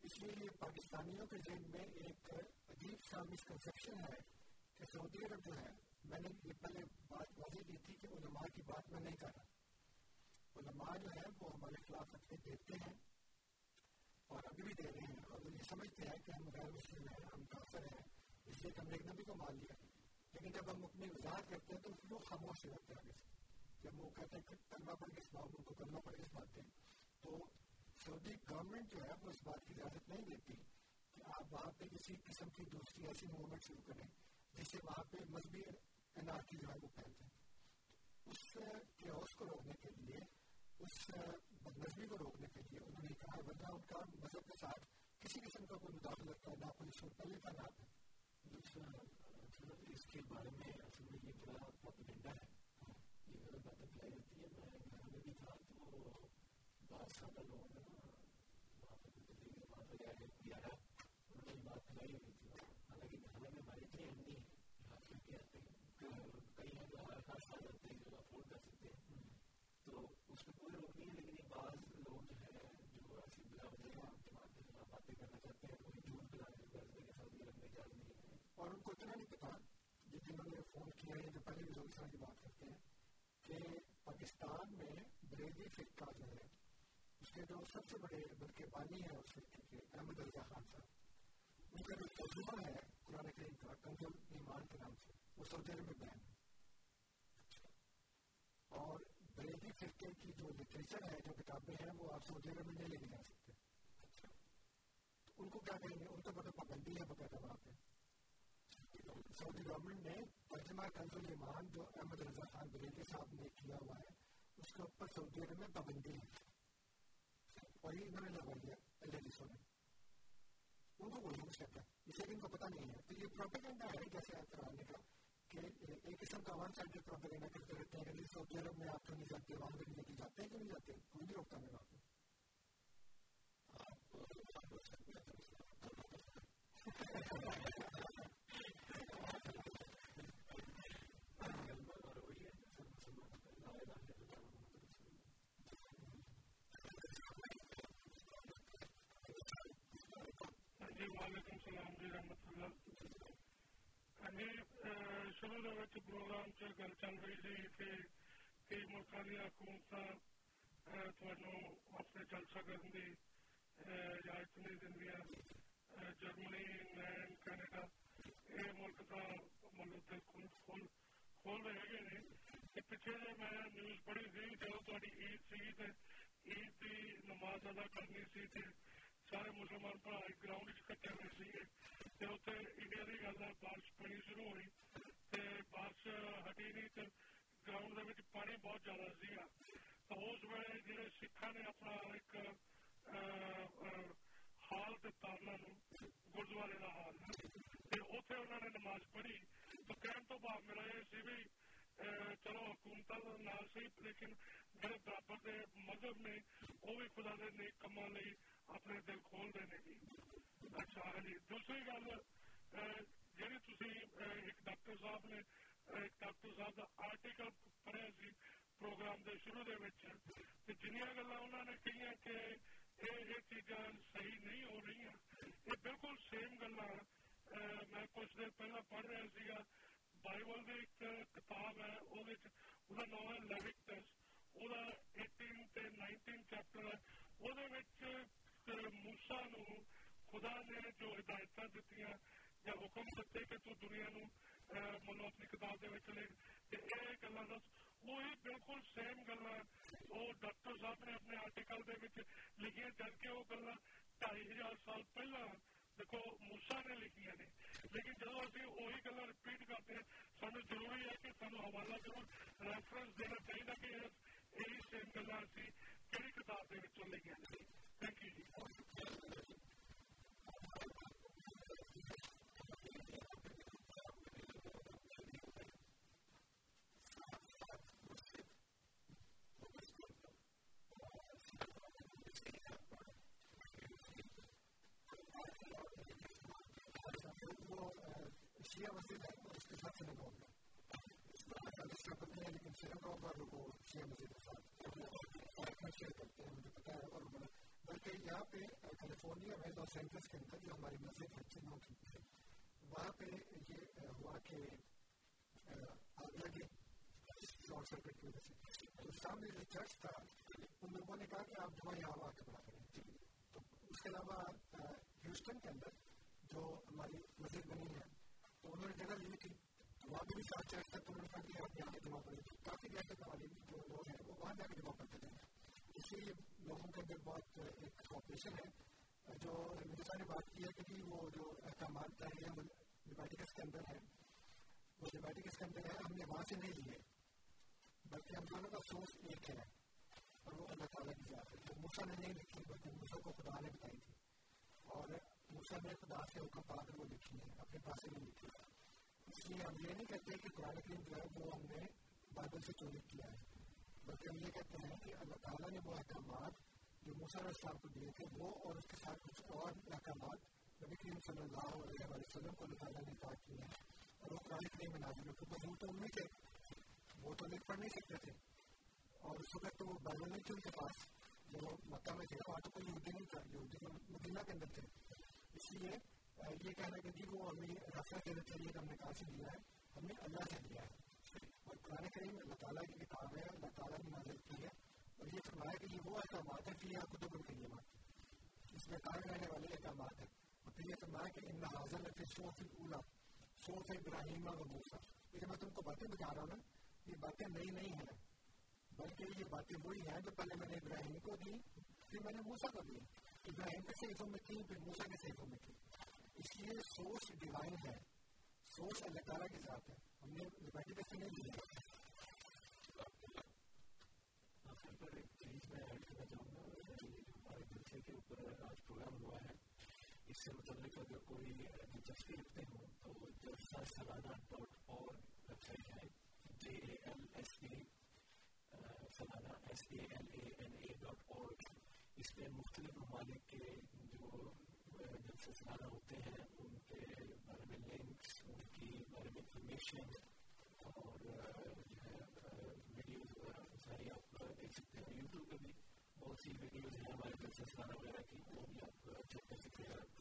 اس لیے یہ پاکستانیوں کے ذہن میں ایک عجیب سا مسکنسپشن ہے کہ سعودی عرب جو ہے، میں نے یہ پہلے بات واضح کی تھی کہ علماء کی بات میں نہیں کر رہا۔ علماء جو ہے وہ ہمارے خلاف فتوے دیتے ہیں اور ابھی بھی دے رہے ہیں اور یہ سمجھتے ہیں کہ ہم غیر مسلم ہیں، ہم کافر ہیں، اس لیے ہم نے ایک نبی کو مان لیا۔ لیکن جب ہم اپنی وضاحت کرتے ہیں تو وہ خاموش ہو جاتے ہیں آگے سے جب وہ کہتے ہیں کہ کلمہ پڑھ کے اس بات کو، کلمہ پڑھ کے اس بات دیں تو سعودی گورنمنٹ جو ہے وہ اس بات کی اجازت نہیں دیتی کہ آپ وہاں پہ کسی قسم کی دوسری ایسی موومنٹ شروع کریں جس سے وہاں پہ مذہبی انعقی جو ہے وہ پھیلتے ہیں اس کیوس کو روکنے کے لیے اس بدنظمی کو روکنے کے لیے انہوں نے کہا ورنہ ان کا مذہب کے ساتھ کسی قسم کا کوئی مداخلت کرنا کوئی سن پہلے کا نام ہے اس کے بارے میں اصل میں یہ بڑا پروپیگنڈا ہے۔ یہ غلط بات اپلائی ہوتی ہے میں گھر میں بھی تھا تو بہت سارا لوگ ہیں وہاں پہ دلی وہاں پہ گئے گیارہ انہوں نے بات پھیلائی ہوئی تھی حالانکہ گھر میں ہمارے اتنے ہم نہیں یہاں پہ کیا کئی ہیں جو ہر سال آتے ہیں جو افورڈ کر سکتے ہیں تو اس میں کوئی روک نہیں ہے لیکن بعض لوگ جو ہے جو ایسی بلا وجہ جماعت کے خلاف باتیں کرنا چاہتے ہیں کوئی جھوٹ بلانے کی غرض کے ساتھ عرب میں اجازت نہیں ہے اور ان کو اتنا نہیں پتا یہ جنہوں نے فون کیا ہے جو پہلے بھی لوگ اس طرح کی بات کرتے ہیں کہ پاکستان میں بریلی فرقہ جو ہے، اس کے جو سب سے بڑے بلکہ بانی ہیں، اس فرقے کے احمد رضا خان صاحب، ان کا جو ترجمہ ہے قرآن کریم کا، کنزل ایمان کے نام سے، وہ سعودی عرب میں بین اور بریلی فرقے کی جو لٹریچر ہے جو کتابیں ہیں وہ آپ سعودی عرب میں نہیں لے کے جا سکتے ان کو کیا کہیں گے ان کو بڑا پابندی ہے باقاعدہ وہاں پہ سعودی گورنمنٹ نے ترجمہ کنز ایمان جو احمد رضا خان بریلی صاحب نے کیا ہوا ہے اس کے اوپر سعودی عرب میں پابندی ہے اور یہ انہوں نے لگوائی ہے حدیثوں میں ان کو وہ یوز کرتا اسے ان کو پتہ نہیں ہے تو یہ پروپیگنڈا ہے جیسے آپ کرانے کا کہ ایک قسم کا ون سائڈ پروپیگنڈا کرتے رہتے ہیں کہ سعودی عرب میں آپ تو نہیں جاتے وہاں بھی نہیں جاتے ہیں کہ نہیں جاتے کوئی نہیں روکتا میرا آپ وعلیکم السلام جی رحمت اللہ جی شروع دے وچ پروگرام چ گل چل رہی سی کہ کئی ملکاں دی حکومتاں تھانوں اپنے جلسہ کرن دی اجازت نہیں دندیاں جرمنی، انگلینڈ، کینیڈا یہ ملک کا مطلب دل کھول کھول کھول رہے ہیں کہ پیچھے جی میں نیوز پڑھی سی جب تاری عید سی عید کی نماز ادا کرنی سی سارے مسلمان بھرا ایک گراؤنڈ کٹے ہوئے سی اتنے انڈیا کی گل بارش ہٹی نہیں تو گراؤنڈ کے پانی بہت زیادہ سا تو اس ویلے جی سکھا نے اپنا ایک ہال دتا گردوارے کا ہال اتنے انہوں نے نماز پڑھی تو کہنے تو بعد میرا یہ سی بھی چلو حکومت نال سی لیکن میرے برابر کے مذہب نے وہ بھی خدا دے نیک کما اپنے دل کھول دینے کی اچھا ہاں جی دوسری گل جی تھی ایک ڈاکٹر صاحب نے ایک ڈاکٹر صاحب کا آرٹیکل پڑھیا سی پروگرام کے شروع کے جنیا گلا انہوں نے کہی کہ یہ چیزاں صحیح نہیں ہو رہی ہیں یہ بالکل سیم گلا میں کچھ دیر پہلے پڑھ رہا سا بائبل کی ایک کتاب ہے وہ نام ہے لیوکٹس وہ ایٹین نائنٹین چیپٹر ہے وہ موسا نو خدا نے جو ہدایت دیتی یا حکم دیتے کہ تو دنیا نو مطلب اپنی کتاب کے یہ گلا دس وہی بالکل سیم گلا وہ ڈاکٹر صاحب نے اپنے آرٹیکل لکھی جبکہ وہ گلا ڈائی ہزار سال پہلا دیکھو موسا نے لکھیا نے۔ لیکن جب ابھی وہی گلا ریپیٹ کرتے ہیں، سانو ضروری ہے کہ سانو حوالہ ضرور ریفرنس دینا چاہیے کہ یہی سیم گلا اسی کہڑی کتاب کے لکھیا نے۔ تھینک یو جی لیکن سنگوگ اور وہ شیعہ مسجد کے ساتھ شیئر کرتے ہیں مجھے پتا ہے اور بلکہ یہاں پہ کیلیفورنیا میں لاس اینجلس کے اندر جو ہماری مسجد ہے چنوں کی وہاں پہ یہ ہوا کہ آگ لگی شارٹ سرکٹ کی وجہ سے تو سامنے جو چرچ تھا ان لوگوں نے کہا کہ آپ دعا یہاں آ کے پڑھا کریں تو اس کے علاوہ ہیوسٹن کے اندر جو ہماری مسجد بنی ہے تو انہوں نے جگہ لی تھی وہاں بھی ساتھ چرچ تک انہوں نے کہا کہ آپ یہاں کے جمع پڑے کافی جیسے تعلیم جو لوگ ہیں وہ وہاں جا کے جمع پڑتے تھے اس لیے لوگوں کے اندر بہت ایک کوپریشن ہے۔ جو مرزا نے بات کی ہے کہ وہ جو احکامات طے ہیں وہ ڈبیٹکس کے اندر ہے۔ وہ ڈبیٹکس کے اندر ہے، ہم نے وہاں سے نہیں لیے۔ بلکہ ہم دونوں کا سورس ایک ہے۔ اور وہ اللہ تعالیٰ کی ذات ہے۔ جو موسا نے نہیں لکھی، بلکہ موسا کو خدا نے بتائی تھی۔ اور موسا نے خدا سے حکم پا کر وہ لکھی ہے اپنے پاس نہیں لکھی ہے اس لیے ہم یہ نہیں کہتے کہ قرآن کریم جو ہے وہ ہم نے بائبل سے چوری کیا ہے بلکہ ہم یہ کہتے ہیں کہ اللہ تعالیٰ نے وہ احکامات جو موسا علیہ السلام کو دیے تھے وہ اور اس کے ساتھ کچھ اور احکامات نبی کریم صلی اللہ علیہ وسلم کو اللہ تعالیٰ نے کہا کیے ہیں اور وہ قرآن کریم میں نازل ہوتے بس وہ تو ان میں تھے وہ تو لکھ پڑھ نہیں سکتے تھے اور اس وقت تو وہ بائبل نہیں تھے ان کے پاس جو مکہ میں تھے وہاں تو کوئی یہودی نہیں تھا یہودی مدینہ کے اندر تھے اس لیے یہ کہنا کہ جی وہ ہمیں ریفرنس دینا چاہیے کہ ہم نے کہاں سے دیا ہے، ہم نے اللہ سے دیا ہے۔ اور قرآن کریم اللہ تعالیٰ کی کتاب ہے، اللہ تعالیٰ نے نازل کی ہے۔ اور یہ فرمایا کہ یہ وہ احکامات ہیں کہ یہ خود الکریمات اس میں قائم رہنے والے احکامات ہیں اور پھر یہ فرمایا کہ ان حاضر ہے پھر صوف اولا صوف ابراہیم و موسا یہ میں تم کو باتیں بتا رہا ہوں نا، یہ باتیں نئی نہیں ہیں۔ بلکہ یہ باتیں وہی ہیں جو پہلے میں نے ابراہیم کو دی پھر میں نے موسا کو دی ابراہیم کے صحیفوں میں تھی پھر موسا کے صحیفوں میں تھی اس لیے سورس ڈیوائن ہے۔ سورس اللہ تعالیٰ کے ساتھ ہے۔ ہم نے لبرٹی کا نہیں لیا۔ میں ایڈ کرنا چاہوں گا ہمارے جلسے کے اوپر آج پروگرام ہوا ہے، اس سے متعلق اگر کوئی دلچسپی رکھتے ہوں تو جلسہ سالانہ ڈاٹ اور ویب سائٹ ہے۔ جے اے ایل ایس اے سالانہ S A L A N A dot اور اس میں مختلف ممالک کے جو جلسے سالانہ ہوتے ہیں، ان کے بارے میں لنکس ان کی بارے میں انفارمیشن اور جو ہے ویڈیوز وغیرہ ساری آپ دیکھ سکتے ہیں۔ یوٹیوب پہ بھی بہت سی ویڈیوز ہیں ہمارے جلسے سالانہ وغیرہ کی، وہ بھی آپ چیک کر سکتے ہیں۔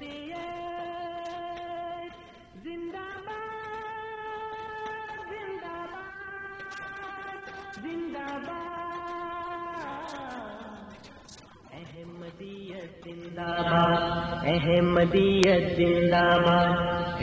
جلسے زندہ باد زندہ باد۔ زندہ باد احمدیت زندہ باد احمدیت زندہ باد۔